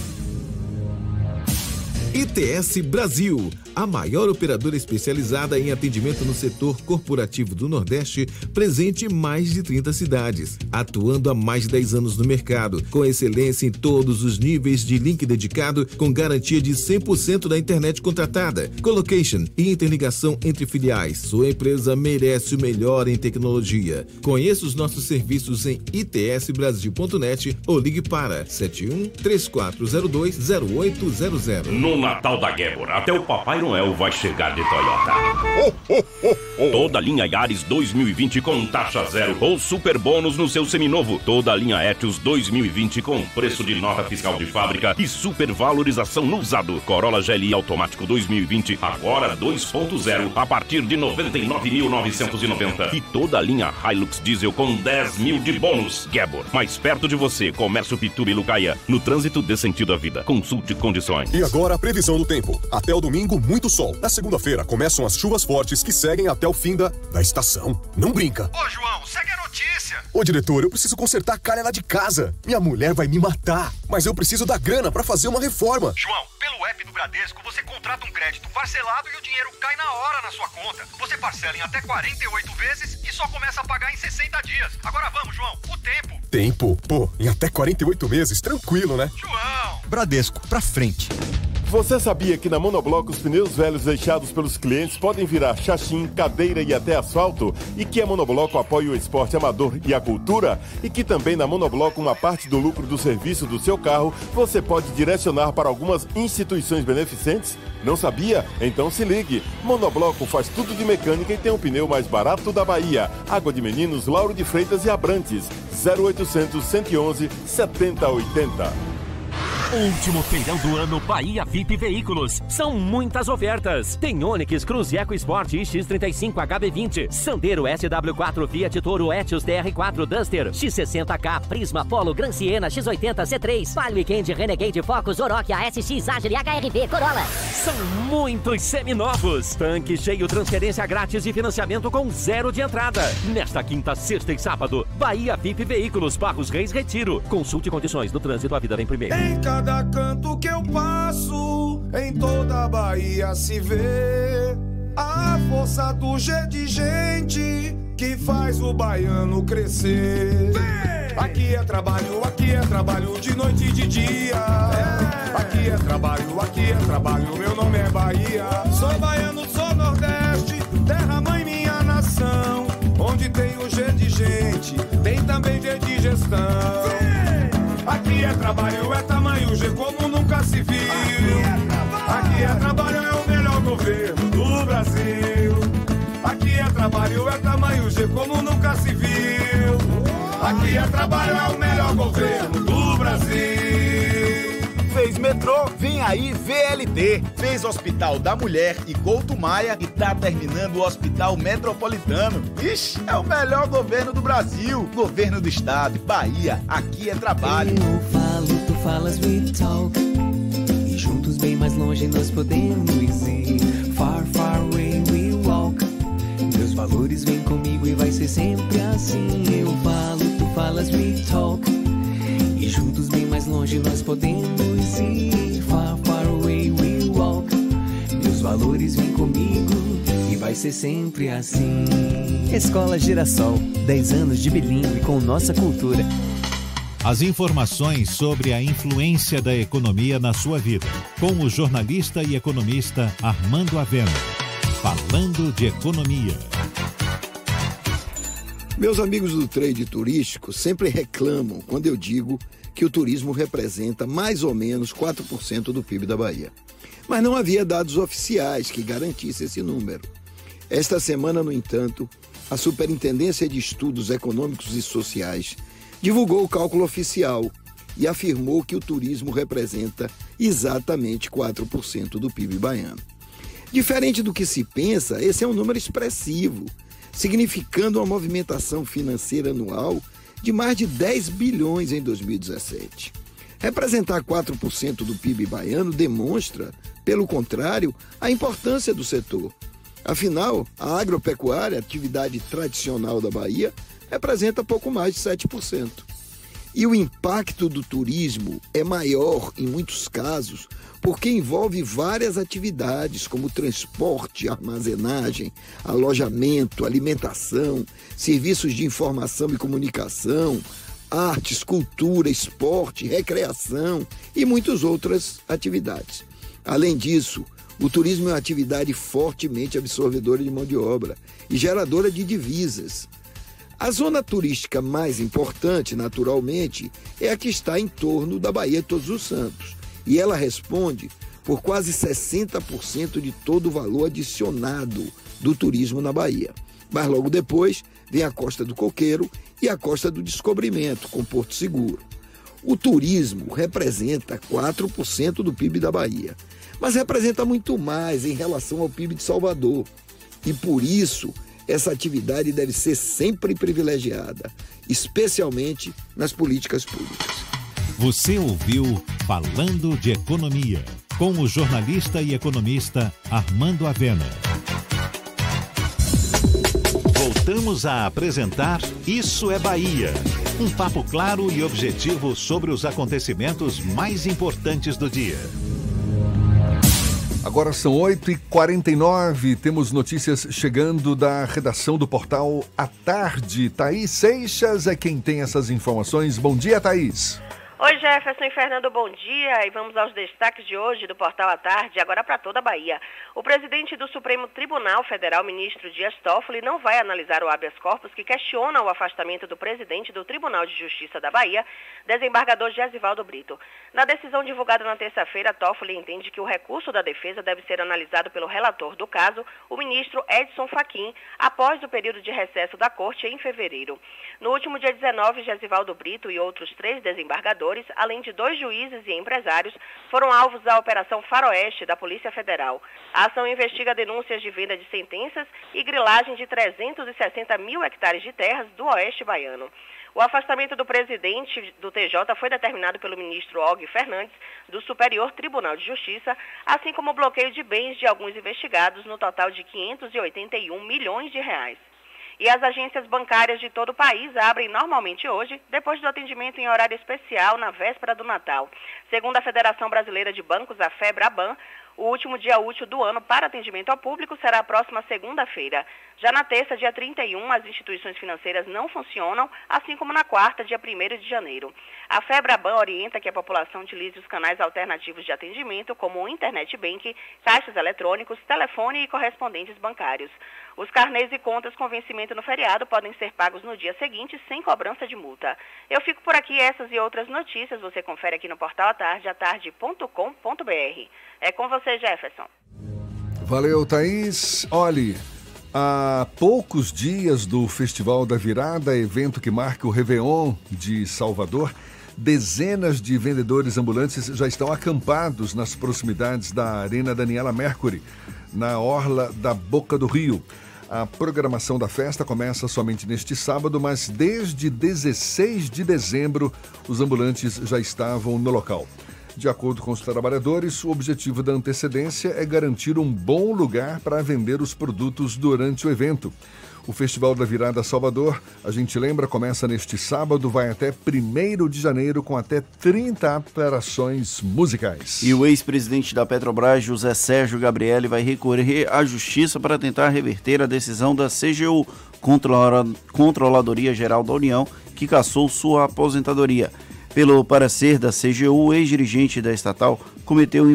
ITS Brasil a maior operadora especializada em atendimento no setor corporativo do Nordeste, presente em mais de 30 cidades, atuando há mais de 10 anos no mercado, com excelência em todos os níveis de link dedicado, com garantia de 100% da internet contratada, colocation e interligação entre filiais. Sua empresa merece o melhor em tecnologia. Conheça os nossos serviços em itsbrasil.net ou ligue para 71 3402 0800. Natal da Gébora, até o papai Noel vai chegar de Toyota. Toda linha Yaris 2020 com taxa zero ou super bônus no seu seminovo. Toda linha Etios 2020 com preço de nota fiscal de fábrica e super valorização no usado. Corolla GLI automático 2020 agora 2.0 a partir de 99.990 e toda a linha Hilux diesel com 10 mil de bônus. Gabor, mais perto de você, Comércio Pituba e Lucaia. No trânsito dê sentido à vida. Consulte condições. E agora previsão do tempo. Até o domingo muito sol. Na segunda-feira começam as chuvas fortes que seguem até o fim da, da estação. Não brinca. Ô, João, segue a notícia. Ô, diretor, eu preciso consertar a calha lá de casa. Minha mulher vai me matar. Mas eu preciso da grana para fazer uma reforma. João, pelo app do Bradesco, você contrata um crédito parcelado e o dinheiro cai na hora na sua conta. Você parcela em até 48 vezes e só começa a pagar em 60 dias. Agora vamos, João, o tempo. Tempo? Pô, em até 48 meses, tranquilo, né? João! Bradesco, pra frente. Você sabia que na Monobloco os pneus velhos deixados pelos clientes podem virar chachim, cadeira e até asfalto? E que a Monobloco apoia o esporte amador e a cultura? E que também na Monobloco uma parte do lucro do serviço do seu carro você pode direcionar para algumas instituições beneficentes? Não sabia? Então se ligue. Monobloco faz tudo de mecânica e tem o pneu mais barato da Bahia. Água de Meninos, Lauro de Freitas e Abrantes. 0800 111 7080. Último feirão do ano Bahia VIP Veículos. São muitas ofertas. Tem Onix, Cruze Eco Sport X35 HB20, Sandero SW4, Fiat Toro Etios TR4 Duster, X60K, Prisma Polo, Gran Siena, X80 C3, Palio Weekend, Renegade Focus, Oroch, ASX, Agile, HRV, Corolla. São muitos seminovos. Tanque cheio, transferência grátis e financiamento com zero de entrada. Nesta quinta, sexta e sábado, Bahia VIP Veículos, Barros Reis Retiro. Consulte condições do trânsito, a vida vem primeiro. Em cada canto que eu passo, em toda a Bahia se vê a força do G de gente que faz o baiano crescer. Aqui é trabalho, aqui é trabalho de noite e de dia. Aqui é trabalho, aqui é trabalho, meu nome é Bahia. Sou baiano, sou Nordeste, terra mãe minha nação. Onde tem o G de gente, tem também G de gestão. Aqui é trabalho, é tamanho G como nunca se viu. Aqui é trabalho, é o melhor governo do Brasil. Aqui é trabalho, é tamanho G como nunca se viu. Aqui é trabalho, é o melhor governo do Brasil. Fez metrô, vem aí VLT. Fez Hospital da Mulher e Couto Maia e tá terminando o Hospital Metropolitano. Ixi, é o melhor governo do Brasil. Governo do Estado, Bahia, aqui é trabalho. Eu falo, tu falas, we talk. E juntos bem mais longe nós podemos ir. Far, far away we walk. Meus valores vêm comigo e vai ser sempre assim. Eu falo, tu falas, we talk. E juntos bem mais longe nós podemos ir. Far, far away we walk. Meus valores vêm comigo e vai ser sempre assim. Escola Girassol, 10 anos de bilíngue com nossa cultura. As informações sobre a influência da economia na sua vida, com o jornalista e economista Armando Avena. Falando de economia. Meus amigos do trade turístico sempre reclamam quando eu digo que o turismo representa mais ou menos 4% do PIB da Bahia. Mas não havia dados oficiais que garantissem esse número. Esta semana, no entanto, a Superintendência de Estudos Econômicos e Sociais divulgou o cálculo oficial e afirmou que o turismo representa exatamente 4% do PIB baiano. Diferente do que se pensa, esse é um número expressivo, significando uma movimentação financeira anual de mais de 10 bilhões em 2017. Representar 4% do PIB baiano demonstra, pelo contrário, a importância do setor. Afinal, a agropecuária, atividade tradicional da Bahia, representa pouco mais de 7%. E o impacto do turismo é maior, em muitos casos, porque envolve várias atividades, como transporte, armazenagem, alojamento, alimentação, serviços de informação e comunicação, artes, cultura, esporte, recreação e muitas outras atividades. Além disso, o turismo é uma atividade fortemente absorvedora de mão de obra e geradora de divisas. A zona turística mais importante, naturalmente, é a que está em torno da Baía de Todos os Santos, e ela responde por quase 60% de todo o valor adicionado do turismo na Bahia. Mas logo depois vem a Costa do Coqueiro e a Costa do Descobrimento, com Porto Seguro. O turismo representa 4% do PIB da Bahia, mas representa muito mais em relação ao PIB de Salvador. E por isso, essa atividade deve ser sempre privilegiada, especialmente nas políticas públicas. Você ouviu Falando de Economia, com o jornalista e economista Armando Avena. Voltamos a apresentar Isso é Bahia. Um papo claro e objetivo sobre os acontecimentos mais importantes do dia. Agora são 8h49, temos notícias chegando da redação do portal A Tarde. Thaís Seixas é quem tem essas informações. Bom dia, Thaís. Oi, Jefferson e Fernando, bom dia. E vamos aos destaques de hoje do Portal à Tarde, agora para toda a Bahia. O presidente do Supremo Tribunal Federal, ministro Dias Toffoli, não vai analisar o habeas corpus que questiona o afastamento do presidente do Tribunal de Justiça da Bahia, desembargador Gesivaldo Brito. Na decisão divulgada na terça-feira, Toffoli entende que o recurso da defesa deve ser analisado pelo relator do caso, o ministro Edson Fachin, após o período de recesso da corte em fevereiro. No último dia 19, Gesivaldo Brito e outros três desembargadores além de dois juízes e empresários, foram alvos da Operação Faroeste da Polícia Federal. A ação investiga denúncias de venda de sentenças e grilagem de 360 mil hectares de terras do oeste baiano. O afastamento do presidente do TJ foi determinado pelo ministro Og Fernandes, do Superior Tribunal de Justiça, assim como o bloqueio de bens de alguns investigados no total de 581 milhões de reais. E as agências bancárias de todo o país abrem normalmente hoje, depois do atendimento em horário especial na véspera do Natal. Segundo a Federação Brasileira de Bancos, a FEBRABAN, o último dia útil do ano para atendimento ao público será a próxima segunda-feira. Já na terça, dia 31, as instituições financeiras não funcionam, assim como na quarta, dia 1 de janeiro. A Febraban orienta que a população utilize os canais alternativos de atendimento, como o Internet Bank, caixas eletrônicos, telefone e correspondentes bancários. Os carnês e contas com vencimento no feriado podem ser pagos no dia seguinte, sem cobrança de multa. Eu fico por aqui, essas e outras notícias você confere aqui no portal atarde, atarde.com.br. É com você, Jefferson. Valeu, Thaís. Olhe, há poucos dias do Festival da Virada, evento que marca o Réveillon de Salvador, dezenas de vendedores ambulantes já estão acampados nas proximidades da Arena Daniela Mercury, na orla da Boca do Rio. A programação da festa começa somente neste sábado, mas desde 16 de dezembro os ambulantes já estavam no local. De acordo com os trabalhadores, o objetivo da antecedência é garantir um bom lugar para vender os produtos durante o evento. O Festival da Virada Salvador, a gente lembra, começa neste sábado, vai até 1 de janeiro com até 30 atrações musicais. E o ex-presidente da Petrobras, José Sérgio Gabrielli, vai recorrer à justiça para tentar reverter a decisão da CGU, Controladoria Geral da União, que cassou sua aposentadoria. Pelo parecer da CGU, o ex-dirigente da estatal cometeu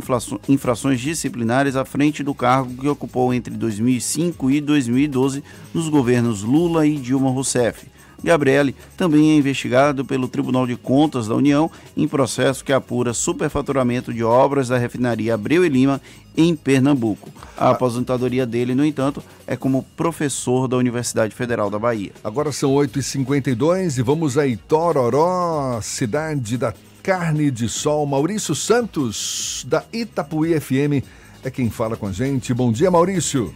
infrações disciplinares à frente do cargo que ocupou entre 2005 e 2012 nos governos Lula e Dilma Rousseff. Gabriele também é investigado pelo Tribunal de Contas da União em processo que apura superfaturamento de obras da refinaria Abreu e Lima em Pernambuco. A aposentadoria dele, no entanto, é como professor da Universidade Federal da Bahia. Agora são 8h52 e vamos a Itororó, cidade da carne de sol. Maurício Santos, da Itapuí FM, é quem fala com a gente. Bom dia, Maurício.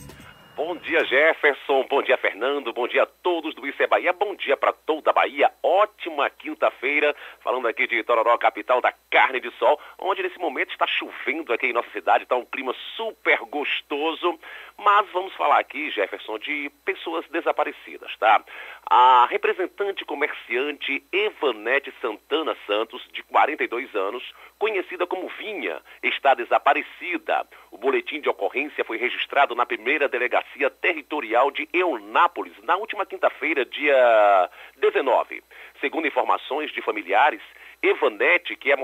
Bom dia, Jefferson. Bom dia, Fernando. Bom dia a todos do Isso é Bahia. Bom dia para toda a Bahia. Ótima quinta-feira. Falando aqui de Tororó, capital da carne de sol, onde nesse momento está chovendo aqui em nossa cidade. Está um clima super gostoso. Mas vamos falar aqui, Jefferson, de pessoas desaparecidas, tá? A representante comerciante Evanete Santana Santos, de 42 anos, conhecida como Vinha, está desaparecida. O boletim de ocorrência foi registrado na primeira delegacia territorial de Eunápolis, na última quinta-feira, dia 19. Segundo informações de familiares, Evanete, que é,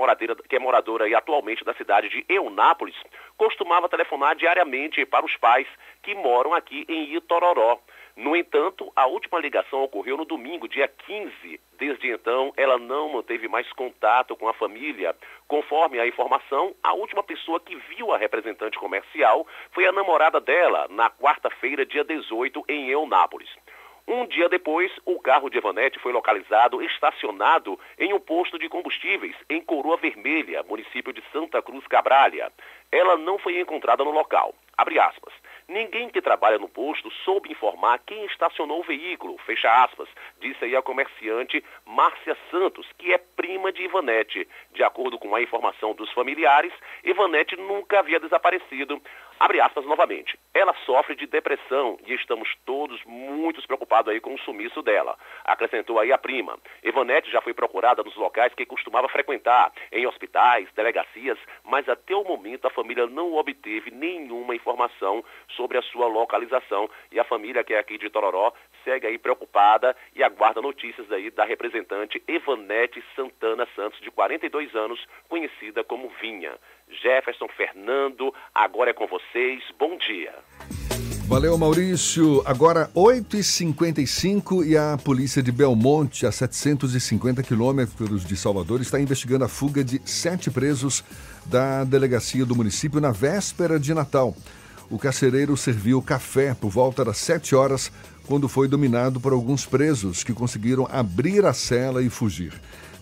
que é moradora e atualmente da cidade de Eunápolis, costumava telefonar diariamente para os pais que moram aqui em Itororó. No entanto, a última ligação ocorreu no domingo, dia 15. Desde então, ela não manteve mais contato com a família. Conforme a informação, a última pessoa que viu a representante comercial foi a namorada dela, na quarta-feira, dia 18, em Eunápolis. Um dia depois, o carro de Evanete foi localizado estacionado em um posto de combustíveis em Coroa Vermelha, município de Santa Cruz Cabralha. Ela não foi encontrada no local. Abre aspas. Ninguém que trabalha no posto soube informar quem estacionou o veículo, fecha aspas, disse aí a comerciante Márcia Santos, que é prima de Ivanete. De acordo com a informação dos familiares, Ivanete nunca havia desaparecido. Abre aspas novamente. Ela sofre de depressão e estamos todos muito preocupados aí com o sumiço dela. Acrescentou aí a prima. Evanete já foi procurada nos locais que costumava frequentar, em hospitais, delegacias, mas até o momento a família não obteve nenhuma informação sobre a sua localização e a família que é aqui de Tororó segue aí preocupada e aguarda notícias aí da representante Evanete Santana Santos, de 42 anos, conhecida como Vinha. Jefferson Fernando, agora é com vocês. Bom dia. Valeu, Maurício. Agora 8h55 e a polícia de Belmonte, a 750 quilômetros de Salvador, está investigando a fuga de sete presos da delegacia do município na véspera de Natal. O carcereiro serviu café por volta das 7 horas, quando foi dominado por alguns presos que conseguiram abrir a cela e fugir.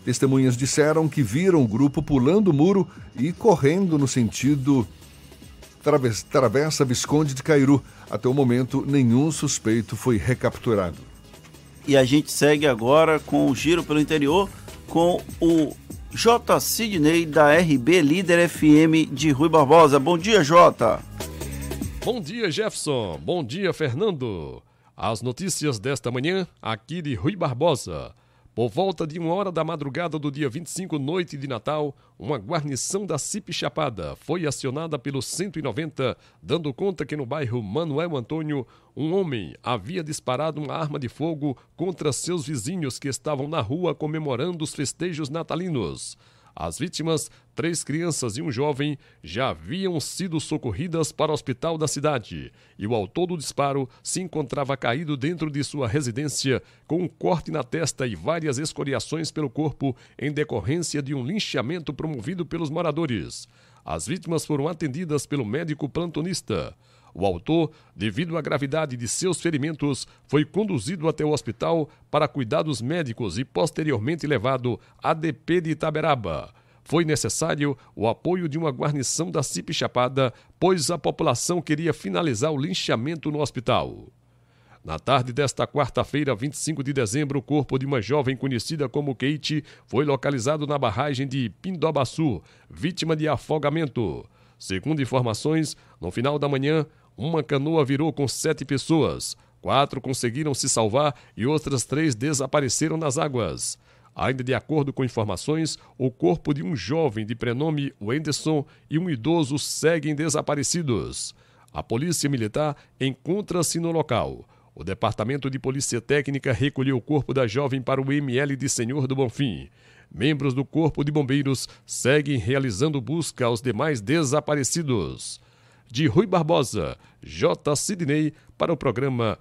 Testemunhas disseram que viram o grupo pulando o muro e correndo no sentido Travessa Visconde de Cairu. Até o momento, nenhum suspeito foi recapturado. E a gente segue agora com o giro pelo interior com o J. Sidney da RB Líder FM de Rui Barbosa. Bom dia, Jota. Bom dia, Jefferson. Bom dia, Fernando. As notícias desta manhã, aqui de Rui Barbosa. Por volta de uma hora da madrugada do dia 25, noite de Natal, uma guarnição da CIP Chapada foi acionada pelo 190, dando conta que no bairro Manuel Antônio, um homem havia disparado uma arma de fogo contra seus vizinhos que estavam na rua comemorando os festejos natalinos. As vítimas, três crianças e um jovem, já haviam sido socorridas para o hospital da cidade e o autor do disparo se encontrava caído dentro de sua residência com um corte na testa e várias escoriações pelo corpo em decorrência de um linchamento promovido pelos moradores. As vítimas foram atendidas pelo médico plantonista. O autor, devido à gravidade de seus ferimentos, foi conduzido até o hospital para cuidados médicos e posteriormente levado à DP de Itaberaba. Foi necessário o apoio de uma guarnição da CIP Chapada, pois a população queria finalizar o linchamento no hospital. Na tarde desta quarta-feira, 25 de dezembro, o corpo de uma jovem conhecida como Kate foi localizado na barragem de Pindobaçu, vítima de afogamento. Segundo informações, no final da manhã, uma canoa virou com sete pessoas. Quatro conseguiram se salvar e outras três desapareceram nas águas. Ainda de acordo com informações, o corpo de um jovem de prenome Wenderson e um idoso seguem desaparecidos. A Polícia Militar encontra-se no local. O Departamento de Polícia Técnica recolheu o corpo da jovem para o ML de Senhor do Bonfim. Membros do Corpo de Bombeiros seguem realizando busca aos demais desaparecidos de Rui Barbosa, J. Sidney, para o programa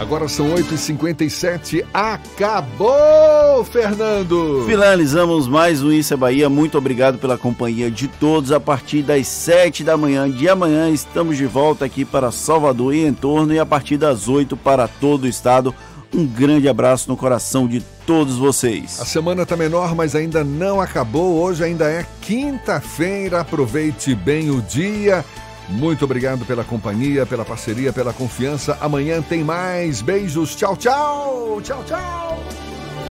Agora são 8h57. Acabou, Fernando! Finalizamos mais um Isso é Bahia. Muito obrigado pela companhia de todos. A partir das 7 da manhã de amanhã, estamos de volta aqui para Salvador e em torno, e a partir das 8 para todo o estado. Um grande abraço no coração de todos vocês. A semana está menor, mas ainda não acabou. Hoje ainda é quinta-feira. Aproveite bem o dia. Muito obrigado pela companhia, pela parceria, pela confiança. Amanhã tem mais. Beijos. Tchau, tchau. Tchau, tchau.